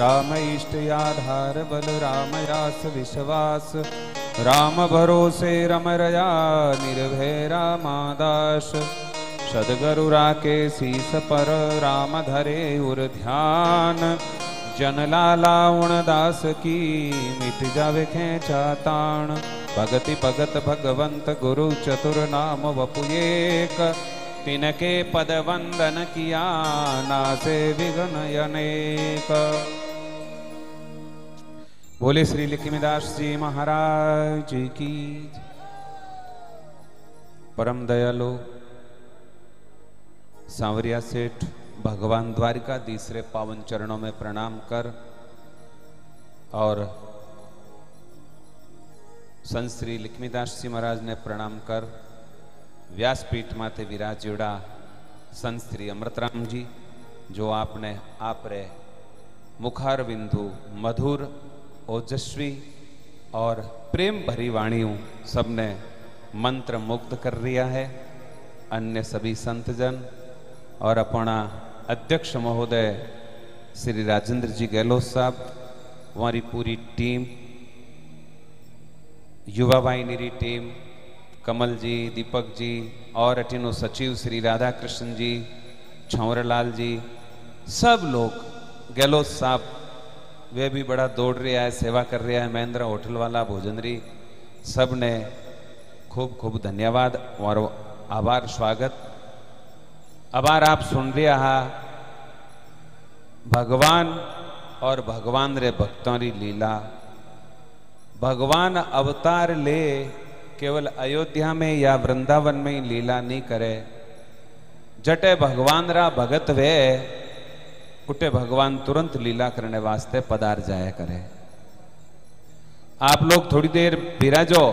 E: राम इष्ट आधार बल, राम रास विश्वास। राम भरोसे, रम रया निर्भय रामादास सदगरु राके शीस पर, राम धरे उर ध्यान। जन लाला दास की, मिट जावे खेचा ताण। भगति भगत भगवंत गुरु चतुर नाम वपु एक। तिनके पद वंदन किया, नासे विघन अनेक बोले श्री लक्ष्मीदास जी महाराज की परम दयालु, सांवरिया सेठ, भगवान द्वारिका तीसरे पावन चरणों में प्रणाम कर। और સંત શ્રી લક્ષ્મીદાસજી મહારાજને પ્રણામ કર વ્યાસપીઠ માથે વિરાજ્યોડા સંત શ્રી અમૃતરામજી જો આપને આપરે मुखार बिंदु मधुर ओजस्वी और प्रेम भरी वाणियों सबने मंत्र मुक्त कर दिया है अन्य सभी संतजन और अपना अध्यक्ष महोदय श्री राजेंद्र जी गहलोत साहब हमारी पूरी टीम युवा वाहिनी टीम, कमल जी, दीपक जी, और अटिनो सचिव श्री राधा कृष्ण जी, छंवरलाल जी, सब लोग गहलोत साहब, वे भी बड़ा दौड़ रहा है, सेवा कर रहा है, महेंद्र होटल वाला भोजनरी सबने खूब खूब धन्यवाद और आभार, स्वागत। आभार आप सुन रहा हा, भगवान और भगवान रे भक्तों री लीला। भगवान अवतार ले केवल अयोध्या में या वृंदावन में ही लीला नहीं करे। जटे भगवान रा भगत वे उठे भगवान तुरंत लीला करने वास्ते पदार जाया करे। आप लोग थोड़ी देर बिराजो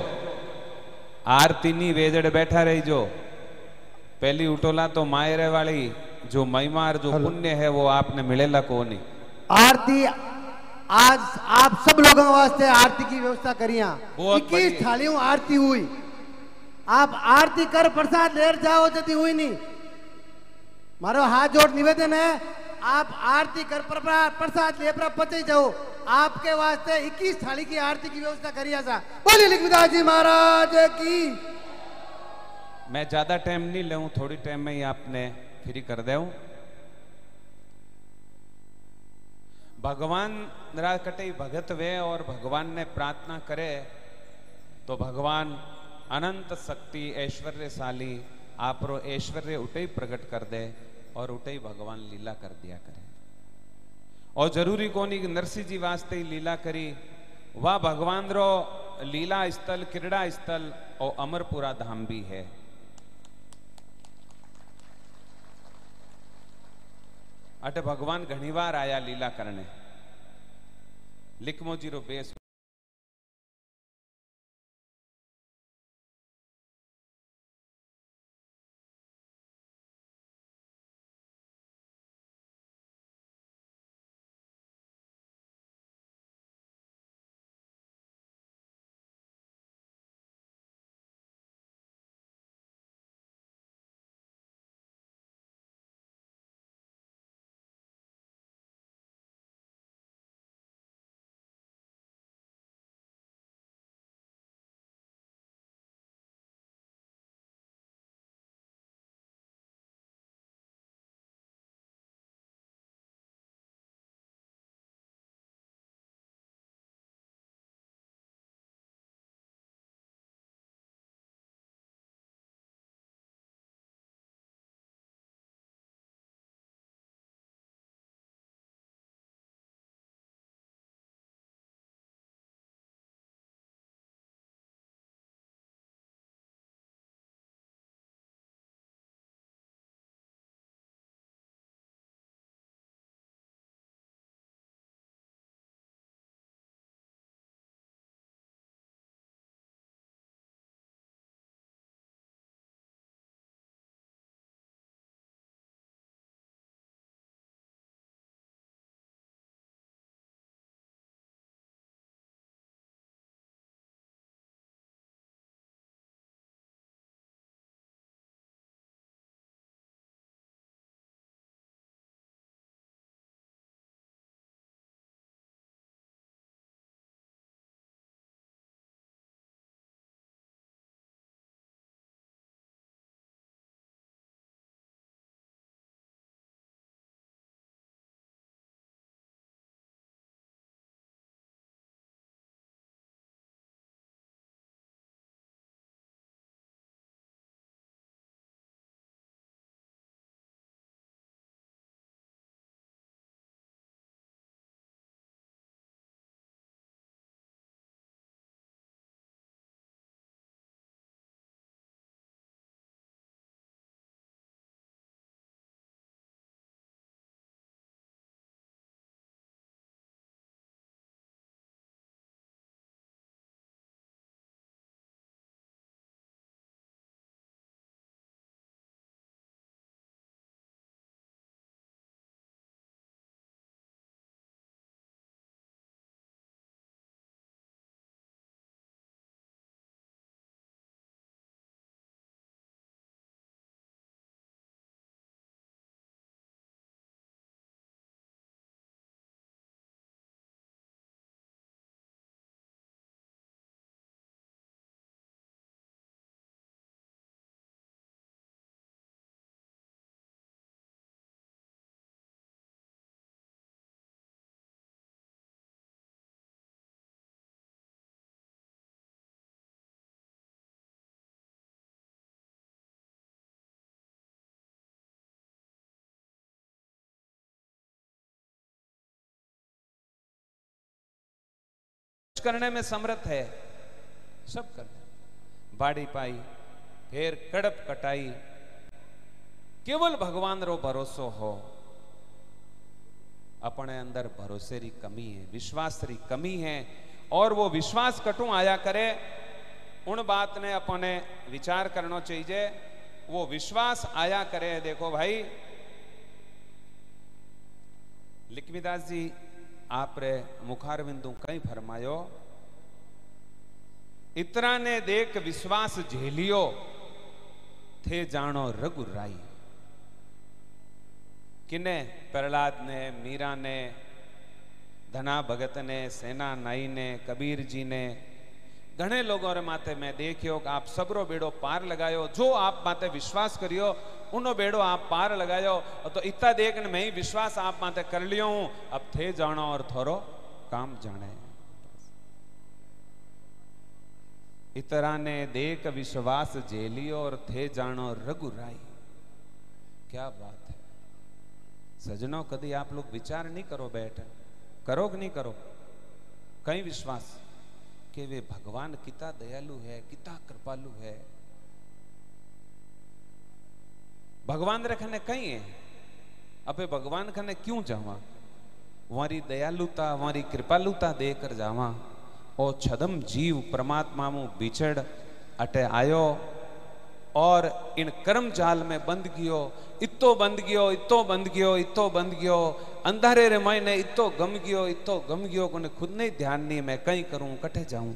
E: आरती नी वेजड़ बैठा रही जो पहली उटोला तो मायरे वाली जो महिमा जो पुण्य है वो आपने मिलेला को नहीं
F: आरती आज आप सब लोगों वास्ते आरती की व्यवस्था करिया। इक्कीस थालियों आरती हुई। आप आरती कर प्रसाद लेर जाओ जति हुई नहीं। मारो हाथ जोड़ निवेदन है आप आरती कर प्रसाद ले पर पचे जाओ। आपके वास्ते 21 थाली की आरती की व्यवस्था करी ऐसा बोलिए लिखविदास जी महाराज की।
E: मैं ज़्यादा टाइम नहीं लू थोड़ी टाइम में ही आपने फ्री कर दे भगवान रा कटे भगत वे और भगवान ने प्रार्थना करे तो भगवान अनंत शक्ति, ऐश्वर्यशाली आपरो ऐश्वर्य उठे प्रकट कर दे और उठे भगवान लीला कर दिया करे। और ज़रूरी कोनी नरसिंह जी वास्ते ही लीला करी। वह, भगवान रो लीला स्थल क्रीड़ा स्थल और अमरपुरा धाम भी है। अटे भगवान घनी बार आया लीला करने। लिखमो ज़ीरो करने में समर्थ है। सब करने बाड़ी पाई, फिर कड़प कटाई। केवल भगवान रो भरोसो हो। अपने अंदर भरोसे री कमी है, विश्वास री कमी है। और वो विश्वास कटू आया करे, उन बात ने अपने विचार करना चाहिए वो विश्वास आया करे, देखो भाई। लिखमीदास जी આપરે મુખારવિંદુ કઈ ફરમાયો? ઇતરાને દેખ વિશ્વાસ ઝેલિયો, થે જાણો રઘુરાઈ. કિને પ્રહલાદને, મીરાને ધના ભગતને સેના નાઈને કબીરજીને धना भगत ने सेना नाई ने कबीर जी ने घणे लोगों रे माथे मैं देखियो कि आप सबरो बेड़ो पार लगायो जो आप माथे विश्वास करियो उनो बेड़ो आप पार लगायो तो इतना देखने में ही विश्वास आप माथे कर लियो अब थे जानो और थोरो काम जाने इतरा ने देख विश्वास जेलियो और थे जानो रघुराई क्या बात है सजनों कभी आप लोग विचार नहीं करो बैठ करो कि नहीं करो कहीं विश्वास कि वे भगवान कितना दयालु है, कितना कृपालु है। भगवान रखने कई है? अबे भगवान खने क्यों जावा? वारी दयालुता, वारी कृपालुता देकर जावा। ओ छदम जीव परमात्मा मु बिछड़, अटे आयो। और इन कर्म जाल में बंद गियो इतो बंद गियो इतो बंद गियो इतो बंद गयो अंधारे रे महीने इतो गम गियो इतो गम गयो कोने खुद नहीं ध्यान नहीं, मैं कहीं करूँ कटे जाऊँ।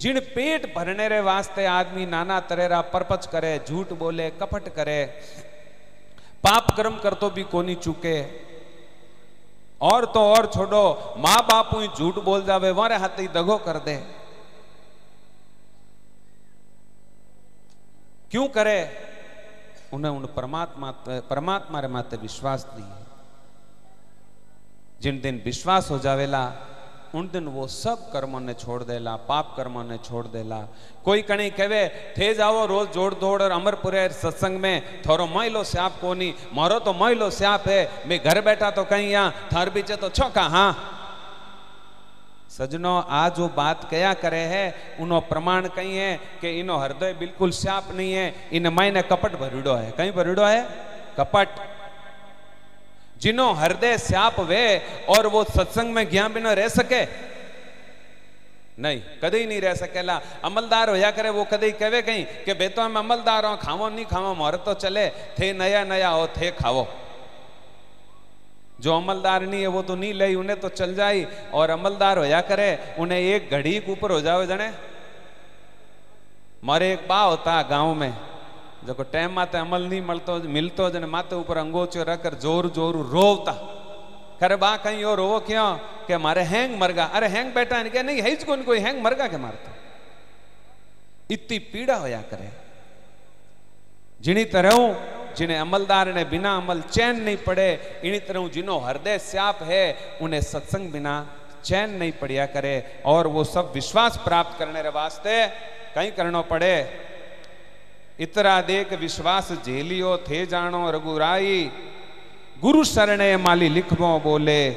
E: जिन पेट भरने रे वास्ते आदमी नाना तरेरा परपच करे, झूठ बोले, कपट करे, पाप कर्म कर तो भी कोनी चूके। और तो और छोड़ो, माँ बाप झूठ बोल जावे, वारे हाथ ही दगो कर दे। क्यों करे? उन्हें उन परमात्मा परमात्मा रे माते विश्वास दी जिन दिन विश्वास हो जावेला, उन दिन वो सब कर्मों ने छोड़ देला, पाप कर्मों ने छोड़ देला। कोई कणी कहे, थे जाओ, रोज जोड़ दौड़ और अमरपुरे सत्संग में। थोरो महिलो स्याप कोनी, मारो तो महिलो स्याप है। मैं घर बैठा तो कहीं यहाँ, थार बीचे तो छोका हाँ सजनो, आ जो बात क्या करे है, उनो प्रमाण કઈ है कि इनो हृदय बिल्कुल શાપ नहीं है, इन માયને कपट ભરડો है। कहीं ભરડો है? कपट। जिनो हृदय श्याप वे और वो सत्संग में ज्ञान बिना रह सके? नहीं, कदई नहीं रह सकेला। अमलदार होया करे, वो ही कहे कहीं कि बेतो हम अमलदार हो, खावो नहीं खावो, मोहरत तो चले, थे नया नया हो, थे खावो। जो अमलदार नहीं है, वो तो नहीं ले, उन्हें तो चल जाई और अमलदार होया करे, उन्हें एक घड़ी के ऊपर हो जाओ जने। मारे एक बा होता गाँव में जो टाइम माते अमल नहीं मिलतो मिलतो जने, माते ऊपर अंगोचो रखकर ज़ोर ज़ोर रोवता। करे बा कहीं और रोवो क्यों? के मारे हैंग मरगा? अरे हैंग बैठा है क्या? नहीं, है कौन कोई हैंग मरगा के मारता? इतनी पीड़ा होया करे। जिनी तरह जिन्हें अमलदार ने बिना अमल चैन नहीं पड़े, इन्हीं तरह जिन्हों हृदय श्याप है, उन्हें सत्संग बिना चैन नहीं पड़िया करे। और वो सब विश्वास प्राप्त करने रे वास्ते कहीं करनो पड़े। इतरा देख विश्वास झेलियो, थे जानो रघुराई, गुरु शरणे माली लिखबो बोले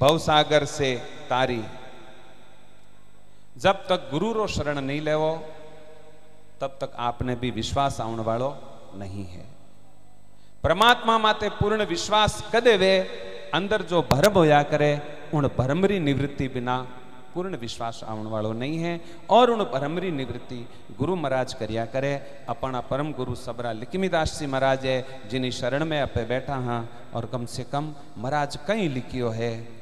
E: भवसागर से तारी। जब तक गुरु रो शरण नहीं लेवो, तब तक आपने भी विश्वास आने वालों। नहीं है। परमात्मा माते पूर्ण विश्वास कदे वे, अंदर जो भरम होया करे, उन भरमरी निवृत्ति बिना पूर्ण विश्वास आने वालों नहीं है, और उन भरमरी निवृत्ति गुरु महाराज करिया करे, अपना परम गुरु सबरा लिखमीदास जी महाराज है जिन्हें शरण में अपे बैठा हाँ और कम से कम महाराज कहीं लिखियो है।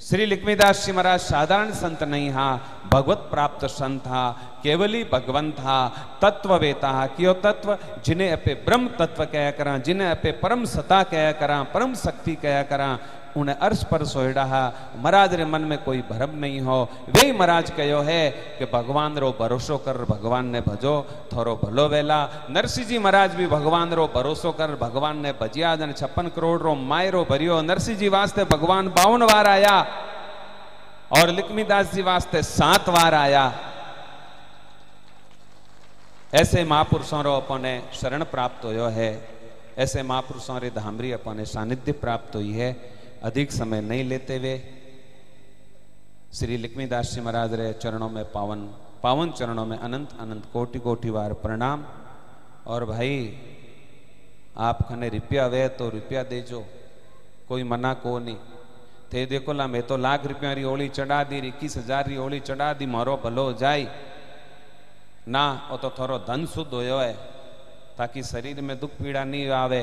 E: श्री लिखमीदास जी महाराज, साधारण संत नहीं हा, भगवत प्राप्त संत हा, केवल ही भगवंत हा, तत्ववेता हा क्यों तत्व जिन्हें अपे ब्रह्म तत्व कया करा, जिन्हें अपे परम सता कया करा, परम शक्ति कया करा उन्हें अर्श पर सोड़ा हा। महाराज रे मन में कोई भरम नहीं हो। वे महाराज कहो है कि भगवान रो भरोसो कर भगवान ने भजो, थोरो भलो वेला। नरसिंह जी महाराज भी भगवान रो भरोसो कर भगवान ने भजिया जन छप्पन करोड़ रो मायरो भरियो। नरसिंह जी वास्ते भगवान बावन बार आया और लिखमीदास जी वास्ते सात बार आया। ऐसे महापुरुषों रो अपने शरण प्राप्त हो है। ऐसे महापुरुषों रे धामरी अपने सानिध्य प्राप्त हुई है। अधिक समय नहीं लेते हुए श्री लक्ष्मीदास जी महाराज रे चरणों में पावन पावन चरणों में अनंत अनंत कोटि कोटि बार प्रणाम। और भाई, आप खने रुपया वे तो रुपया देजो, कोई मना को नहीं थे देखो ला, मैं तो लाख रुपया री ओली चढ़ा दी, इक्कीस हज़ार री ओली चढ़ा दी, मारो भलो जाए ना वो तो थोड़ो धन शुद्ध हो, ताकि शरीर में दुख पीड़ा नहीं आवे।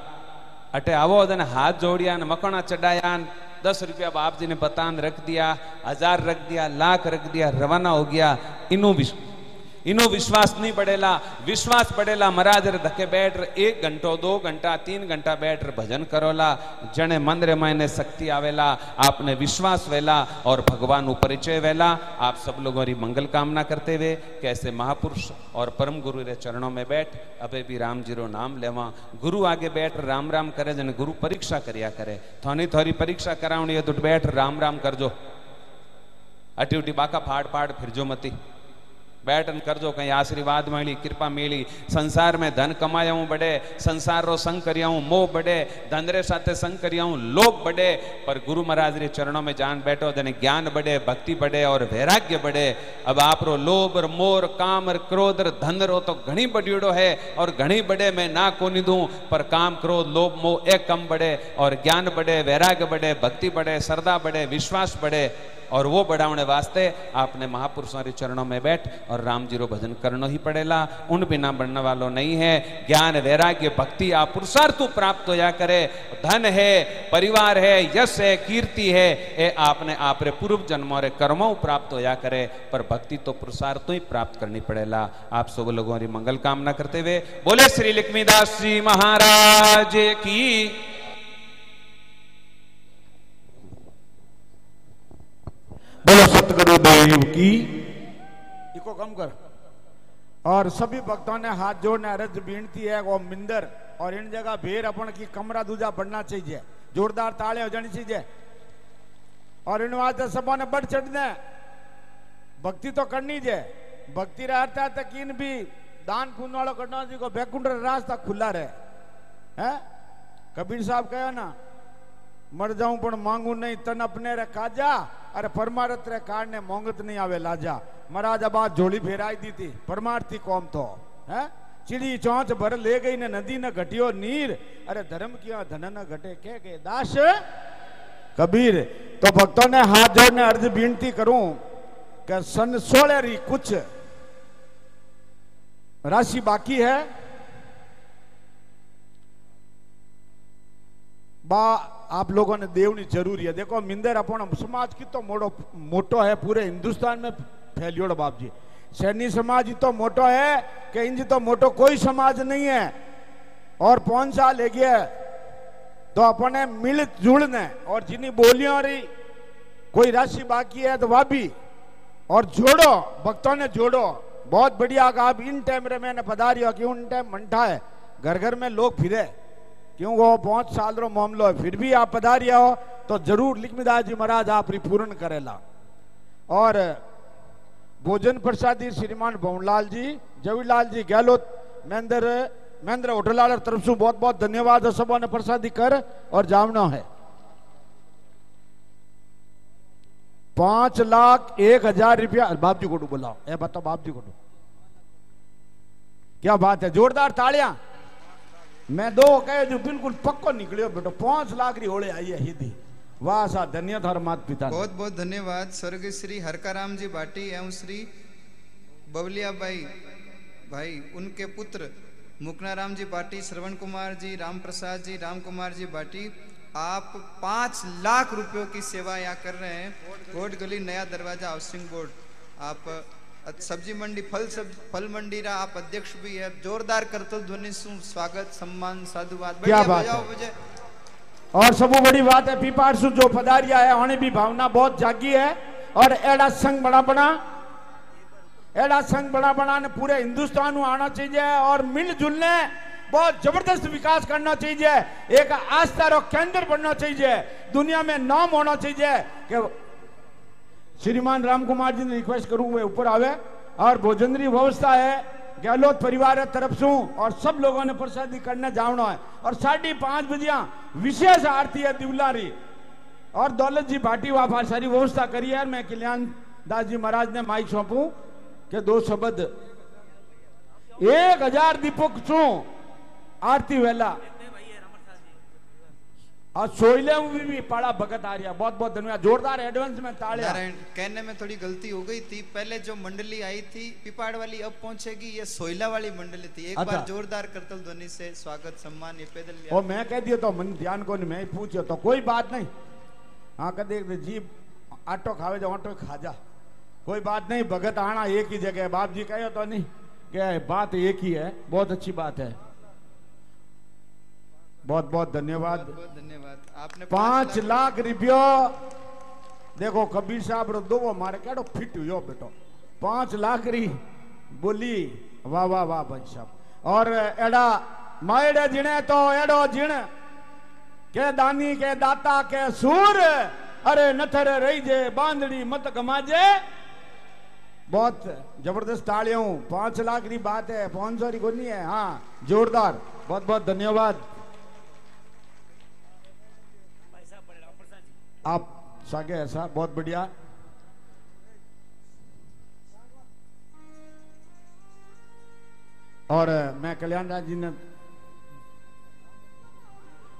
E: अटे आवो हाथ जोड़िया ने मकड़ा चढ़ाया दस रुपया बाप जी ने बतान रख दिया, हज़ार रख दिया, लाख रख दिया, रवाना हो गया, इनू भी इनो विश्वास नहीं बढ़ेला, विश्वास बढ़ेला महाराज रे धके बैठ रे एक घंटो, दो घंटा, तीन घंटा बैठ रे भजन करोला, जने मंदिर मायने शक्ति आवेला, आपने विश्वास वेला और भगवान परिचय वेला, आप सब लोगों री मंगल कामना करते हुए, कैसे महापुरुष और परम गुरु रे चरणों में बैठ, अबे भी राम जी रो नाम लेवा, गुरु आगे बैठ, राम राम करे, जने गुरु परीक्षा करिया करे, थोनी थोरी परीक्षा करावनी है तो बैठ, राम राम करजो अटी उटी बाका फाड़ फाड़, फिर जो मती। बैठन कर जो कहीं आशीर्वाद मिली कृपा मिली। संसार में धन कमाया हूँ बड़े, संसार रो संग करिया हूँ मोह बढ़े धनरे साथे संग करिया हूँ लोभ बढ़े पर गुरु महाराज रे चरणों में जान बैठो देने ज्ञान बढ़े भक्ति बढ़े और वैराग्य बढ़े अब आप रो लोभ और मोर काम और क्रोध और धन रो तो घनी बढ़ियोड़ो है और घनी बढ़े मैं ना को नहीं दू, पर काम, क्रोध, लोभ, मोह एक कम बढ़े और ज्ञान बढ़े वैराग्य बढ़े भक्ति बढ़े श्रद्धा बढ़े विश्वास बढ़े और वो बढ़ाने वास्ते आपने महापुरुषों के चरणों में बैठ और राम जी रो भजन करना ही पड़ेला। उन बिना बढ़ने वालों नहीं है। ज्ञान, वैराग्य, भक्ति, आप पुरुषार्थ प्राप्त हो जा करे। धन है, परिवार है, यश है, कीर्ति है, ये आपने आप पूर्व जन्मों रे कर्मों प्राप्त हो जा करे। पर भक्ति तो पुरुषार्थ ही प्राप्त करनी पड़ेला। आप सब लोगों की मंगल कामना करते हुए बोले श्री लक्ष्मीदास जी महाराज की
C: बोलो, सतगुरु देव की। इको कम कर। और सभी भक्तों ने हाथ जोड़ने, अर्ज़ बीनती है वो मिंदर। और इन जगह भेर अपन की कमरा दूजा बढ़ना चाहिए। जोरदार ताले हो जानी चाहिए। और इन वास्ते सबों ने बढ़ चढ़ने। भक्ति तो करनी जे भक्ति रहता तक इन भी दान पुण्य वालों करना जी को बैकुंठ रास्ता खुला रहे। है? कबीर साहब कहो ना मर जाऊँ पर मांगू नहीं, तन अपने रे काजा। अरे परमारत्र कार ने मोंगत नहीं आवे लाजा। महाराज अब झोली फेराई दी थी, परमार्थी कौम तो है? चिड़ी चौंच भर ले गई ने, नदी न घटियो नीर। अरे धर्म किया, धन न घटे, कह गए, दास। कबीर तो भक्तों ने हाथ जोड़ने अर्ज़ विनती करूँ कि सन सोलह री कुछ राशि बाकी है। बा आप लोगों ने देवनी ज़रूरी है देखो, मिंदर अपन समाज की तो मोटो मोटो है, पूरे हिंदुस्तान में फैलियोड़ बाप जी सैनी समाज ही तो मोटो है कि इंज तो मोटो कोई समाज नहीं है। और कौन सा ले गया तो अपने मिल जुड़ने, और जिन्हीं बोलियों रही, कोई राशि बाकी है तो वह भी और जोड़ो, भक्तों ने जोड़ो। बहुत बढ़िया, आप इन टाइम रे मैंने पधारी हो कि उन टाइम मंठा है घर घर में लोग फिरे। वो पाँच साल रो मामलो है, फिर भी आप पधारिया हो तो ज़रूर लिखमिदास जी महाराज आप पूर्ण करेला। और, भोजन प्रसादी श्रीमान भवनलाल जी, जवीलाल जी गहलोत महेंद्र महेंद्र होटलाल तरफ़ से बहुत बहुत धन्यवाद सबों ने प्रसादी कर और जामना है। पाँच लाख एक हज़ार रुपया बाप जी को बुलाओ, ए बताओ बाप जी को क्या बात है, जोरदार तालियाँ। मैं दो कहे जो बिल्कुल पक्को निकलियो बेटो, पाँच लाख री होले आई है हिदी। वाह सा धन्य थर मात पिता
A: बहुत बहुत धन्यवाद। स्वर्ग श्री हरकाराम जी भाटी एवं श्री बवलिया भाई भाई उनके पुत्र मुकनाराम जी भाटी श्रवण कुमार जी, राम प्रसाद जी, राम कुमार जी भाटी आप पाँच लाख रुपयों की सेवा यहाँ कर रहे हैं। कोट गली नया दरवाज़ा हाउसिंग बोर्ड। आप सब्ज़ी मंडी फल सब फल मंडी रा आप अध्यक्ष भी है। जोरदार करतल ध्वनि सु स्वागत सम्मान साधुवाद।
C: क्या बात है। और सबू बड़ी बात है पीपारसु जो पधारिया है उन्हें भी भावना बहुत जागी है। और एड़ा संघ बड़ा बड़ा एड़ा संघ बड़ा बड़ा ने पूरे हिंदुस्तान में आना चाहिए और मिलजुलने बहुत ज़बरदस्त विकास करना चाहिए। एक आस्था रो केंद्र बनना चाहिए। दुनिया में नाम होना चाहिए कि श्रीमान राम कुमार जी ने रिक्वेस्ट करूँ वे ऊपर आवे। और भोजन की व्यवस्था है गहलोत परिवार तरफ़ से और सब लोगों ने प्रसादी करने जावना है। और साढ़े पाँच बजिया विशेष आरती है दिवलारी। और दौलत जी भाटी वहाँ सारी व्यवस्था करी है। मैं कल्याण दास जी महाराज ने माइक सौंपू के दो शब्द। एक हज़ार दीपक चू, आरती वेला। सोइले में भी, भी पाड़ा भगत आ रहा बहुत बहुत धन्यवाद। जोरदार एडवांस में
A: नारायण कहने में थोड़ी गलती हो गई थी। पहले जो मंडली आई थी पिपाड़ वाली अब पहुंचेगी। ये सोयला वाली मंडली थी। एक
C: अच्छा।
A: बार जोरदार करतल ध्वनि से स्वागत सम्मान ये पैदल
C: और मैं कह दिया तो मन ध्यान को नहीं मैं ही पूछो तो कोई बात नहीं। हाँ कह दे जी ऑटो खावे जो ऑटो खा जा। कोई बात नहीं भगत आना एक ही जगह बाप जी कहे तो नहीं। क्या बात एक ही है। बहुत अच्छी बात है। बहुत बहुत धन्यवाद।
A: धन्यवाद। आपने
C: पाँच लाख रुपयो। देखो कबीर साहब रो दो मारे केड़ो फिट हुयो बेटो। पाँच लाख री बोली वाह वाह वाह भाई साहब। और एड़ा माएड़े जिणे तो एड़ो जिण। के दानी के दाता के सूर अरे नथर रही जे बांधड़ी मत कमाजे। बहुत ज़बरदस्त तालियों। पाँच लाख की बात है पाँच सौ की कोनी है हाँ जोरदार। बहुत बहुत धन्यवाद। आप सागे ऐसा, बहुत बढ़िया। और मैं कल्याण राज जी ने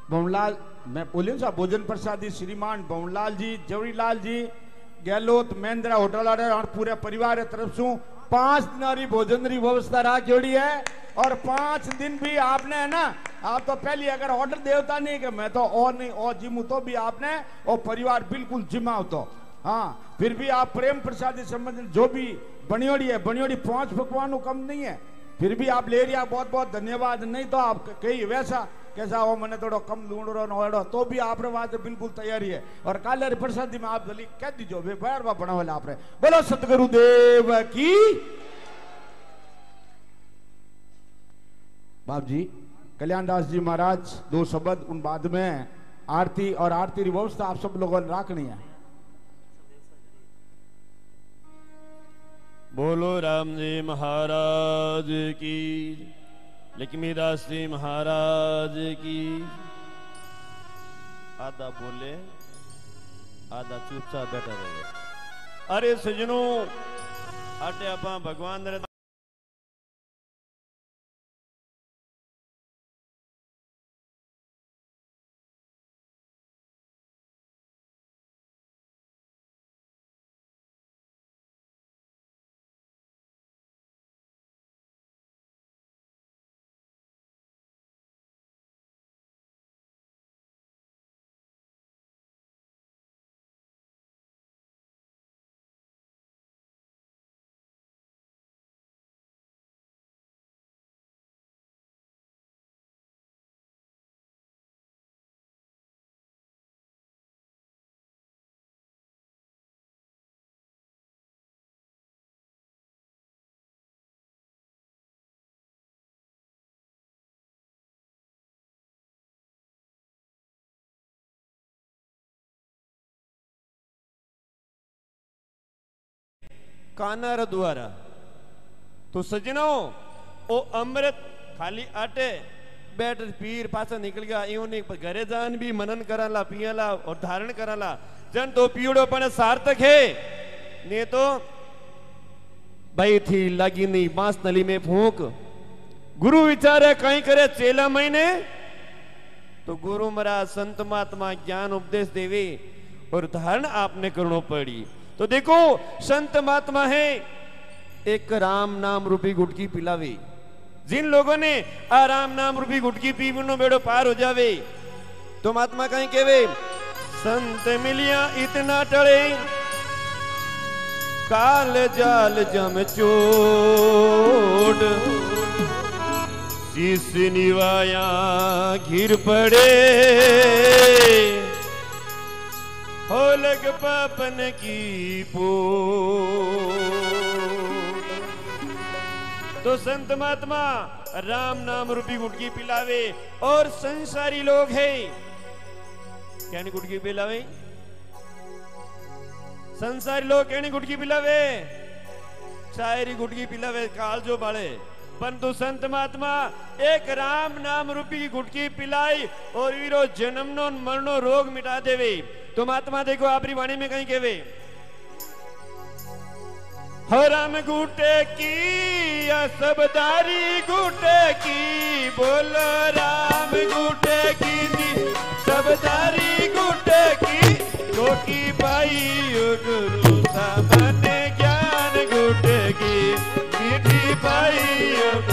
C: बमलाल मैं बोलियो साहब भोजन प्रसादी श्रीमान बमलाल जी, जवरीलाल जी गहलोत महेंद्रा होटल और पूरे परिवार तरफ़ से पाँच दिनारी भोजन की व्यवस्था रहा जोड़ी है और पाँच दिन भी आपने है ना, आप तो पहले अगर ऑर्डर देवता नहीं कि मैं तो और नहीं, और जिमू तो भी आपने, और परिवार बिल्कुल जिमा हो तो हाँ फिर भी आप प्रेम प्रसादी संबंधित जो भी बनियोड़ी है, बनियोड़ी पाँच पकवानों कम नहीं है। फिर भी आप ले रिया बहुत बहुत धन्यवाद। नहीं तो आप कही वैसा कैसा हो मैंने थोड़ा कम ढूंढो नोड़ो तो भी आप वास्ते बिल्कुल तैयारी है और काले प्रसादी में आप जल्दी कह दीजो वे बार बना वाला आपने बोलो सतगुरु देव की बाप जी कल्याण दास जी महाराज दो शब्द उन बाद में आरती और आरती व्यवस्था आप सब लोगों ने रखनी है
G: बोलो राम जी महाराज की लक्ष्मीदास जी महाराज की। आधा बोले, आधा चुपचाप बैठा रहे। अरे सजनों, आटे आप भगवान कानार द्वारा। तो सजनों, ओ अमृत खाली आटे बैठ पीर पासा निकल गया यूँ नहीं घरे जान भी मनन कराला, पियला और धारण कराला। जन तो पीड़ो पण सार्थक है। ने तो भाई थी लगी नहीं, बाँस नली में फूक। गुरु विचारे कहीं करे चेला महीने तो गुरु मरा संत महात्मा ज्ञान उपदेश देवे और धारण आपने करनो पड़ी। तो देखो, संत महात्मा है। एक राम नाम रूपी गुटकी पिलावे। जिन लोगों ने आ राम नाम रूपी गुटकी पी बिनो बेड़ो पार हो जावे। तो महात्मा कहीं, केवे, संत मिलिया इतना टड़े काल जाल जम चोट शीस निवाया घिर पड़े। हो पापन की पो। तो संत महात्मा राम नाम रूपी गुटकी पिलावे और संसारी लोग है। क्या गुटकी पिलावे? संसारी लोग कहने गुटकी पिलावे? शायरी गुटकी पिलावे, काल जो बाड़े। परंतु संत महात्मा एक राम नाम रूपी गुटकी पिलाई और वीरो जन्मनो मरणो रोग मिटा देवे। तो महात्मा देखो આપણી વાણી में कहीं कहे हरम गुटे की, या सबदारी गुटे की, बोल राम गुटे की दी सबदारी गुटे की गोटी पाई गुरु सामान्य ज्ञान गुटे की। पाई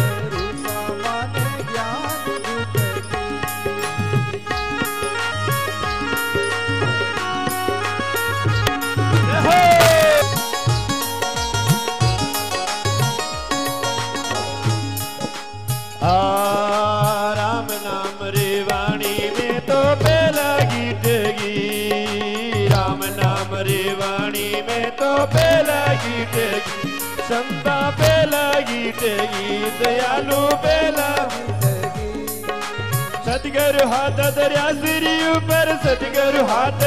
G: संता बेला गीटगी दयालु बेला सतगुरु हाथ दरिया सिरी ऊपर सतगुरु हाथ।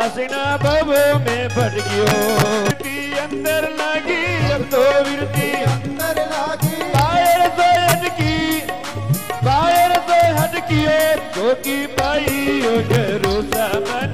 G: वासना बब में फट गयो। की अंदर लागी, अब तो विरती।
B: अंदर लागी
G: बाहर तो हटकी बाहर तो हटकियो जो की पाई, ओ ज़रूर सामन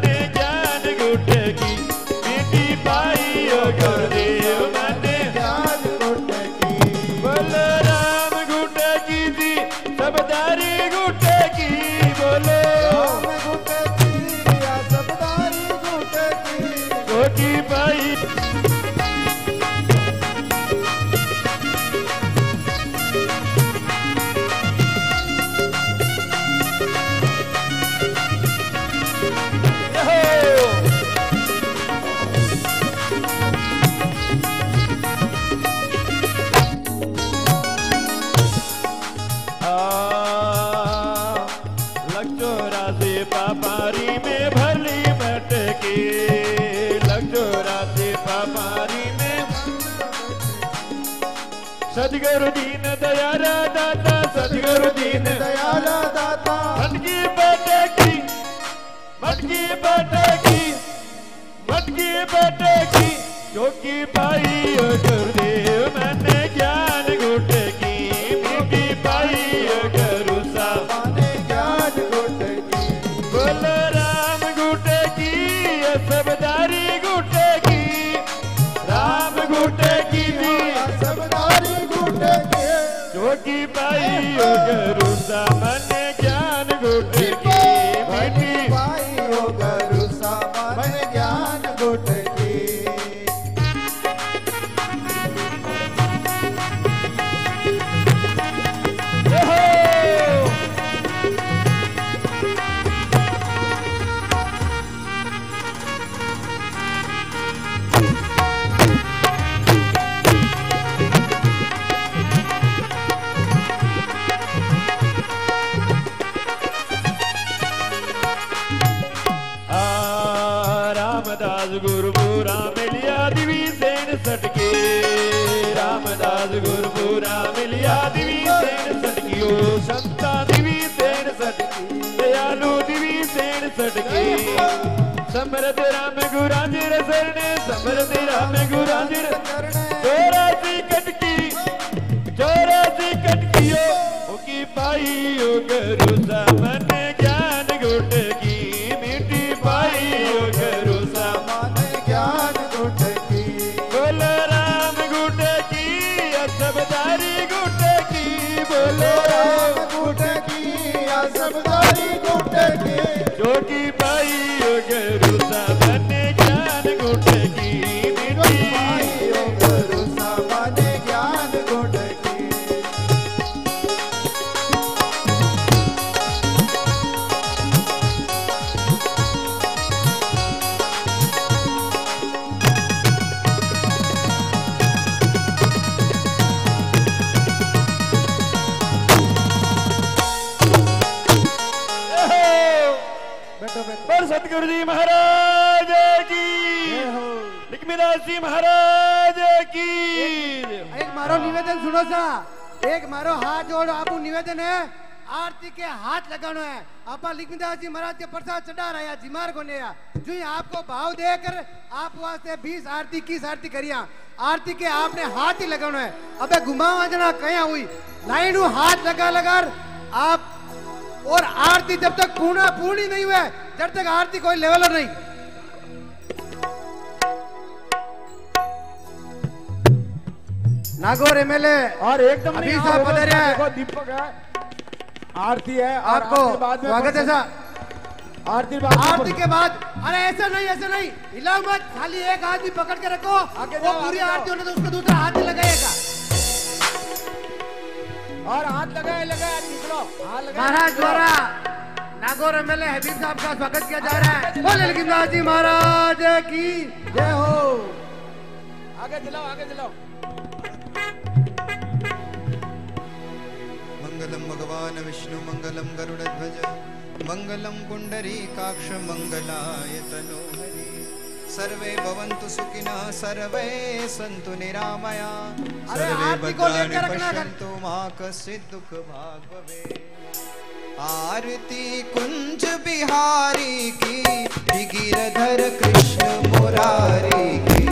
G: दाता सतगुरु दीन
B: दयाल दाता।
G: मटकी बटेगी मटकी बटेगी मटकी
H: जो
F: जोगी भाई गुरु छोटे आपा जी महाराज के प्रसाद चढ़ा रहा है जिमार को नया जो आपको भाव देकर आप वास्ते 20 आरती किस आरती करिया। आरती के आपने हाथ ही लगाना है। अबे घुमावा जना कया हुई? लाइन हाथ लगा लगा आप और आरती जब तक पूर्ण पूर्ण नहीं हुआ जब तक आरती कोई लेवल नहीं। नागौर एमएलए
C: और एकदम
F: अभी साहब
C: हैं। दीपक है। आरती है
F: आपको स्वागत है सर
C: आरती बाद
F: आरती के बाद अरे ऐसा नहीं ऐसा नहीं। हिलाओ मत। खाली एक आदमी पकड़ के रखो।
C: आगे
F: वो पूरी आरती होने तो उसको दूसरा हाथ लगाएगा।
C: और हाथ लगाए लगाए निकलो हाथ
F: महाराज द्वारा नागौर एमएलए हबीब साहब का स्वागत किया जा रहा है। बोले लिखिंदास जी महाराज की जय हो।
C: आगे चलाओ आगे चलाओ
B: मङ्गलं भगवान् विष्णु मङ्गलं गरुडध्वज मङ्गलं पुण्डरीकाक्ष मङ्गलाय तनोहरि सर्वे भवन्तु सुखिनः सर्वे सन्तु निरामया। सर्वे भद्राणि। पश्यन्तु मा कश्चित् दुःख भाग् भवेत् आरती कुंज बिहारी की गिरधर कृष्ण मुरारी की।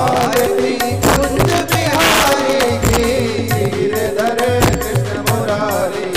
B: आरती कुंज बिहारी की
A: गिरधर कृष्ण मुरारी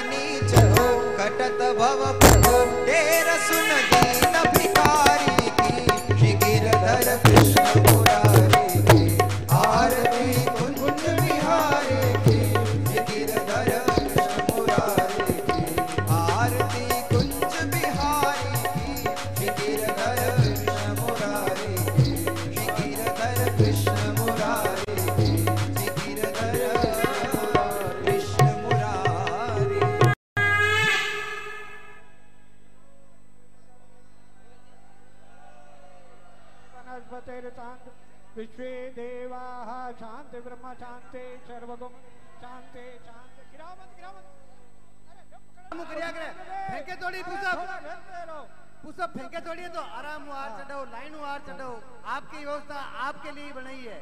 B: चांदनी चहो कटत भव पथ तेर सुन दीन भिखारी
I: शांति सर्वगम शांति शांति। गिराओ मत अरे जब पकड़ा-
F: मुँह करिया करे फेंके थोड़ी पुसअप पुसअप फेंके थोड़ी है तो आराम हुआ हार चढ़ाओ लाइन हुआ हार चढ़ाओ। आपकी व्यवस्था आपके लिए बनाई है।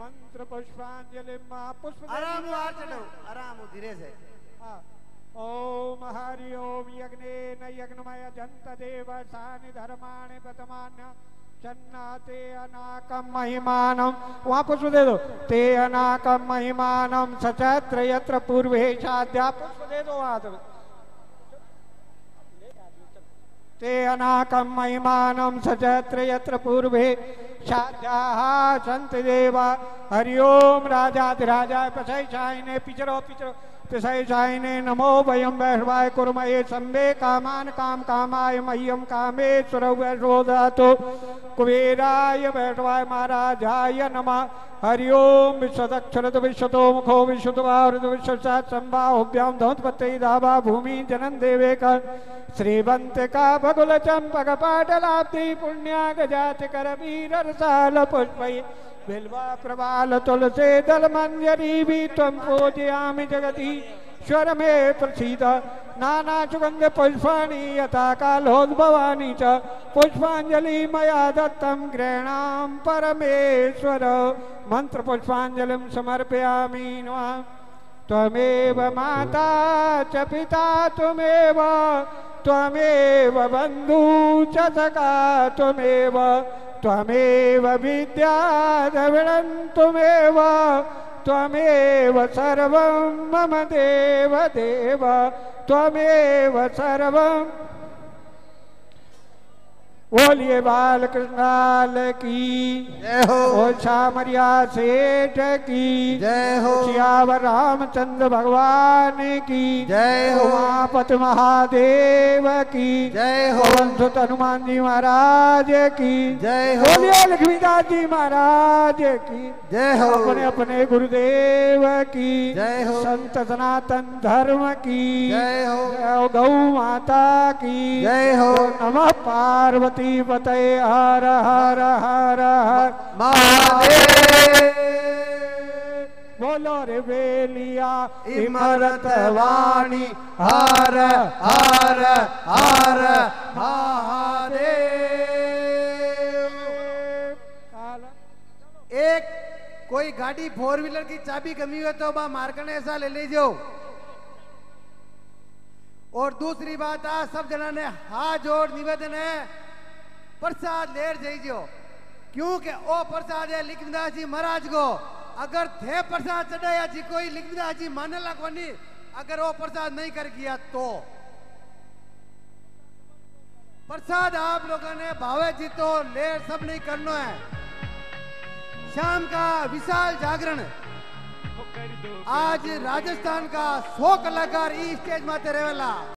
I: मंत्र पुष्पांजलि पुष्प
F: आराम हुआ हार चढ़ाओ। आराम धीरे से।
I: हाँ। ओम हरि ओम यज्ञे न यज्ञमय जंत देव सानि धर्माणि प्रथमान्य चन्नाते अनाकम महिमानम वहाँ पुष्प दे। दो ते अनाकम महिमानम सचत्र यत्र पुष्प दे दो ते अनाकम महिमानम सचत्र यत्र पूर्वे देवा। पिचरो पिचरो। पिशै शायिने नमो वयं वैष्णवाय कुर्मये सम्बे कामान काम कामाय मह्यं कामेश्वर वैष्णोदातो कुबेराय वैष्णवाय महाराजाय नमः। हरि ओम विश्वदक्षरत विश्वतो मुखो विश्वतवावृत विश्वसात संबाहुभ्यां धौतपते दाभा भूमि जनन देवे कर श्रीवंत का भगुल चंपक पाटलाब्धि पुण्या गजाति कर वीर पुष्पै। बिल्वा प्रवाल तुलसे दल मंजरी भी तम पूजयामि जगती। स्वर में प्रसिद नाना सुगंध पुष्पाणी, यथा कालोद्भवानि च। पुष्पाजलि मया दत्तम गृणां परमेश्वर। मंत्र पुष्पाजलि समर्पयामी नमः। त्वमेव माता च पिता त्वमेव त्वमेव बन्धु च सखा त्वमेव त्वमेव विद्या द्रविणं त्वमेव त्वमेव सर्वं मम देव देव त्वमेव सर्वं बोलिए बाल कृष्णाल की।
F: जय हो।
I: ओ श्यामरिया सेठ की।
F: जय हो।
I: सियावर रामचंद्र भगवान की।
F: जय हो।
I: उमापति महादेव की।
F: जय हो।
I: सुत हनुमान जी महाराज की।
F: जय हो।
I: बोलिए लक्ष्मीदास जी महाराज की।
F: जय हो।
I: अपने अपने गुरुदेव की।
F: जय हो।
I: संत सनातन धर्म की।
F: हो।
I: जय हो गौ माता की।
F: जय हो।
I: नमः पार्वती पतये हर हर हर हर।
F: महादेव।
I: बोलो रे बेलिया
F: इमरत वाणी हर हर हर महादेव। एक कोई गाड़ी फोर व्हीलर की चाबी कमी हो तो बा मार्कने ऐसा ले लीजिए और दूसरी बात आ सब जना ने हाथ जोड़ निवेदन है प्रसाद लेर जाइजो क्योंकि ओ प्रसाद है लिखविदास जी महाराज को। अगर थे प्रसाद चढ़ाया जी, कोई लिखविदास जी माने ला कोनी अगर वो प्रसाद नहीं कर गया तो। प्रसाद आप लोगों ने भावे जी तो लेर सब नहीं करना है। शाम का विशाल जागरण। आज राजस्थान का सौ कलाकार ई स्टेज माते रहेला